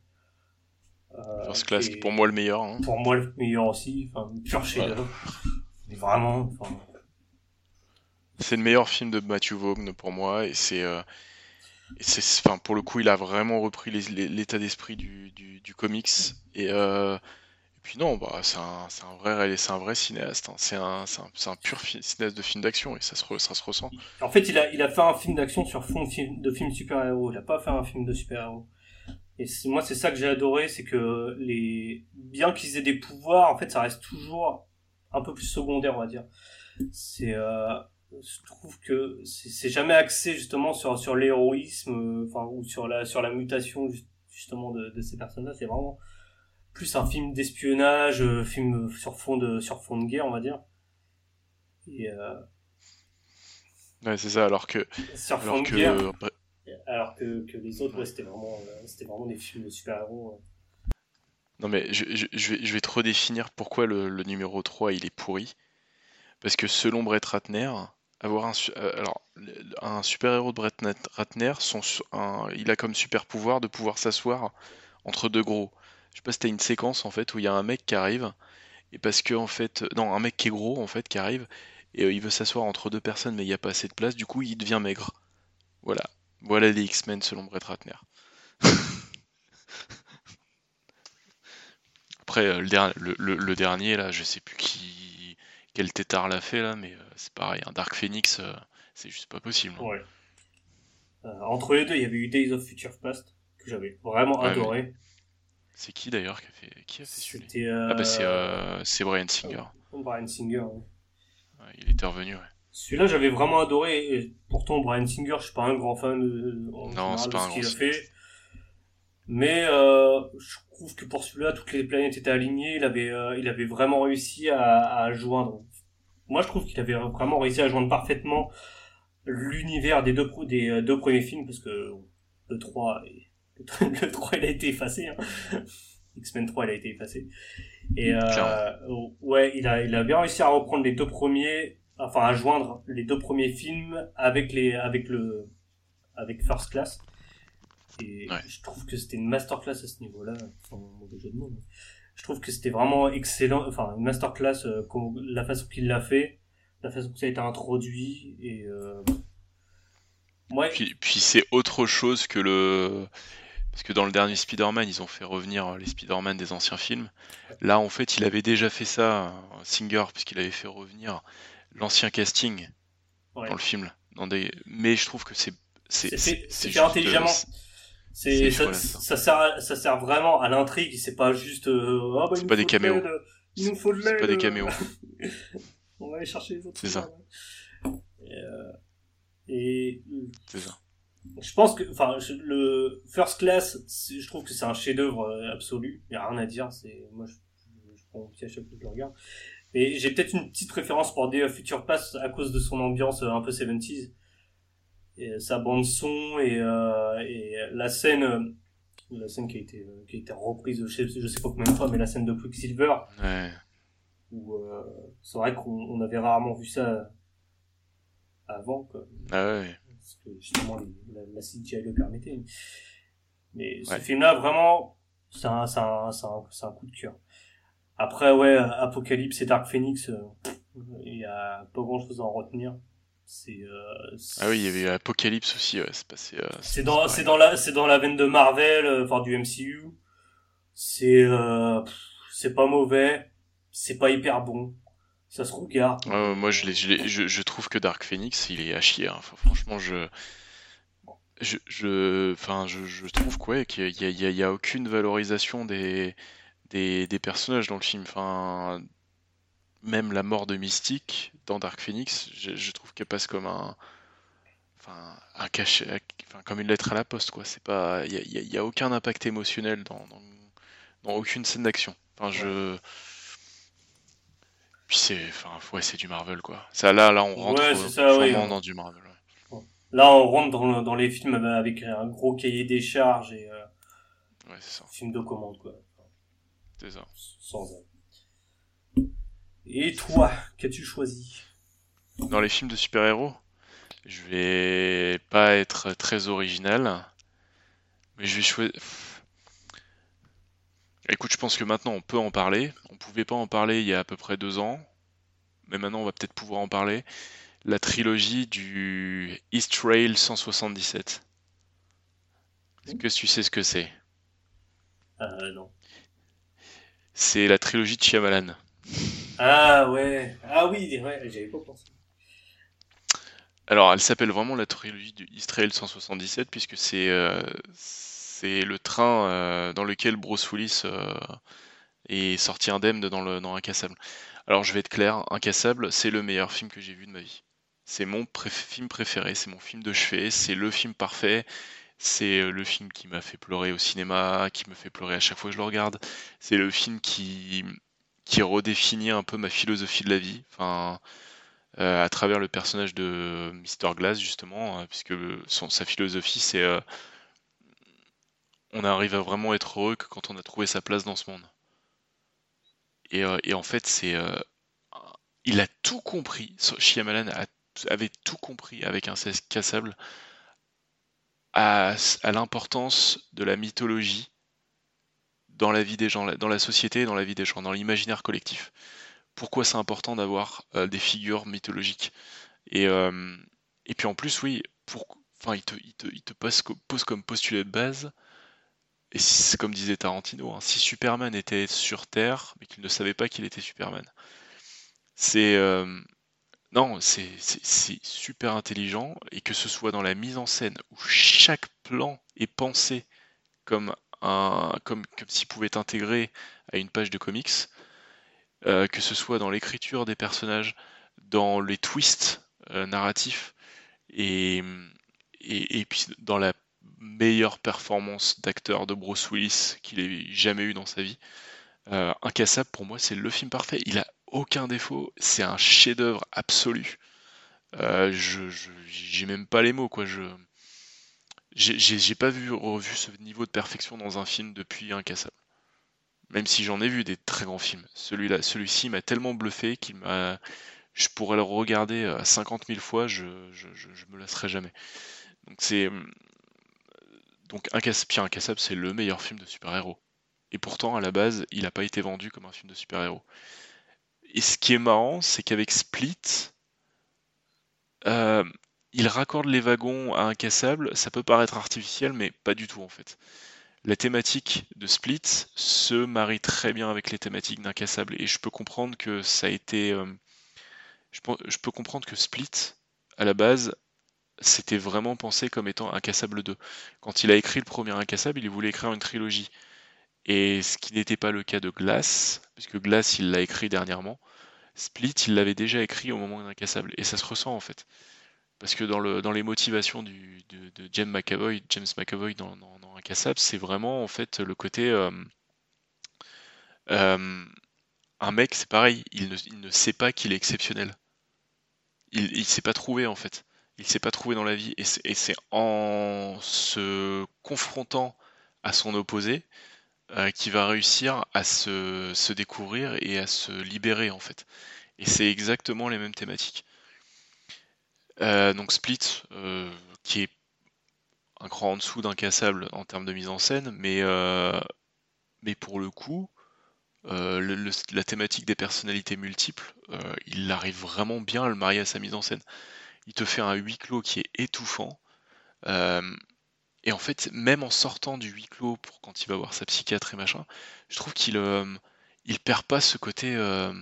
First Class, pour moi le meilleur. Hein. Pour moi le meilleur aussi, enfin pur chef Mais vraiment. C'est le meilleur film de Matthew Vaughn pour moi et c'est enfin pour le coup il a vraiment repris l'état d'esprit du, du, comics et euh, puis non, bah, c'est un, un, vrai, c'est un vrai cinéaste. Hein. C'est un, un, un, pur cinéaste de film d'action et ça se, ça se ressent. En fait, il a, il a fait un film d'action sur fond de film super-héros. Il a pas fait un film de super-héros. Et moi, c'est ça que j'ai adoré, c'est que les, bien qu'ils aient des pouvoirs, en fait, ça reste toujours un peu plus secondaire, on va dire. C'est, euh, je trouve que c'est jamais axé justement sur sur l'héroïsme, enfin ou sur la sur la mutation justement de, de ces personnes-là. C'est vraiment plus un film d'espionnage, euh, film sur fond de sur fond de guerre, on va dire. Et euh... Ouais, c'est ça. Alors que sur fond de guerre, alors que, que les autres, c'était vraiment, c'était vraiment des films de super-héros. Non mais je, je, je, vais, je vais te redéfinir pourquoi le, le numéro 3 il est pourri. Parce que selon Brett Ratner, avoir un, alors, un super-héros de Brett Ratner, il a comme super pouvoir de pouvoir s'asseoir entre deux gros. Je sais pas si t'as une séquence en fait où il y a un mec qui arrive et parce que en fait, non, un mec qui est gros en fait qui arrive et euh, il veut s'asseoir entre deux personnes mais il n'y a pas assez de place, du coup il devient maigre. Voilà, voilà les X-Men selon Brett Ratner. Après euh, le, dernier là, je sais plus qui, quel tétard l'a fait là, mais euh, c'est pareil, un Dark Phoenix, c'est juste pas possible. Ouais. entre les deux, il y avait eu Days of Future Past que j'avais vraiment adoré. C'est qui d'ailleurs qui a fait, qui a fait Ah bah c'est, euh, c'est Brian Singer. Brian Singer, il était revenu, ouais. Celui-là, j'avais vraiment adoré. Et pourtant, Brian Singer, je suis pas un grand fan de, non, c'est pas un ce qu'il a fait. Mais euh, je trouve que pour celui-là, toutes les planètes étaient alignées. Il avait, euh, il avait vraiment réussi à, à joindre. Moi, je trouve qu'il avait vraiment réussi à joindre parfaitement l'univers des deux, des euh, deux premiers films, parce que le 3 est le 3 il a été effacé. Hein. X-Men 3 il a été effacé. Et euh, ouais, il a, il a bien réussi à reprendre les deux premiers, enfin à joindre les deux premiers films avec les, avec le, avec First Class. Et je trouve que c'était une masterclass à ce niveau-là, mauvais jeu de mots. Je trouve que c'était vraiment excellent, enfin une masterclass, euh, la façon qu'il l'a fait, la façon que ça a été introduit et euh... ouais. Puis, puis c'est autre chose que le parce que dans le dernier Spider-Man, ils ont fait revenir les Spider-Man des anciens films. Là, en fait, il avait déjà fait ça, Singer, puisqu'il avait fait revenir l'ancien casting dans le film. Dans des... Mais je trouve que c'est. C'est intelligemment. C'est ça, ça, sert, ça sert vraiment à l'intrigue, c'est pas juste. Euh, ah, bah, c'est pas des caméos. Il nous faut de C'est pas des caméos. On va aller chercher les autres. C'est ça. Et, euh, et... C'est ça je pense que, enfin, le First Class, je trouve que c'est un chef-d'œuvre euh, absolu. Il y a rien à dire. C'est, moi, je, je, prends mon petit à chaque fois que je le regarde. Et j'ai peut-être une petite préférence pour of Future Past à cause de son ambiance euh, un peu 70s. Et sa bande son et, euh, et la scène, euh, la scène qui a été, qui a été reprise, je sais, je sais pas combien de fois, mais la scène de Quicksilver. Ouais. Où, c'est vrai qu'on on avait rarement vu ça avant, quoi. Ah ouais parce que justement la, la CGI le permettait. Mais ce film-là, vraiment, c'est un, un, un, coup de cœur. Après, ouais, Apocalypse et Dark Phoenix, euh, il y a pas grand-chose à en retenir. C'est euh, ah oui, il y avait Apocalypse aussi, ouais, c'est passé. Euh, c'est dans, c'est dans la, c'est dans la veine de Marvel, euh, enfin du MCU. C'est, euh, c'est pas mauvais, c'est pas hyper bon ça se regarde. moi, je, je, je, trouve que Dark Phoenix, il est à chier. Hein. franchement, je, je, je, enfin, je, je trouve quoi qu'il y, y, y a, aucune valorisation des, des, des, personnages dans le film. Enfin, même la mort de Mystique dans Dark Phoenix, je, trouve qu'elle passe comme un, enfin, un cachet, enfin, comme une lettre à la poste, quoi. C'est pas, il y a, y a, aucun impact émotionnel dans, dans, dans aucune scène d'action. Enfin, je puis c'est, enfin, ouais, c'est du Marvel quoi. Ça, là, là, on rentre vraiment dans du Marvel. Là, on rentre dans, dans, les films avec un gros cahier des charges et euh, ouais, c'est ça. film de commande quoi. C'est ça. Sans Et toi, qu'as-tu choisi? Dans les films de super-héros, je vais pas être très original, mais je vais choisir. Écoute, je pense que maintenant on peut en parler. On pouvait pas en parler il y a à peu près deux ans, mais maintenant on va peut-être pouvoir en parler. La trilogie du East Rail 177. Est-ce que tu sais ce que c'est? Euh, non. C'est la trilogie de Shyamalan. Ah ouais, ah oui, ouais, j'avais pas pensé. Alors, elle s'appelle vraiment la trilogie du East Rail 177 puisque c'est euh, c'est le train euh, dans lequel Bruce Willis euh, est sorti indemne dans, le, dans Incassable. Alors je vais être clair, Incassable, c'est le meilleur film que j'ai vu de ma vie. C'est mon film préféré, c'est mon film de chevet, c'est le film parfait, c'est le film qui m'a fait pleurer au cinéma, qui me fait pleurer à chaque fois que je le regarde. C'est le film qui, qui redéfinit un peu ma philosophie de la vie. Enfin, à travers le personnage de Mr. Glass, justement, hein, puisque sa philosophie, c'est on arrive à vraiment être heureux que quand on a trouvé sa place dans ce monde. Et, en fait, c'est il a tout compris. Shyamalan avait tout compris avec un cassable à, à l'importance de la mythologie dans la vie des gens, dans la société dans la vie des gens, dans l'imaginaire collectif. Pourquoi c'est important d'avoir euh, des figures mythologiques? Et, euh, et puis en plus, oui, pour, enfin, il te, il te, il te pose, pose, comme postulat de base, et c'est comme disait Tarantino, hein, si Superman était sur Terre, mais qu'il ne savait pas qu'il était Superman. C'est euh, non, c'est super intelligent et que ce soit dans la mise en scène où chaque plan est pensé comme comme s'il pouvait être intégré à une page de comics, euh, que ce soit dans l'écriture des personnages, dans les twists euh, narratifs et, puis dans la meilleure performance d'acteur de Bruce Willis qu'il ait jamais eu dans sa vie. Incassable pour moi c'est le film parfait. Il a aucun défaut, c'est un chef-d'œuvre absolu. Euh, je, j'ai même pas les mots quoi. J'ai pas vu revu ce niveau de perfection dans un film depuis Incassable. Même si j'en ai vu des très grands films, celui-là, celui-ci m'a tellement bluffé qu'il m'a, je pourrais le regarder à 50 000 fois, je, me lasserai jamais. Donc c'est donc Incassable, Incassable, c'est le meilleur film de super-héros. Et pourtant, à la base, il n'a pas été vendu comme un film de super-héros. Et ce qui est marrant, c'est qu'avec Split, euh, il raccorde les wagons à Incassable. Ça peut paraître artificiel, mais pas du tout en fait. La thématique de Split se marie très bien avec les thématiques d'Incassable. Et je peux comprendre que ça a été. Euh, je, je, peux comprendre que Split, à la base, c'était vraiment pensé comme étant Incassable 2. Quand il a écrit le premier Incassable, il voulait écrire une trilogie. Et ce qui n'était pas le cas de Glass, puisque Glass, il l'a écrit dernièrement. Split, il l'avait déjà écrit au moment d'Incassable. Et ça se ressent en fait. Parce que dans, le, dans les motivations de, James McAvoy, dans, dans, Incassable, c'est vraiment en fait le côté. Euh, euh, un mec, c'est pareil, il ne, ne, sait pas qu'il est exceptionnel. Il ne s'est pas trouvé en fait. Il s'est pas trouvé dans la vie. Et c'est en se confrontant à son opposé euh, qui va réussir à se, découvrir et à se libérer en fait. Et c'est exactement les mêmes thématiques. Euh, donc Split, euh, qui est un cran en dessous d'Incassable en termes de mise en scène, mais, mais pour le coup, la thématique des personnalités multiples, il arrive vraiment bien à le marier à sa mise en scène. Il te fait un huis clos qui est étouffant. Et en fait, même en sortant du huis clos pour quand il va voir sa psychiatre et machin, je trouve qu'il euh, il perd pas ce côté euh,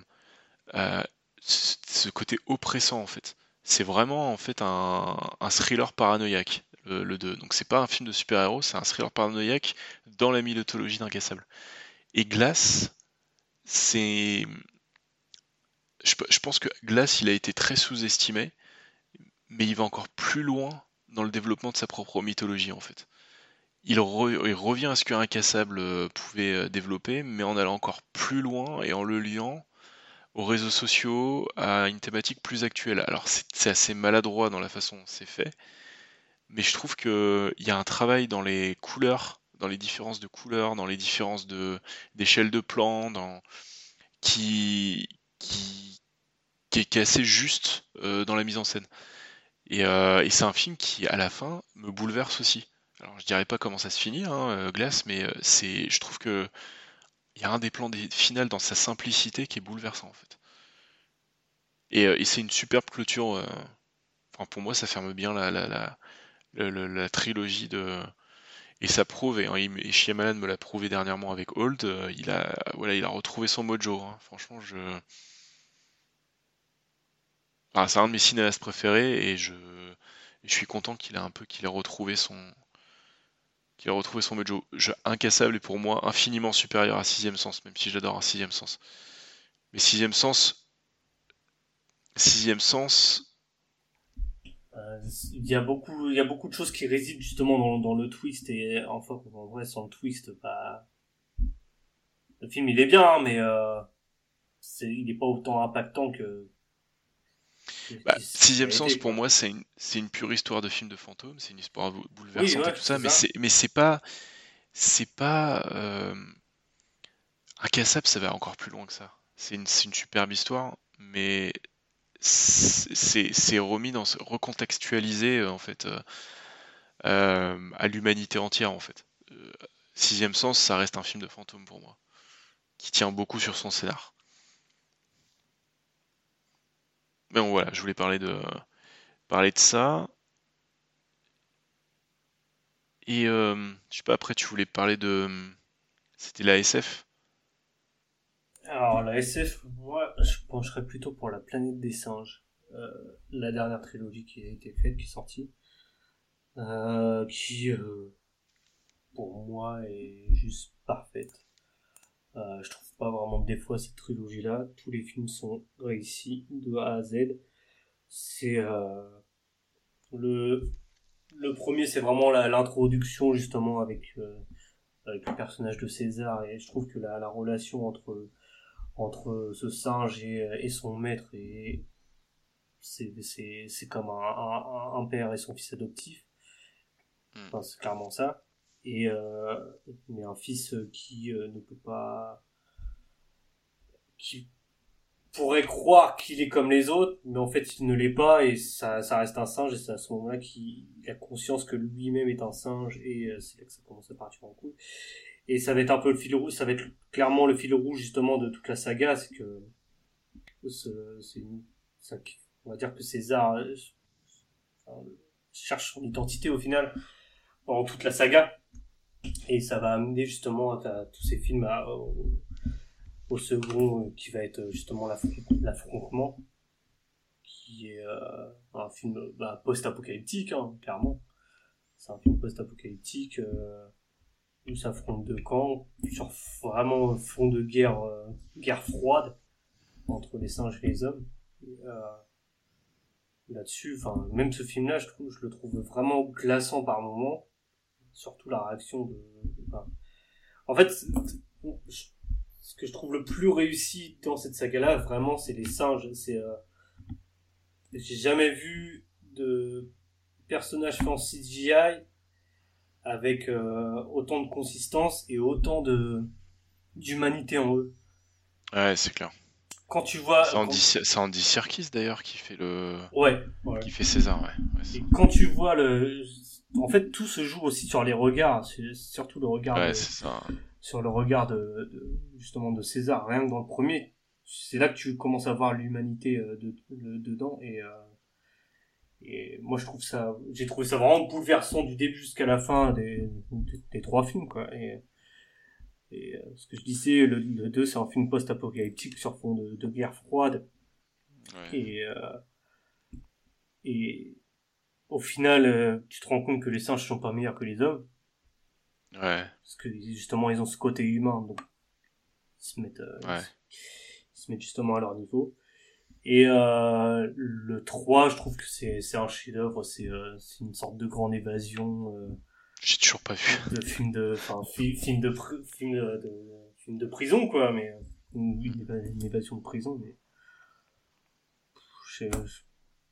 euh, ce côté oppressant en fait. C'est vraiment en fait un, thriller paranoïaque le, 2. Donc c'est pas un film de super-héros, c'est un thriller paranoïaque dans la mythologie d'Incassable. Et Glass, c'est je, pense que Glass il a été très sous-estimé, mais il va encore plus loin dans le développement de sa propre mythologie en fait. Il, revient à ce qu'un Incassable euh, pouvait euh, développer, mais en allant encore plus loin et en le liant aux réseaux sociaux, à une thématique plus actuelle. Alors c'est assez maladroit dans la façon dont c'est fait, mais je trouve qu'il y a un travail dans les couleurs, dans les différences de couleurs, dans les différences d'échelle de, plan, dans, qui, qui, est, assez juste euh, dans la mise en scène. Euh, et, c'est un film qui, à la fin, me bouleverse aussi. Alors, je dirais pas comment ça se finit, hein, euh, Glace, mais je trouve que il y a un des plans finales dans sa simplicité qui est bouleversant en fait. Et, c'est une superbe clôture. enfin, pour moi, ça ferme bien la, trilogie de. Et ça prouve, et, et Shyamalan me l'a prouvé dernièrement avec Old, il a, voilà, il a retrouvé son mojo. Hein. Franchement, je c'est un de mes cinéastes préférés et je, suis content qu'il un peu qu'il ait retrouvé son qu'il ait retrouvé son mojo. Je, incassable est pour moi infiniment supérieur à Sixième Sens, même si j'adore un Sixième Sens. Mais Sixième Sens, Sixième Sens. Euh, il y a beaucoup, il y a beaucoup de choses qui résident justement dans, le twist et enfin en vrai sans le twist, pas. Le film il est bien, hein, mais euh, c'est, il est pas autant impactant que Bah, sixième sens, pour moi, c'est une, une pure histoire de film de fantôme, c'est une histoire bouleversante et tout ça, mais c'est, mais c'est pas, c'est pas, euh... Incassable, ça va encore plus loin que ça. C'est une, une superbe histoire, mais c'est remis dans recontextualisé euh, en fait euh, euh, à l'humanité entière en fait. Sixième sens, ça reste un film de fantôme pour moi, qui tient beaucoup sur son scénar. Bon, voilà, je voulais parler de parler de ça. Et je sais pas, après tu voulais parler de. C'était la SF alors la SF, moi, je pencherais plutôt pour la planète des singes. Euh, la dernière trilogie qui a été faite, qui est sortie, euh, qui, euh, pour moi, est juste parfaite. je trouve pas vraiment de défaut à cette trilogie-là. Tous les films sont réussis de A à Z. C'est le le premier, c'est vraiment l'introduction justement avec avec le personnage de César et je trouve que la, la relation entre entre ce singe et, son maître et c'est c'est comme un, un, père et son fils adoptif hmm. enfin, c'est clairement ça et euh, mais un fils qui euh, ne peut pas qui pourrait croire qu'il est comme les autres mais en fait il ne l'est pas et ça, ça reste un singe et c'est à ce moment-là qu'il a conscience que lui-même est un singe et euh, c'est là que ça commence à partir en couille. Et ça va être un peu le fil rouge, ça va être clairement le fil rouge justement de toute la saga, c'est que c'est on va dire que César euh, cherche son identité au final pendant toute la saga. Et ça va amener justement à, tous ces films au, second euh, qui va être justement l'affrontement qui est euh, un film bah, post-apocalyptique hein, clairement. C'est un film post-apocalyptique où s'affrontent deux camps sur vraiment fond de guerre euh, guerre froide entre les singes et les hommes. Euh, là-dessus enfin même ce film là je trouve je le trouve vraiment glaçant par moments surtout la réaction de, en fait ce que je trouve le plus réussi dans cette saga là vraiment c'est les singes c'est euh, j'ai jamais vu de personnage fait en CGI avec euh, autant de consistance et autant de d'humanité en eux. Ouais, c'est clair. Quand tu vois, c'est Andy, Andy Serkis d'ailleurs qui fait le, ouais, qui fait César, ouais. et quand tu vois le, en fait, tout se joue aussi sur les regards, c'est surtout le regard, ouais, ça. Sur le regard de, de, justement de César. Rien que dans le premier, c'est là que tu commences à voir l'humanité euh, de, dedans et euh, et moi, je trouve ça, j'ai trouvé ça vraiment bouleversant du début jusqu'à la fin des, des, trois films, quoi. Et, et euh, ce que je disais, le, le 2, c'est un film post-apocalyptique sur fond de, de guerre froide. Et, euh, et au final, tu te rends compte que les singes sont pas meilleurs que les hommes. Ouais. Parce que justement, ils ont ce côté humain, donc ils se mettent, euh, ouais. ils se mettent justement à leur niveau. Et euh, le 3, je trouve que c'est c'est un chef-d'œuvre, c'est euh, c'est une sorte de grande évasion. Euh, J'ai toujours pas vu. De film de, enfin film de film de, film de prison quoi, mais une, une, évasion de prison, mais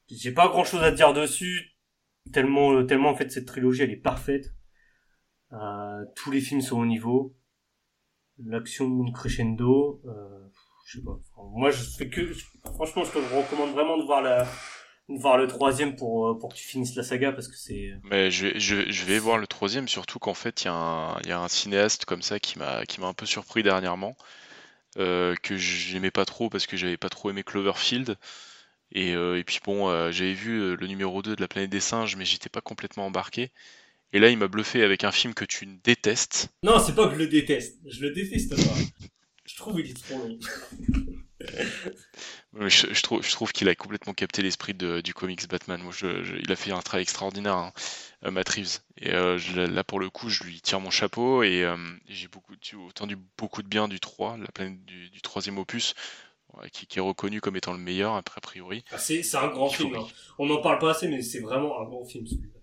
j'ai pas grand chose à dire dessus tellement tellement en fait cette trilogie elle est parfaite. Euh, tous les films sont au niveau. L'action crescendo. Euh, je sais pas. moi, je fais que, franchement, je te recommande vraiment de voir la, voir le troisième pour, euh, pour que tu finisses la saga parce que c'est. Mais je, je, je, vais voir le troisième, surtout qu'en fait, il y, a un, y a un cinéaste comme ça qui m'a, un peu surpris dernièrement, euh, que j'aimais pas trop parce que j'avais pas trop aimé Cloverfield. Et, et puis bon, j'avais vu le numéro 2 de La planète des singes, mais j'étais pas complètement embarqué. Et là, il m'a bluffé avec un film que tu détestes. Non, c'est pas que je le déteste. Je le déteste pas. Je trouve qu'il est trop long. je, trouve, je trouve qu'il a complètement capté l'esprit du comics Batman. Moi, je, il a fait un travail extraordinaire, hein, euh, Matt Reeves. Et euh, là, pour le coup, je lui tire mon chapeau et euh, j'ai beaucoup, entendu beaucoup de bien du 3, la planète du, troisième opus, qui, est reconnu comme étant le meilleur, après, a priori. Ah, c'est un grand film. Hein. On n'en parle pas assez, mais c'est vraiment un grand film celui-là.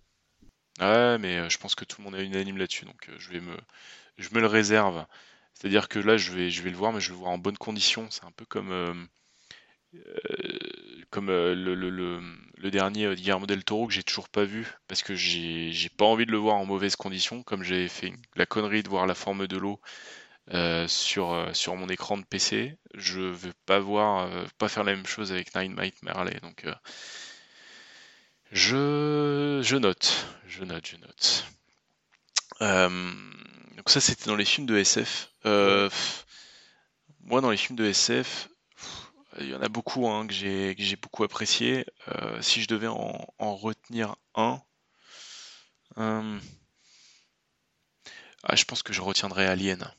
Ouais, mais je pense que tout le monde est unanime là-dessus, donc je vais me, je me le réserve. C'est-à-dire que là, je vais, le voir, mais je vais le voir en bonne condition. C'est un peu comme, euh, euh, comme le, dernier Guillermo del Toro que j'ai toujours pas vu parce que j'ai pas envie de le voir en mauvaise condition, comme j'avais fait la connerie de voir la forme de l'eau sur, sur mon écran de PC. Je veux pas voir, pas faire la même chose avec Nine Might Merley. Donc je, je note, je note, je note. donc ça c'était dans les films de SF. moi dans les films de SF, il y en a beaucoup hein, que j'ai beaucoup apprécié. Euh, si je devais en, retenir un, euh, ah, je pense que je retiendrai Alien.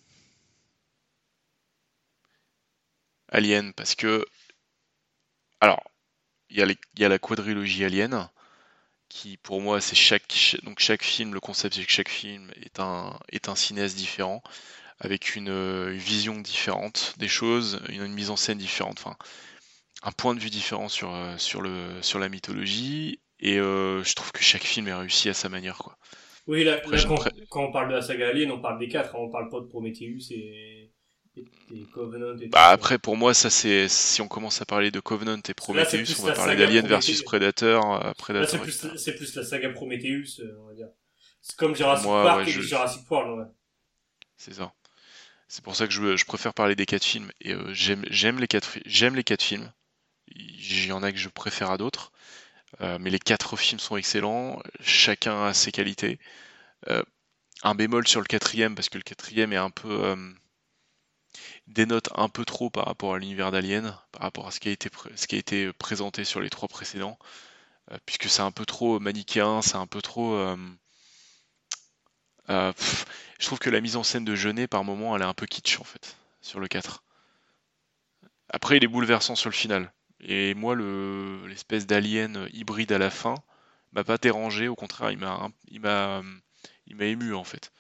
Alien, parce que. Alors, il y, a la quadrilogie Alien, qui pour moi, c'est chaque, donc chaque film, le concept c'est que chaque film est un, est un cinéaste différent avec une, vision différente des choses, une, mise en scène différente, enfin un point de vue différent sur, euh, sur, le, sur la mythologie, et euh, je trouve que chaque film est réussi à sa manière. Quoi. Oui, là, quand, on parle de la saga Alien, on parle des quatre, hein, on parle pas de Prometheus et, Covenant. Et bah après, pour moi, ça c'est si on commence à parler de Covenant et Prometheus, on va parler d'Alien versus Predator. Euh, Predator c'est plus, la saga Prometheus, on va dire. C'est comme Jurassic Park et Jurassic World. C'est ça. C'est pour ça que je, préfère parler des quatre films. Et euh, j'aime les quatre j'aime les quatre films. Il y en a que je préfère à d'autres. Euh, mais les quatre films sont excellents. Chacun a ses qualités. Euh, un bémol sur le quatrième, parce que le quatrième est un peu dénote un peu trop par rapport à l'univers d'Alien, par rapport à ce qui a été, ce qui a été présenté sur les trois précédents, puisque c'est un peu trop manichéen, c'est un peu trop euh, je trouve que la mise en scène de Jeunet, par moment, elle est un peu kitsch, en fait, sur le 4. Après, il est bouleversant sur le final. Et moi, l'espèce d'alien hybride à la fin m'a pas dérangé, au contraire, il m'a, il m'a, il m'a ému, en fait.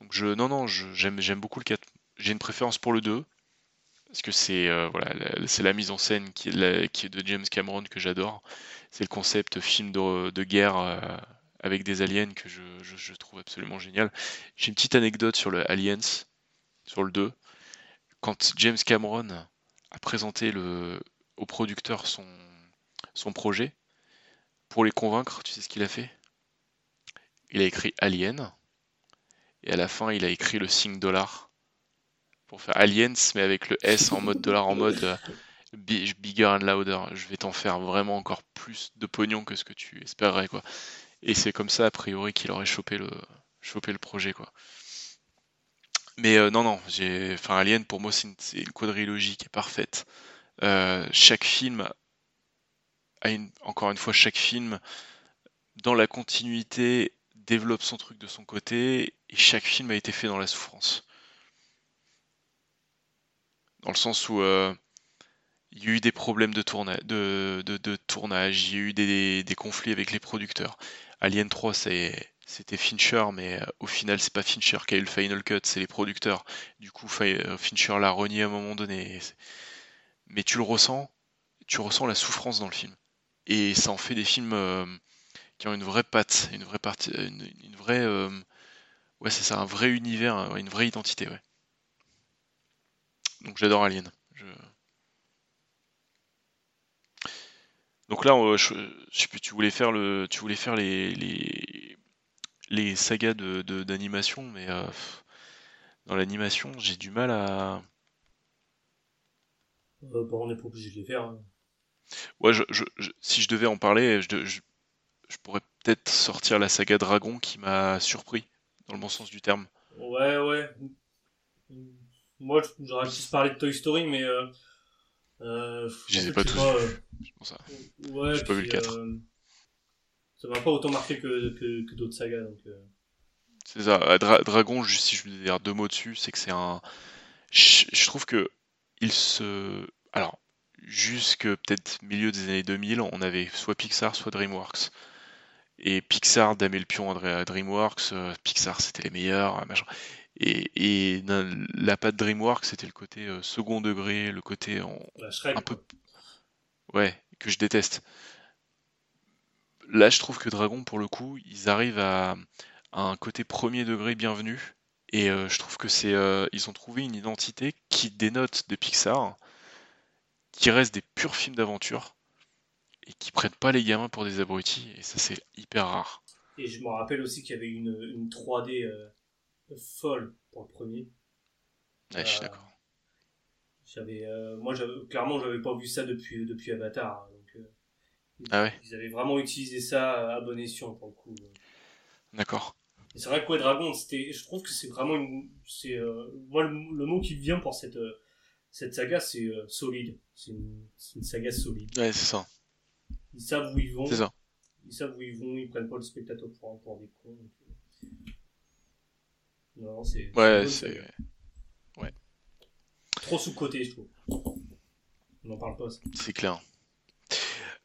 Donc, je, non, non, j'aime, j'aime beaucoup le 4. J'ai une préférence pour le 2, parce que c'est euh, voilà, c'est la mise en scène qui est, de James Cameron que j'adore. C'est le concept film de, de guerre euh, avec des aliens que je, trouve absolument génial. J'ai une petite anecdote sur le Aliens, sur le 2. Quand James Cameron a présenté le, au producteur son, son projet, pour les convaincre, tu sais ce qu'il a fait? Il a écrit Alien, et à la fin, il a écrit le signe dollar pour faire Aliens, mais avec le S en mode dollar, en mode euh, bigger and louder. Je vais t'en faire vraiment encore plus de pognon que ce que tu espérerais, quoi. Et c'est comme ça, a priori, qu'il aurait chopé le, chopé le projet, quoi. Mais euh, non, non, j'ai, Alien, pour moi, c'est une, quadrilogie qui est parfaite. Euh, chaque film a une, encore une fois, chaque film, dans la continuité, développe son truc de son côté, et chaque film a été fait dans la souffrance. Dans le sens où euh, il y a eu des problèmes de, tournage, il y a eu des, conflits avec les producteurs. Alien 3, c'était Fincher, mais euh, au final, c'est pas Fincher qui a eu le final cut, c'est les producteurs. Du coup, euh, Fincher l'a renié à un moment donné. Mais tu le ressens, tu ressens la souffrance dans le film. Et ça en fait des films qui ont une vraie patte, une vraie partie, une, vraie, ouais, c'est ça, un vrai univers, une vraie identité, ouais. Donc j'adore Alien. Donc là, je, sais plus, tu voulais faire le, tu voulais faire les les, les sagas de d'animation, mais euh, dans l'animation, j'ai du mal à. Euh, bon, on n'est pas obligé de les faire. Hein. Ouais, je, si je devais en parler, je, je, pourrais peut-être sortir la saga Dragon qui m'a surpris, dans le bon sens du terme. Ouais, ouais. Moi, j'aurais plus parler de Toy Story, mais euh, euh, je les ai pas tous euh, ça. Ouais, J'ai pas vu le 4. Euh, ça m'a pas autant marqué que, que, que d'autres sagas. Donc, euh. C'est ça. Dragon, si je veux dire deux mots dessus, c'est que c'est un. Je, trouve que il se. Alors, jusque peut-être milieu des années 2000, on avait soit Pixar, soit DreamWorks. Et Pixar damait le pion à DreamWorks. Pixar, c'était les meilleurs. Machin. Et, la patte DreamWorks, c'était le côté euh, second degré, le côté un peu. Ouais, que je déteste. Là, je trouve que Dragon, pour le coup, ils arrivent à, un côté premier degré bienvenu. Et euh, je trouve que c'est. Euh, ils ont trouvé une identité qui dénote de Pixar, qui reste des purs films d'aventure. et qui prennent pas les gamins pour des abrutis, et ça c'est hyper rare. Et je me rappelle aussi qu'il y avait une, une 3D euh, folle pour le premier. Ouais, je suis d'accord. J'avais, moi, clairement, j'avais pas vu ça depuis, depuis Avatar. Hein, donc, ah ouais. Ils avaient vraiment utilisé ça à bon escient pour le coup. D'accord. C'est vrai que ouais, Dragon, c'était, je trouve que c'est vraiment une, c'est, moi le, mot qui vient pour cette, cette saga, c'est solide. C'est une, une, saga solide. Ouais, c'est ça. Ils savent où ils vont. C'est ça. Ils savent où ils vont, ils prennent pas le spectateur pour, pour des cons. Non, c'est. Ouais, c'est. Ouais. Trop sous-côté, je trouve. On n'en parle pas. C'est clair.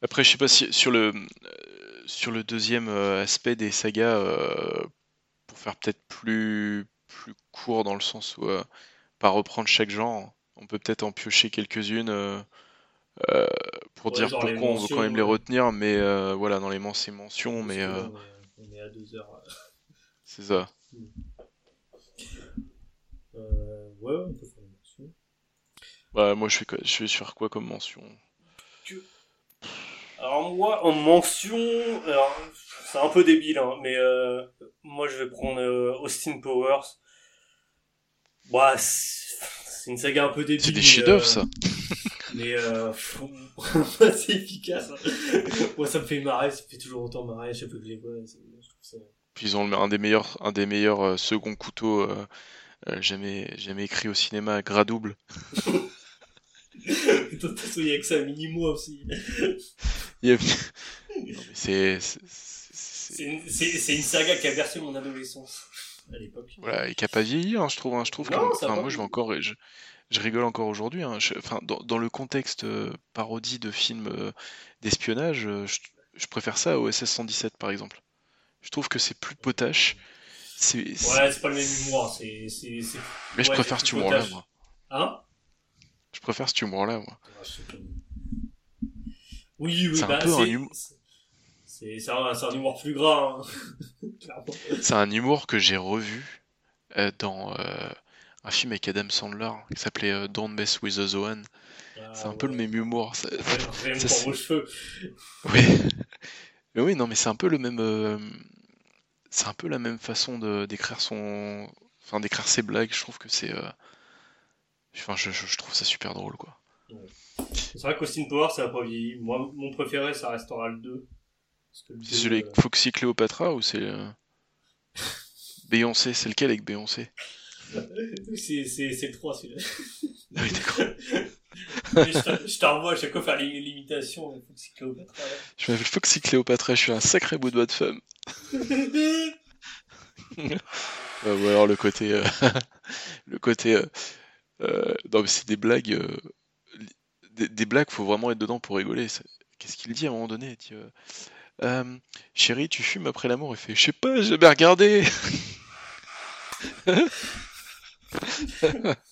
Après, je sais pas si sur le euh, sur le deuxième euh, aspect des sagas, euh, pour faire peut-être plus plus court dans le sens où pas reprendre chaque genre, on peut peut-être en piocher quelques-unes euh, pour dire pourquoi on veut quand même les retenir, mais euh, voilà, dans les mentions, mais. Euh, on est à deux heures. C'est ça. Ouais, on peut faire une mention. Bah, moi, je vais, je vais sur quoi comme mention? Alors, moi, en mention, c'est un peu débile, hein, mais moi, je vais prendre Austin Powers. Bah, c'est une saga un peu débile. C'est des chefs-d'œuvre, ça. Mais euh, c'est efficace. Moi, ça me fait marrer, ça me fait toujours autant marrer chaque fois que je les vois. Puis ils ont un des meilleurs, un des meilleurs euh, seconds couteaux euh, euh, jamais, jamais écrit au cinéma, gras double. il y a que ça, mini-moi aussi. C'est c'est une, une saga qui a bercé mon adolescence à l'époque. Voilà, et qui a pas vieilli, hein, je trouve. Hein, je trouve que, moi, je vais encore, je, je rigole encore aujourd'hui. Hein. Dans, le contexte euh, parodie de film euh, d'espionnage, euh, je, préfère ça au SS-117 par exemple. Je trouve que c'est plus potache. C'est, ouais, c'est pas le même humour. C'est, Mais je préfère cet humour-là, moi. Hein? Je préfère cet humour-là, moi. Oui, oui, c'est bah, un peu un humour. C'est, un, humour plus gras. Hein. c'est un humour que j'ai revu dans un film avec Adam Sandler qui s'appelait euh, Don't Mess with the Zone. Ah, c'est un peu le même humour. Ça, cheveux. Oui. mais oui, non, mais c'est un peu le même. Euh, c'est un peu la même façon de d'écrire son. Enfin, d'écrire ses blagues. Je trouve que c'est. Euh, enfin, je, je, trouve ça super drôle, quoi. C'est vrai qu'Austin Power, ça a pas vieilli. Moi, mon préféré, ça restera le 2. C'est celui avec Foxy Cléopatra ou c'est. Beyoncé, c'est lequel avec Beyoncé? C'est, c'est, c'est le 3 celui-là. Ah oui, d'accord. je t'envoie à chaque fois faire l'imitation de Foxy Cléopatra. Je m'appelle Foxy Cléopatra, je suis un sacré bout de bois de femme. euh, ou alors le côté. Euh, le côté. Euh, euh, non, mais c'est des blagues. Des, des, blagues, faut vraiment être dedans pour rigoler. Qu'est-ce qu'il dit à un moment donné dit Chérie, tu fumes après l'amour Il fait Je sais pas, j'ai jamais regardé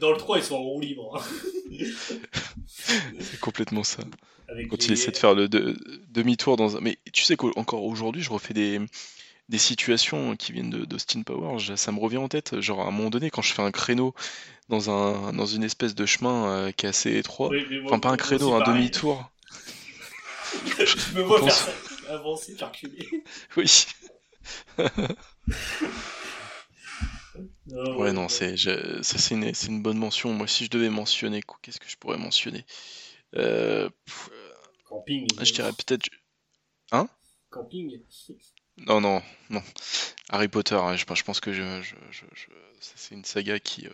dans le 3, ils sont en roue libre. C'est complètement ça. Quand il essaie de faire le demi-tour dans un. Mais tu sais qu'encore aujourd'hui, je refais des, des situations qui viennent d'Austin Powers. Ça me revient en tête. Genre, à un moment donné, quand je fais un créneau dans, un, dans une espèce de chemin euh, qui est assez étroit. enfin, pas un créneau, un demi-tour. je me vois faire ça, avancer, faire reculer. Oui. ouais, non, c'est ça c'est une, une, bonne mention. Moi, si je devais mentionner, qu'est-ce que je pourrais mentionner? Euh, Camping. Je dirais peut-être. Hein? Camping. Non, non, non. Harry Potter, hein, je, je, pense que je, je, c'est une saga qui. Euh,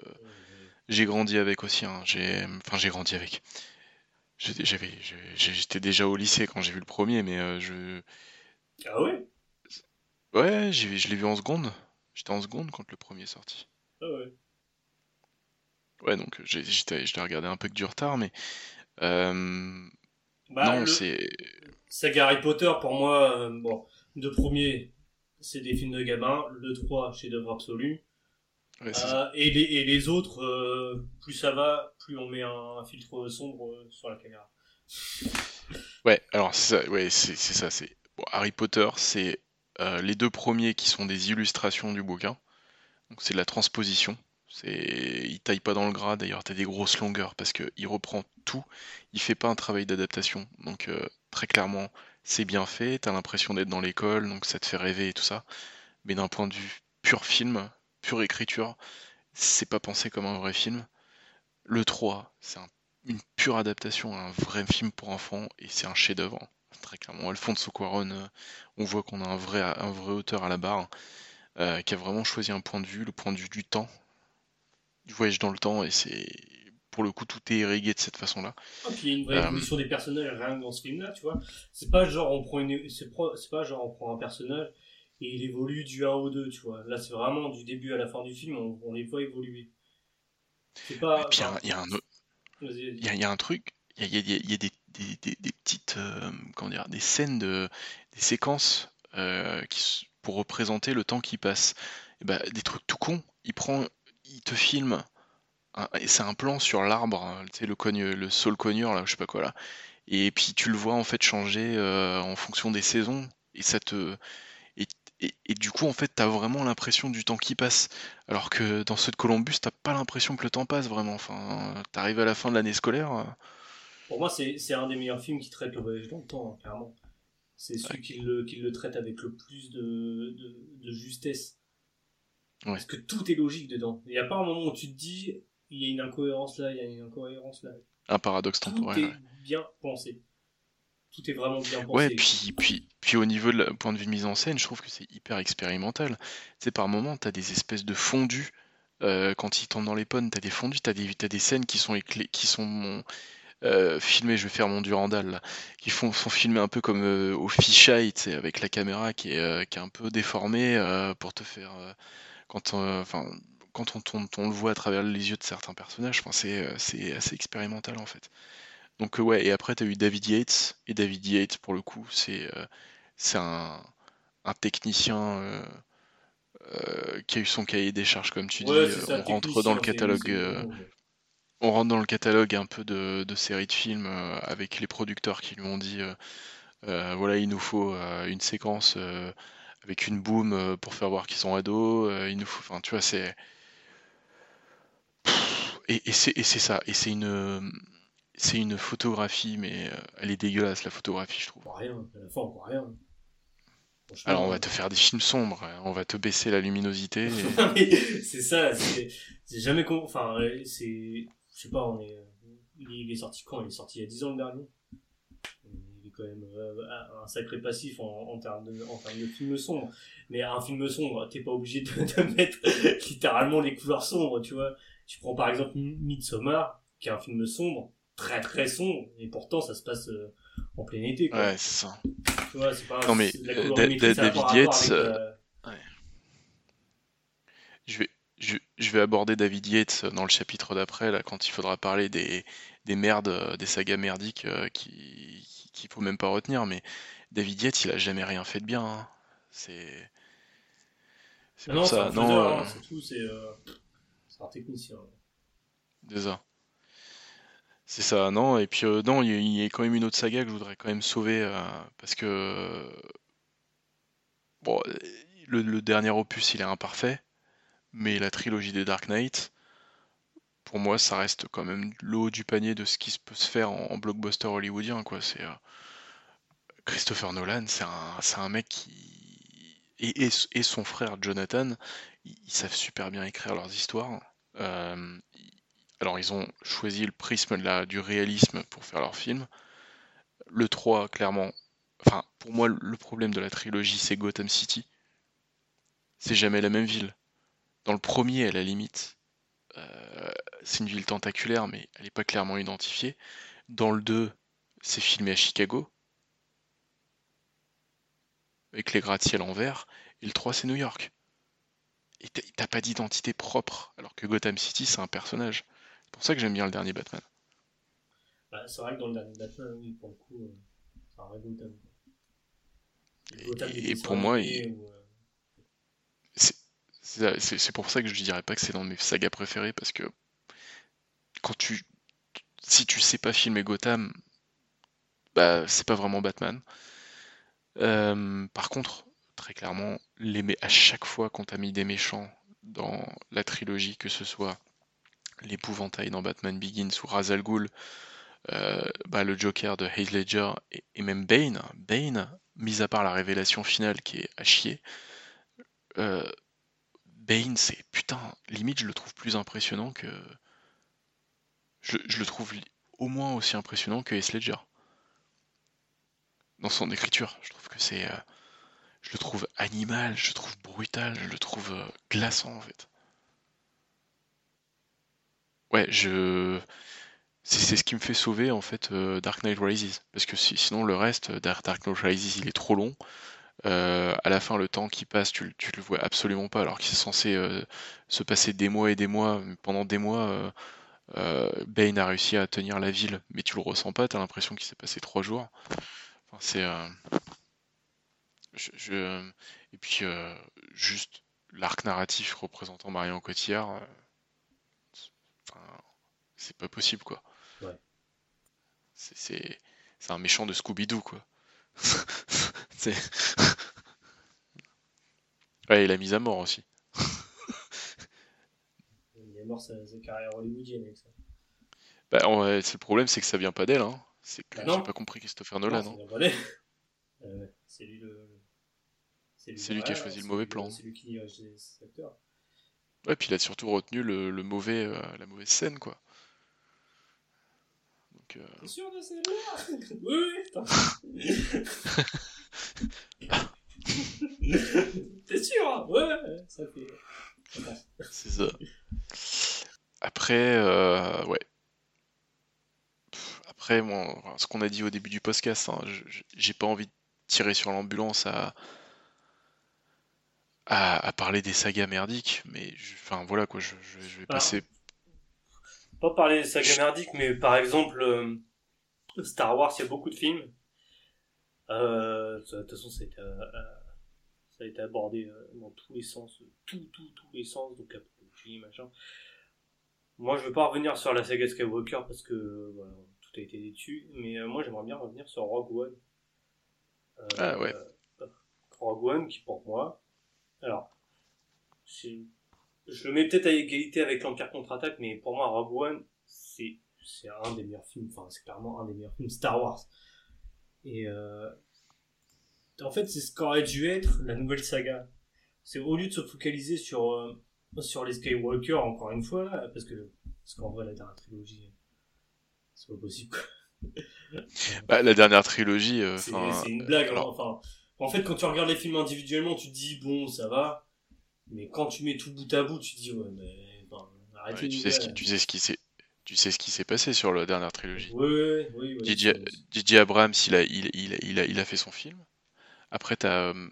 j'ai grandi avec aussi. Hein. J'ai, enfin, j'ai grandi avec. J'étais déjà au lycée quand j'ai vu le premier, mais euh, je. Ah ouais? Ouais, je l'ai vu en seconde. J'étais en seconde quand le premier est sorti. Ah ouais. Ouais, donc j'ai, j'étais, je l'ai regardé un peu que du retard, mais. Euh... Bah, non, c'est. Saga Harry Potter, pour moi, euh, bon, deux premiers, c'est des films de gamin. Le 3, chef-d'œuvre absolu. Ouais, euh, et, les, et les autres, euh, plus ça va, plus on met un, filtre sombre sur la caméra. Ouais, alors c'est ça, ouais, c'est, c'est ça. C'est... Bon, Harry Potter, c'est euh, les deux premiers qui sont des illustrations du bouquin. C'est de la transposition. C'est, il taille pas dans le gras. D'ailleurs, t'as des grosses longueurs parce que il reprend tout. Il fait pas un travail d'adaptation. Donc euh, très clairement, c'est bien fait. T'as l'impression d'être dans l'école, donc ça te fait rêver et tout ça. Mais d'un point de vue pur film, pure écriture, c'est pas pensé comme un vrai film. Le 3, c'est une pure adaptation à un vrai film pour enfants et c'est un chef-d'œuvre. Très clairement, Alfonso Cuarón, euh, on voit qu'on a un vrai, un vrai auteur à la barre euh, qui a vraiment choisi un point de vue, le point de vue du temps, du voyage dans le temps et c'est pour le coup tout est irrigué de cette façon-là. Ah, puis il y a une vraie euh, évolution des personnages rien que dans ce film-là, tu vois. C'est pas genre on prend une, c'est pas genre on prend un personnage et il évolue du 1 au 2, tu vois. Là, c'est vraiment du début à la fin du film, on, les voit évoluer. C'est pas. il y, a un Il y, a un truc, il y y a des, des, petites. Euh, comment dire Des scènes, de, des séquences euh, qui, pour représenter le temps qui passe. Et bah, des trucs tout cons. Il prend. Il te filme. C'est un plan sur l'arbre, hein, le, cogne, le sol cogneur, là, je sais pas quoi là. Et puis tu le vois en fait changer euh, en fonction des saisons. Et ça te et, du coup, en fait, t'as vraiment l'impression du temps qui passe. Alors que dans ceux de Columbus, t'as pas l'impression que le temps passe vraiment. Enfin, t'arrives à la fin de l'année scolaire. Pour moi, c'est un des meilleurs films qui traite le voyage dans le temps, hein, clairement. C'est celui qui, le, qui le traite avec le plus de, de, justesse. Parce que tout est logique dedans. Il n'y a pas un moment où tu te dis, il y a une incohérence là, il y a une incohérence là. Un paradoxe temporel. Tout est bien pensé tout est vraiment bien pensé. Ouais, puis, puis, puis au niveau de point de vue mise en scène, je trouve que c'est hyper expérimental. Tu sais, par moments, t'as des espèces de fondus. Euh, quand ils tombent dans les pommes, t'as des fondus, t'as des, as des scènes qui sont, qui sont euh, filmées, je vais faire mon Durandal, là, qui font, sont filmées un peu comme euh, au fisheye, avec la caméra qui est, qui est un peu déformée pour te faire. quand enfin quand on, le voit à travers les yeux de certains personnages, c'est assez expérimental en fait. Donc euh, ouais, et après tu as eu David Yates, et David Yates pour le coup c'est euh, un, un, technicien euh, qui a eu son cahier des charges comme tu dis. on rentre dans le catalogue. On rentre dans le catalogue un peu de, de séries de films avec les producteurs qui lui ont dit voilà il nous faut une séquence avec une boom pour faire voir qu'ils sont ados il nous faut enfin tu vois c'est et, et c'est ça et c'est une c'est une photographie, mais euh, elle est dégueulasse la photographie, je trouve. rien, à la rien. Alors on va te faire des films sombres, hein. on va te baisser la luminosité. c'est ça, c'est jamais con. Enfin, c'est. Je sais pas, on est. Il est sorti quand? Il est sorti il y a 10 ans le dernier. Il est quand même euh, un sacré passif en, termes de, en termes de film sombre. Mais un film sombre, t'es pas obligé de, de, mettre littéralement les couleurs sombres, tu vois. Tu prends par exemple Midsommar, qui est un film sombre très très sombre et pourtant ça se passe euh, en plein été quoi. Ouais, c'est ça. Tu vois, c'est pas Non mais euh, David Yates euh, ouais. Je vais je, vais aborder David Yates dans le chapitre d'après là quand il faudra parler des, des merdes des sagas merdiques qui qu'il faut même pas retenir mais David Yates il a jamais rien fait de bien hein. c'est c'est non, ça non hein, c'est tout c'est un technicien. Déjà. C'est ça, non, et puis euh, non, il y, a quand même une autre saga que je voudrais quand même sauver, euh, parce que bon, le, dernier opus il est imparfait, mais la trilogie des Dark Knight, pour moi ça reste quand même l'eau du panier de ce qui peut se faire en, blockbuster hollywoodien, quoi. Euh, Christopher Nolan, c'est un, un mec qui et, et, son frère Jonathan, ils, savent super bien écrire leurs histoires. Alors ils ont choisi le prisme de du réalisme pour faire leur film. Le 3, clairement, enfin pour moi le problème de la trilogie c'est Gotham City. C'est jamais la même ville. Dans le premier, à la limite, euh, c'est une ville tentaculaire, mais elle n'est pas clairement identifiée. Dans le 2, c'est filmé à Chicago, avec les gratte-ciel en vert. Et le 3, c'est New York. Et t'as pas d'identité propre, alors que Gotham City, c'est un personnage. C'est pour ça que j'aime bien le dernier Batman. Bah, c'est vrai que dans le dernier Batman, oui, pour le coup, euh, c'est un vrai Gotham. Et, pour moi, euh, c'est pour ça que je dirais pas que c'est dans mes sagas préférées parce que quand tu si tu sais pas filmer Gotham, bah c'est pas vraiment Batman. Euh, par contre, très clairement, à chaque fois qu'on t'a mis des méchants dans la trilogie, que ce soit l'épouvantail dans Batman Begins ou Razal Ghul, euh, bah, le Joker de Heath Ledger et, même Bane, Bane, mis à part la révélation finale qui est à chier, euh, Bane, c'est putain, limite je le trouve plus impressionnant que. Je, le trouve au moins aussi impressionnant que Heath Ledger. Dans son écriture, je trouve que c'est. Euh, je le trouve animal, je le trouve brutal, je le trouve glaçant en fait. Ouais, je. C'est ce qui me fait sauver en fait euh, Dark Knight Rises. Parce que sinon le reste, euh, Dark, Knight Rises, il est trop long. Euh, à la fin, le temps qui passe, tu, tu le vois absolument pas, alors qu'il est censé se passer des mois et des mois. Pendant des mois, Bane a réussi à tenir la ville, mais tu le ressens pas, t'as l'impression qu'il s'est passé trois jours. Enfin, c'est. Je, Et puis, juste l'arc narratif représentant Marion Cotillard, c'est pas possible, quoi. C'est un méchant de Scooby-Doo, quoi. c'est... ouais, il a mis à mort aussi. il est mort sa, carrière hollywoodienne avec ça. Bah, c'est le problème, c'est que ça vient pas d'elle. Hein. C'est que bah j'ai pas compris Christopher Nolan. Non, hein. euh, c'est lui le. C'est lui, qui a choisi le mauvais plan. C'est lui qui dirige les acteurs. Ouais, puis il a surtout retenu le, le mauvais, euh, la mauvaise scène, quoi. Euh, T'es sûr de celle-là Oui, T'es sûr hein Ouais, ça fait. C'est ça. Après, euh, ouais. Après, moi, ce qu'on a dit au début du podcast, hein, j'ai pas envie de tirer sur l'ambulance à, à, parler des sagas merdiques, mais enfin voilà quoi, je, je vais passer pas parler des sagas merdiques, mais par exemple, euh, Star Wars, il y a beaucoup de films. Euh, de toute façon, euh, ça a été abordé dans tous les sens, tout, tout, tous les sens, donc apologie, machin. Moi, je veux pas revenir sur la saga Skywalker parce que tout a été dessus, mais moi, j'aimerais bien revenir sur Rogue One. ah ouais. Rogue One, qui pour moi, alors, je le mets peut-être à égalité avec l'Empire contre-attaque, mais pour moi, Rogue One, c'est, c'est un des meilleurs films, enfin, c'est clairement un des meilleurs films Star Wars. Et, euh, en fait, c'est ce qu'aurait dû être la nouvelle saga. C'est au lieu de se focaliser sur, euh, sur les Skywalker, encore une fois, là, parce que, parce qu'en vrai, la dernière trilogie, c'est pas possible, bah, la dernière trilogie, euh, c'est, une blague, hein, enfin. En fait, quand tu regardes les films individuellement, tu te dis, bon, ça va. Mais quand tu mets tout bout à bout, tu te dis, ouais, mais. arrêtez tu, sais ce qui, tu sais ce qui s'est. Tu sais ce qui s'est passé sur la dernière trilogie. Oui, oui, oui. DJ, Abrams, il a, il, il, il, a, il a fait son film. Après, t'as. Euh,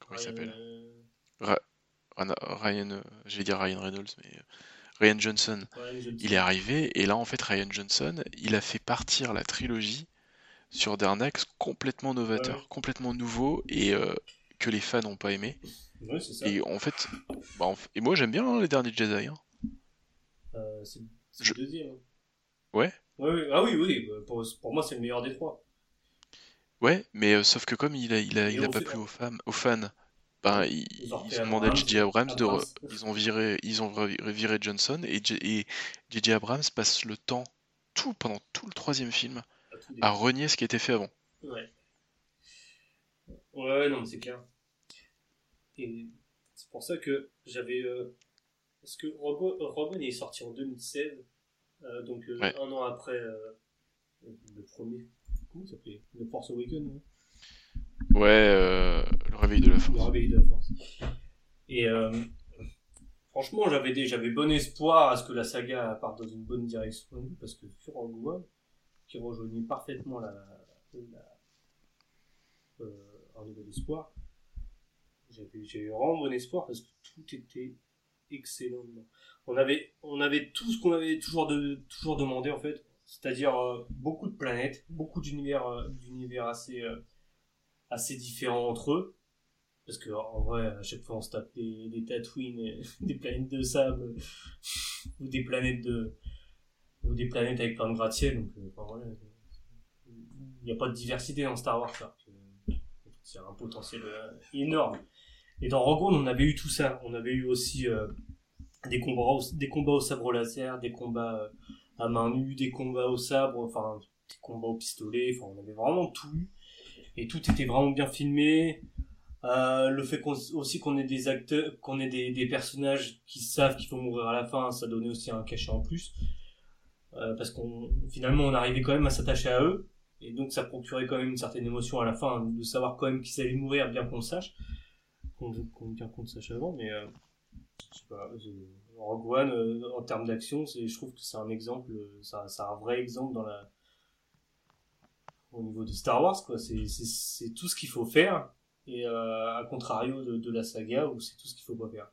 comment il s'appelle euh, Ryan. Euh, je vais dire Ryan Reynolds, mais. Ryan Johnson, il est arrivé, et là, en fait, Ryan Johnson, il a fait partir la trilogie sur des axe complètement novateur, complètement nouveau, et que les fans n'ont pas aimé. Et en fait, bah, et moi j'aime bien hein, les derniers Jedi. Hein. Euh, c'est le deuxième. Hein. Ouais. ouais. Ah oui, oui, bah, pour, pour moi c'est le meilleur des trois. Ouais, mais euh, sauf que comme il a, il a, il a pas plu aux, femmes, aux fans, ben, ils, ils, ont demandé à J.J. Abrams de. Ils ont viré, ils ont viré Johnson et J.J. Abrams passe le temps, tout pendant tout le troisième film, à renier ce qui était fait avant. Ouais. Ouais, non, c'est clair. Et c'est pour ça que j'avais. Euh, parce que Rogue One est sorti en 2016, euh, donc euh, un an après le premier. Comment ça s'appelait Le Force Awakens Ouais, le réveil de la force. Le réveil de la force. Et franchement, j'avais j'avais bon espoir à ce que la saga parte dans une bonne direction, parce que sur Rogue One, qui rejoignait parfaitement la, la un nouvel espoir, j'ai eu vraiment bon espoir parce que tout était excellent. On avait, on avait tout ce qu'on avait toujours, de, toujours demandé en fait, c'est-à-dire euh, beaucoup de planètes, beaucoup d'univers, euh, d'univers assez, euh, assez différents entre eux. Parce que en vrai, à chaque fois on se tape des, des des planètes de sable, ou des planètes de, ou des planètes avec plein de gratte-ciel. Donc, il n'y a pas de diversité dans Star Wars. C'est un potentiel énorme. Et dans Rogue on avait eu tout ça. On avait eu aussi des combats, des combats au sabre laser, des combats à main nue, des combats au sabre, enfin des combats au pistolet, enfin on avait vraiment tout et tout était vraiment bien filmé. Euh, le fait aussi qu'on ait des acteurs, qu'on ait des, personnages qui savent qu'il faut mourir à la fin, ça donnait aussi un cachet en plus. Euh, parce qu'on finalement on arrivait quand même à s'attacher à eux et donc ça procurait quand même une certaine émotion à la fin hein, de savoir quand même qu'ils allaient mourir bien qu'on le sache qu'on bien qu'on le sache avant mais euh, je sais pas Rogue One euh, en termes d'action je trouve que c'est un exemple c'est un vrai exemple dans la au niveau de Star Wars quoi c'est tout ce qu'il faut faire et euh, à contrario de, de la saga où c'est tout ce qu'il faut pas faire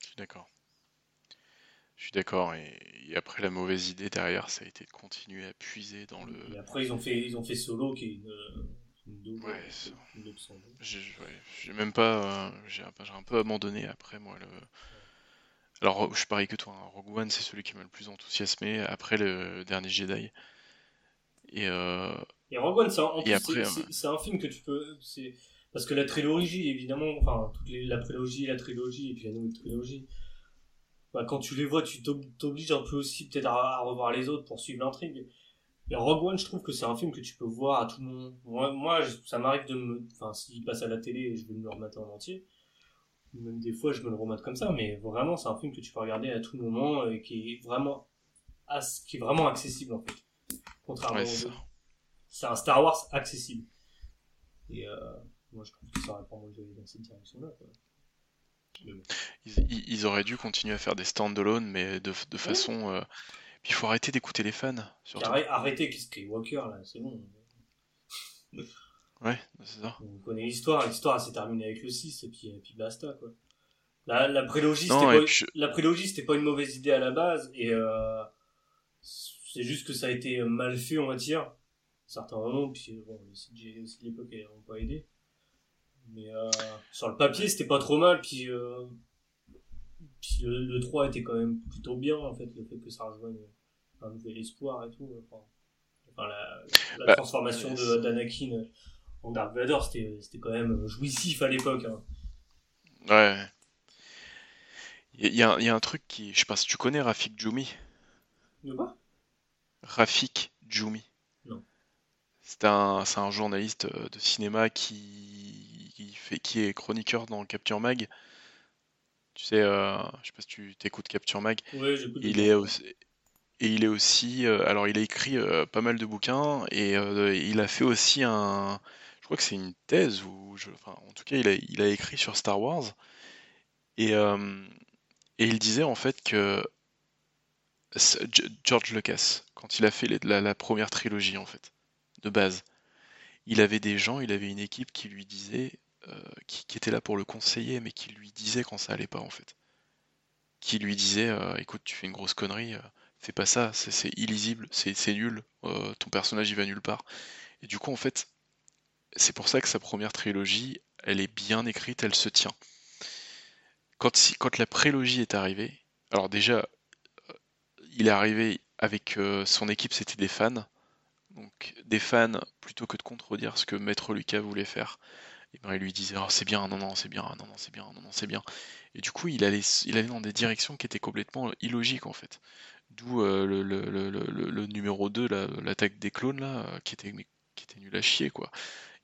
je suis d'accord je suis d'accord. Et, après, la mauvaise idée derrière, ça a été de continuer à puiser dans le. Et après, ils ont fait, ils ont fait Solo, qui est une. Ouais, j'ai même pas. Euh, j'ai un peu abandonné après, moi. Le... Alors, je pareil que toi. Hein. Rogue One, c'est celui qui m'a le plus enthousiasmé après le dernier Jedi. Et, euh... et Rogue One, c'est un, euh, un film que tu peux. Parce que la trilogie, évidemment, enfin, toute la prélogie, la trilogie, et puis la nouvelle trilogie, bah, quand tu les vois, tu t'obliges un peu aussi peut-être à, revoir les autres pour suivre l'intrigue. Et Rogue One, je trouve que c'est un film que tu peux voir à tout le monde. Moi, ça m'arrive de me, enfin, s'il passe à la télé, je vais me le remettre en entier. Même des fois, je me le remette comme ça, mais vraiment, c'est un film que tu peux regarder à tout moment et qui est vraiment, qui est vraiment accessible, en fait. Contrairement C'est un Star Wars accessible. Et, euh, moi, je trouve que ça aurait pas mal dans cette direction-là, ils, auraient dû continuer à faire des stand-alone, mais de, de façon. Euh, il faut arrêter d'écouter les fans. Surtout. Arrêtez Skywalker, là, c'est bon. Ouais, c'est ça. On connaît l'histoire, l'histoire s'est terminée avec le 6 et puis, et puis basta quoi. La, la prélogie, c'était pas, la prélogie, c'était pas une mauvaise idée à la base et euh, c'est juste que ça a été mal fait, on va dire. Certains moments, puis bon, les CG aussi de l'époque, n'ont pas aidé. Mais euh, sur le papier, c'était pas trop mal. Puis, euh, puis le, 3 était quand même plutôt bien, en fait, le fait que ça rejoigne un nouvel espoir et tout. Enfin, la, la bah, transformation d'Anakin en Dark Vader, c'était quand même jouissif à l'époque. Hein. Ouais. Il y, a, y, a un truc qui. Je sais pas si tu connais Rafik Djoumi. De quoi? Rafik Djoumi. Non. C'est un, un journaliste de cinéma qui qui, fait, qui est chroniqueur dans Capture Mag. Tu sais, euh, je sais pas si tu t'écoutes Capture Mag. il est aussi, et il est aussi, euh, alors il a écrit euh, pas mal de bouquins et il a fait aussi un, je crois que c'est une thèse ou, enfin, en tout cas, il a, écrit sur Star Wars et, il disait en fait que George Lucas, quand il a fait la, première trilogie en fait, de base, il avait des gens, il avait une équipe qui lui disait euh, qui, était là pour le conseiller, mais qui lui disait quand ça allait pas en fait. Qui lui disait euh, écoute, tu fais une grosse connerie, euh, fais pas ça, c'est illisible, c'est nul, ton personnage il va nulle part. Et du coup, en fait, c'est pour ça que sa première trilogie, elle est bien écrite, elle se tient. Quand, quand la prélogie est arrivée, alors déjà, il est arrivé avec son équipe, c'était des fans. Donc des fans, plutôt que de contredire ce que Maître Lucas voulait faire, ben, il lui disait oh, c'est bien, non, non, c'est bien, non, non, c'est bien, non, non, c'est bien. Et du coup, il allait, il allait dans des directions qui étaient complètement illogiques en fait. D'où euh, le, numéro 2, l'attaque des clones, là, euh, qui était, nul à chier quoi.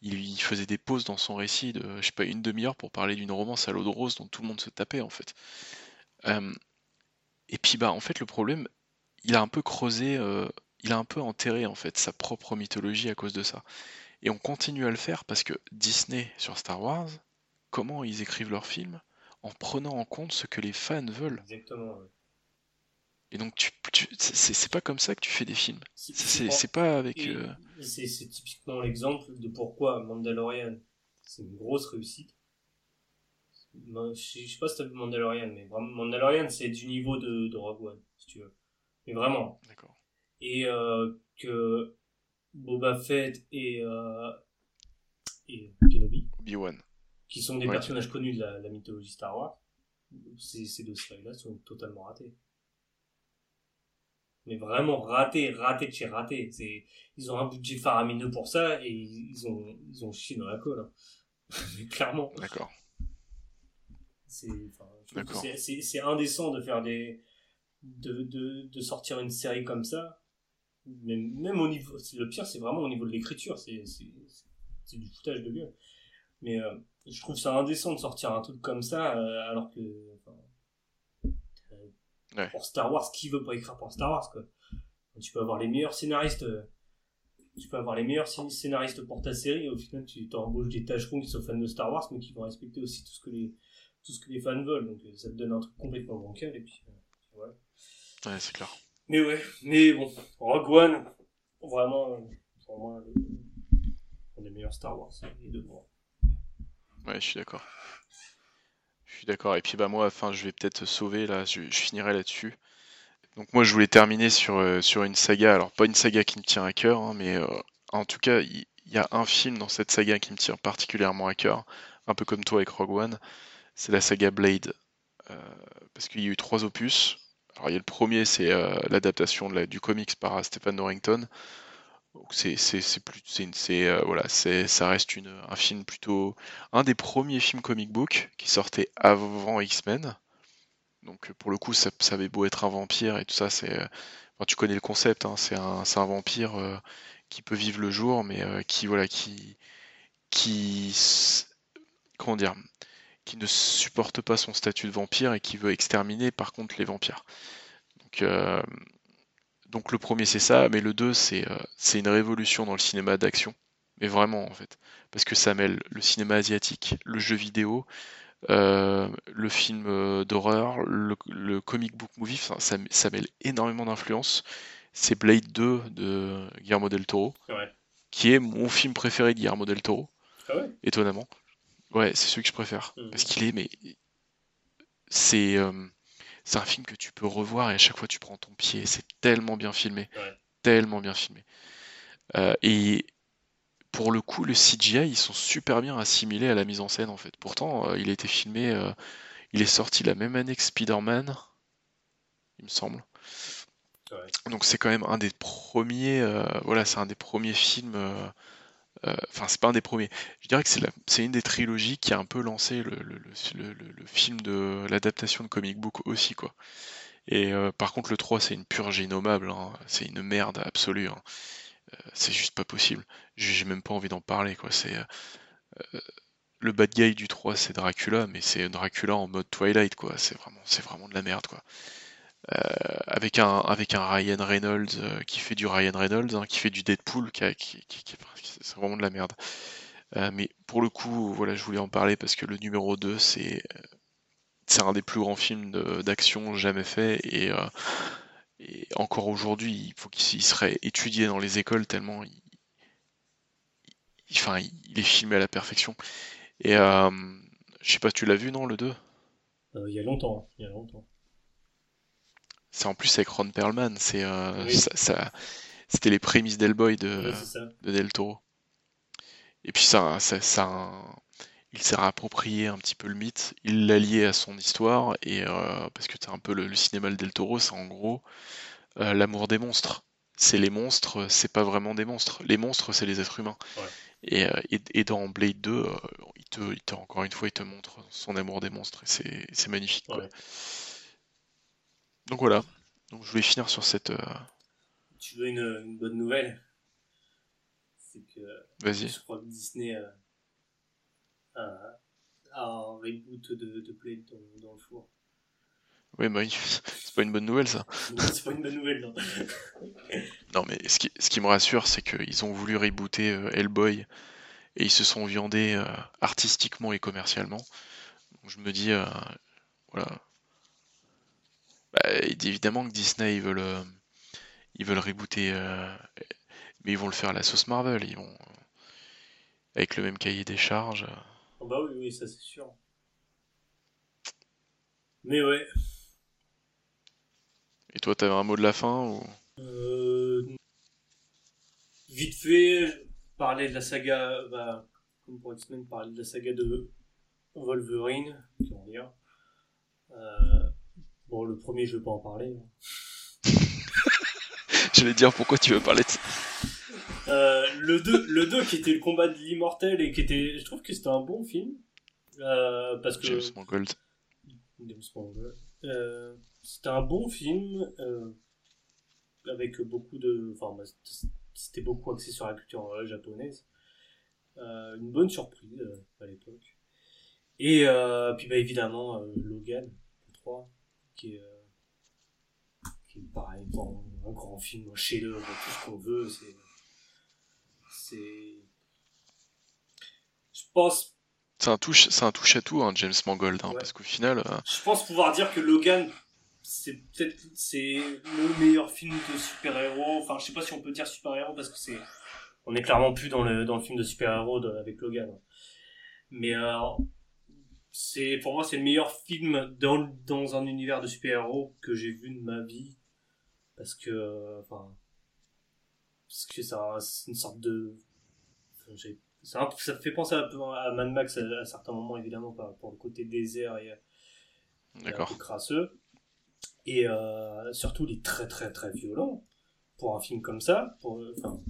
Il, il, faisait des pauses dans son récit de, je sais pas, une demi-heure pour parler d'une romance à l'eau de rose dont tout le monde se tapait en fait. Euh, et puis bah en fait le problème, il a un peu creusé, il a un peu enterré en fait sa propre mythologie à cause de ça. Et on continue à le faire parce que Disney sur Star Wars, comment ils écrivent leurs films En prenant en compte ce que les fans veulent. Exactement. Et donc, tu, c'est pas comme ça que tu fais des films. C'est pas avec. Euh, c'est typiquement l'exemple de pourquoi Mandalorian, c'est une grosse réussite. Je sais pas si t'as vu Mandalorian, mais vraiment, Mandalorian, c'est du niveau de, de Rogue One, si tu veux. Mais vraiment. D'accord. Et euh, que Boba Fett et, euh, et Kenobi. Qui sont des personnages connus de la, mythologie Star Wars. Ces, ces deux séries-là sont totalement ratés. Mais vraiment ratés, ratés de chez ratés. C'est, ils ont un budget faramineux pour ça et ils ont, ils ont chié dans la colle. Hein. clairement. D'accord. c'est indécent de faire des de, de, de, sortir une série comme ça même, même au niveau le pire c'est vraiment au niveau de l'écriture c'est c'est du foutage de gueule mais euh, je trouve ça indécent de sortir un truc comme ça euh, alors que euh, pour Star Wars qui veut pas écrire pour Star Wars quoi. Tu peux avoir les meilleurs scénaristes tu peux avoir les meilleurs scénaristes pour ta série et au final tu t'embauches des tâcherons qui sont fans de Star Wars mais qui vont respecter aussi tout ce que les tout ce que les fans veulent. Donc ça te donne un truc complètement bancal et puis voilà. Ouais c'est clair. Mais ouais mais bon Rogue One vraiment pour moi un des meilleurs Star Wars et de moi. Ouais je suis d'accord d'accord et puis bah moi enfin je vais peut-être sauver là je, je finirai là-dessus donc moi je voulais terminer sur, euh, sur une saga, alors pas une saga qui me tient à cœur, hein, mais euh, en tout cas il y, a un film dans cette saga qui me tient particulièrement à cœur, un peu comme toi avec Rogue One, c'est la saga Blade. Euh, parce qu'il y a eu trois opus. Alors il y a le premier, c'est l'adaptation du comics par Stephen Norrington. C'est ça reste une, un film plutôt un des premiers films comic book qui sortait avant X-Men donc pour le coup, ça, avait beau être un vampire et tout ça, c'est, tu connais le concept, hein, c'est un, un, vampire euh, qui peut vivre le jour, mais euh, qui voilà, qui, qui, comment dire, qui ne supporte pas son statut de vampire et qui veut exterminer par contre les vampires. Donc, euh, donc le premier c'est ça, mais le 2 c'est, c'est une révolution dans le cinéma d'action, mais vraiment en fait, parce que ça mêle le cinéma asiatique, le jeu vidéo, euh, le film euh, d'horreur, le, comic book movie, ça, ça, mêle énormément d'influence. C'est Blade 2 de Guillermo del Toro, qui est mon film préféré de Guillermo del Toro, ah étonnamment. Ouais, c'est celui que je préfère. Mmh. Parce qu'il est, mais c'est euh, c'est un film que tu peux revoir et à chaque fois tu prends ton pied. C'est tellement bien filmé. Tellement bien filmé. et pour le coup, le CGI, ils sont super bien assimilés à la mise en scène en fait. Pourtant, euh, il a été filmé, euh, il est sorti la même année que Spider-Man, il me semble. Donc c'est quand même un des premiers, euh, voilà, c'est un des premiers films. Enfin, c'est pas un des premiers. Je dirais que c'est une des trilogies qui a un peu lancé le, film de l'adaptation de comic book aussi, quoi. Et par contre, le 3, c'est une purge innommable, hein. c'est une merde absolue. Hein. Euh, c'est juste pas possible. J'ai même pas envie d'en parler, quoi. C'est euh, euh, le bad guy du 3 c'est Dracula, mais c'est Dracula en mode Twilight, quoi. C'est vraiment, vraiment de la merde, quoi. Avec un avec un Ryan Reynolds qui fait du Ryan Reynolds, hein, qui fait du Deadpool, qui, c'est vraiment de la merde. mais pour le coup, voilà, je voulais en parler parce que le numéro 2, c'est c'est un des plus grands films d'action jamais fait et encore aujourd'hui, il faut qu'il serait étudié dans les écoles tellement il, enfin, il est filmé à la perfection. Et euh, je sais pas, tu l'as vu, non, le 2 euh, Il y a longtemps, il y a longtemps. C'est en plus avec Ron Perlman, c'est euh, ça, c'était les prémices d'Hellboy de, de Del Toro. Et puis ça, ça, ça, il s'est approprié un petit peu le mythe, il l'a lié à son histoire, et euh, parce que c'est un peu le, cinéma Del Toro, c'est en gros euh, l'amour des monstres. C'est les monstres, c'est pas vraiment des monstres. Les monstres, c'est les êtres humains. Et, et, dans Blade 2, il, te, il te, encore une fois, il te montre son amour des monstres, et c'est magnifique. Donc voilà. Donc je voulais finir sur cette. Tu veux une, bonne nouvelle? C'est que. Vas-y. Je crois que Disney un, un reboot de, de Blade dans, dans, le four. Oui, bah oui, c'est pas une bonne nouvelle ça. c'est pas une bonne nouvelle, non. non, mais ce qui, ce qui me rassure, c'est qu'ils ont voulu rebooter euh, Hellboy et ils se sont viandés euh, artistiquement et commercialement. Donc je me dis, euh, voilà. Bah, évidemment que Disney, ils veulent, ils veulent rebooter, mais ils vont le faire à la sauce Marvel. Ils vont, avec le même cahier des charges. Oh bah oui, oui, ça c'est sûr. Mais ouais. Et toi, t'avais un mot de la fin ou? Euh... Vite fait, parler de la saga, bah, comme pour X-Men, parler de la saga de Wolverine, comment dire. Euh... Bon, le premier, je veux pas en parler. Je vais dire pourquoi tu veux parler de ça. Euh, le 2, le 2 qui était le combat de l'immortel et qui était, je trouve que c'était un bon film. Euh, parce que. Gold. James Mangold. Euh, c'était un bon film avec beaucoup de. Enfin, bah, c'était beaucoup axé sur la culture japonaise. une bonne surprise à l'époque. Et puis bah, évidemment Logan 3 qui est, qui est pareil, un grand film, un chef-d'œuvre, tout ce qu'on veut. C'est. C'est. Je pense c'est un touche, c'est un touche à tout, hein, James Mangold, hein, parce qu'au final. Euh, Je pense pouvoir dire que Logan, c'est peut-être c'est le meilleur film de super-héros. Enfin, je sais pas si on peut dire super-héros parce que c'est, on est clairement plus dans le dans le film de super-héros avec Logan. Mais euh, c'est pour moi c'est le meilleur film dans dans un univers de super-héros que j'ai vu de ma vie parce que enfin parce que ça c'est une sorte de ça, ça fait penser un peu à Mad Max à, certains moments, évidemment, pour le côté désert et, et un peu crasseux. Et euh, surtout, il est très très très violent pour un film comme ça. Pour, enfin,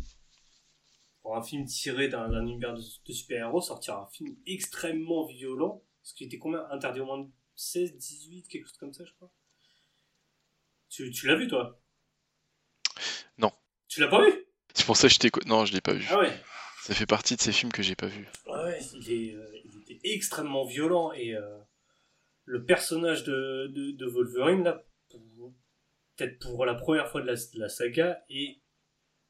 pour un film tiré d'un univers de, super-héros, sortir un film extrêmement violent, ce qui était combien Interdit au moins de 16, 18, quelque chose comme ça, je crois. Tu, tu l'as vu, toi? Non. Tu l'as pas vu? C'est pour ça que je t'ai... Non, je l'ai pas vu. Ah ouais ça fait partie de ces films que j'ai pas vus. Ouais, il, est, euh, il était extrêmement violent et euh, le personnage de, de, Wolverine, là, peut-être pour la première fois de la, la, saga, est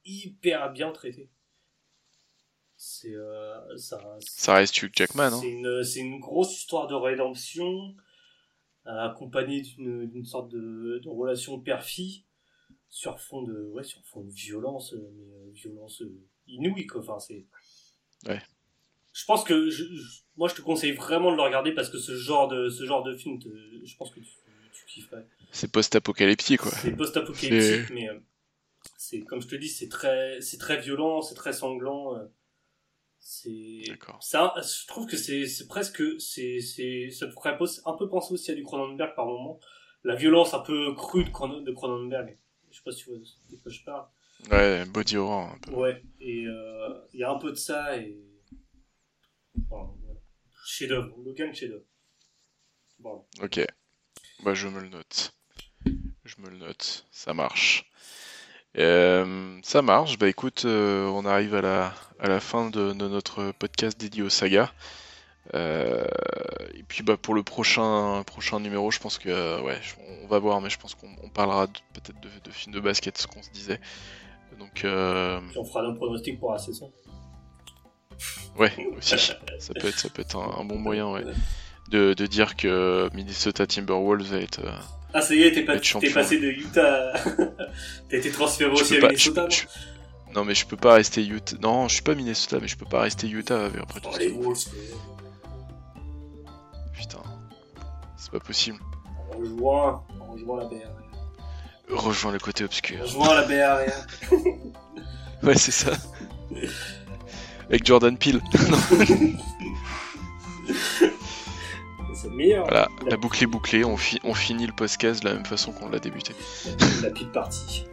hyper bien traité. C'est euh, ça, ça reste Hugh Jackman. Hein. C'est une, une, grosse histoire de rédemption accompagnée d'une sorte de, de relation père-fille sur fond de ouais sur fond de violence mais violence inouï quoi. Enfin, c'est. Ouais. Je pense que je, moi je te conseille vraiment de le regarder parce que ce genre de ce genre de film, je pense que tu, tu kifferais. C'est post-apocalyptique quoi. C'est post-apocalyptique, mais euh, c'est comme je te dis, c'est très c'est très violent, c'est très sanglant. Euh, c'est ça. Je trouve que c'est presque c'est c'est ça me ferait un peu penser aussi à du Cronenberg par moment. La violence un peu crue de, Cronenberg. Je sais pas si tu vois de quoi je parle. Ouais, body horror. Un peu. Ouais, et euh, il y a un peu de ça et. Enfin, chef-d'œuvre, Logan chef-d'œuvre. Bon. Ok. Bah, je me le note. Je me le note. Ça marche. Euh, ça marche. Bah écoute, euh, on arrive à la, à la fin de, de notre podcast dédié aux sagas. Euh, et puis bah pour le prochain prochain numéro, je pense que ouais, on va voir, mais je pense qu'on parlera peut-être de, de, films de basket, ce qu'on se disait. Donc, euh... on fera un pronostic pour la saison. Ouais, aussi. ça peut être, ça peut être un, bon moyen, ouais. De, de, dire que Minnesota Timberwolves va être. Euh, ah, ça y est, t'es, pas, passé de Utah. T'as été transféré aussi à Minnesota. Non, mais je peux pas rester Utah. Non, je suis pas Minnesota, mais je peux pas rester Utah après tout oh, les Wolves, Putain, c'est pas possible. On rejoint, on rejoint la BR. Rejoins le côté obscur. Rejoins la BR. ouais, c'est ça. Avec Jordan Peele. c'est meilleur. Voilà, la... boucle est bouclée, on, on finit le podcast de la même façon qu'on l'a débuté. La petite partie.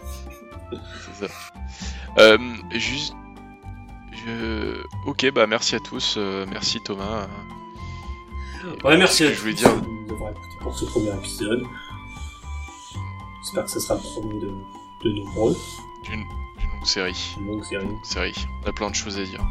c'est ça. Euh, juste. Je... Ok, bah merci à tous. Euh, merci Thomas. Ouais, merci à tous. Je voulais dire. pour ce premier épisode. J'espère que ce sera le premier de, de nombreux. D'une longue série. Une longue série. série. On a plein de choses à dire.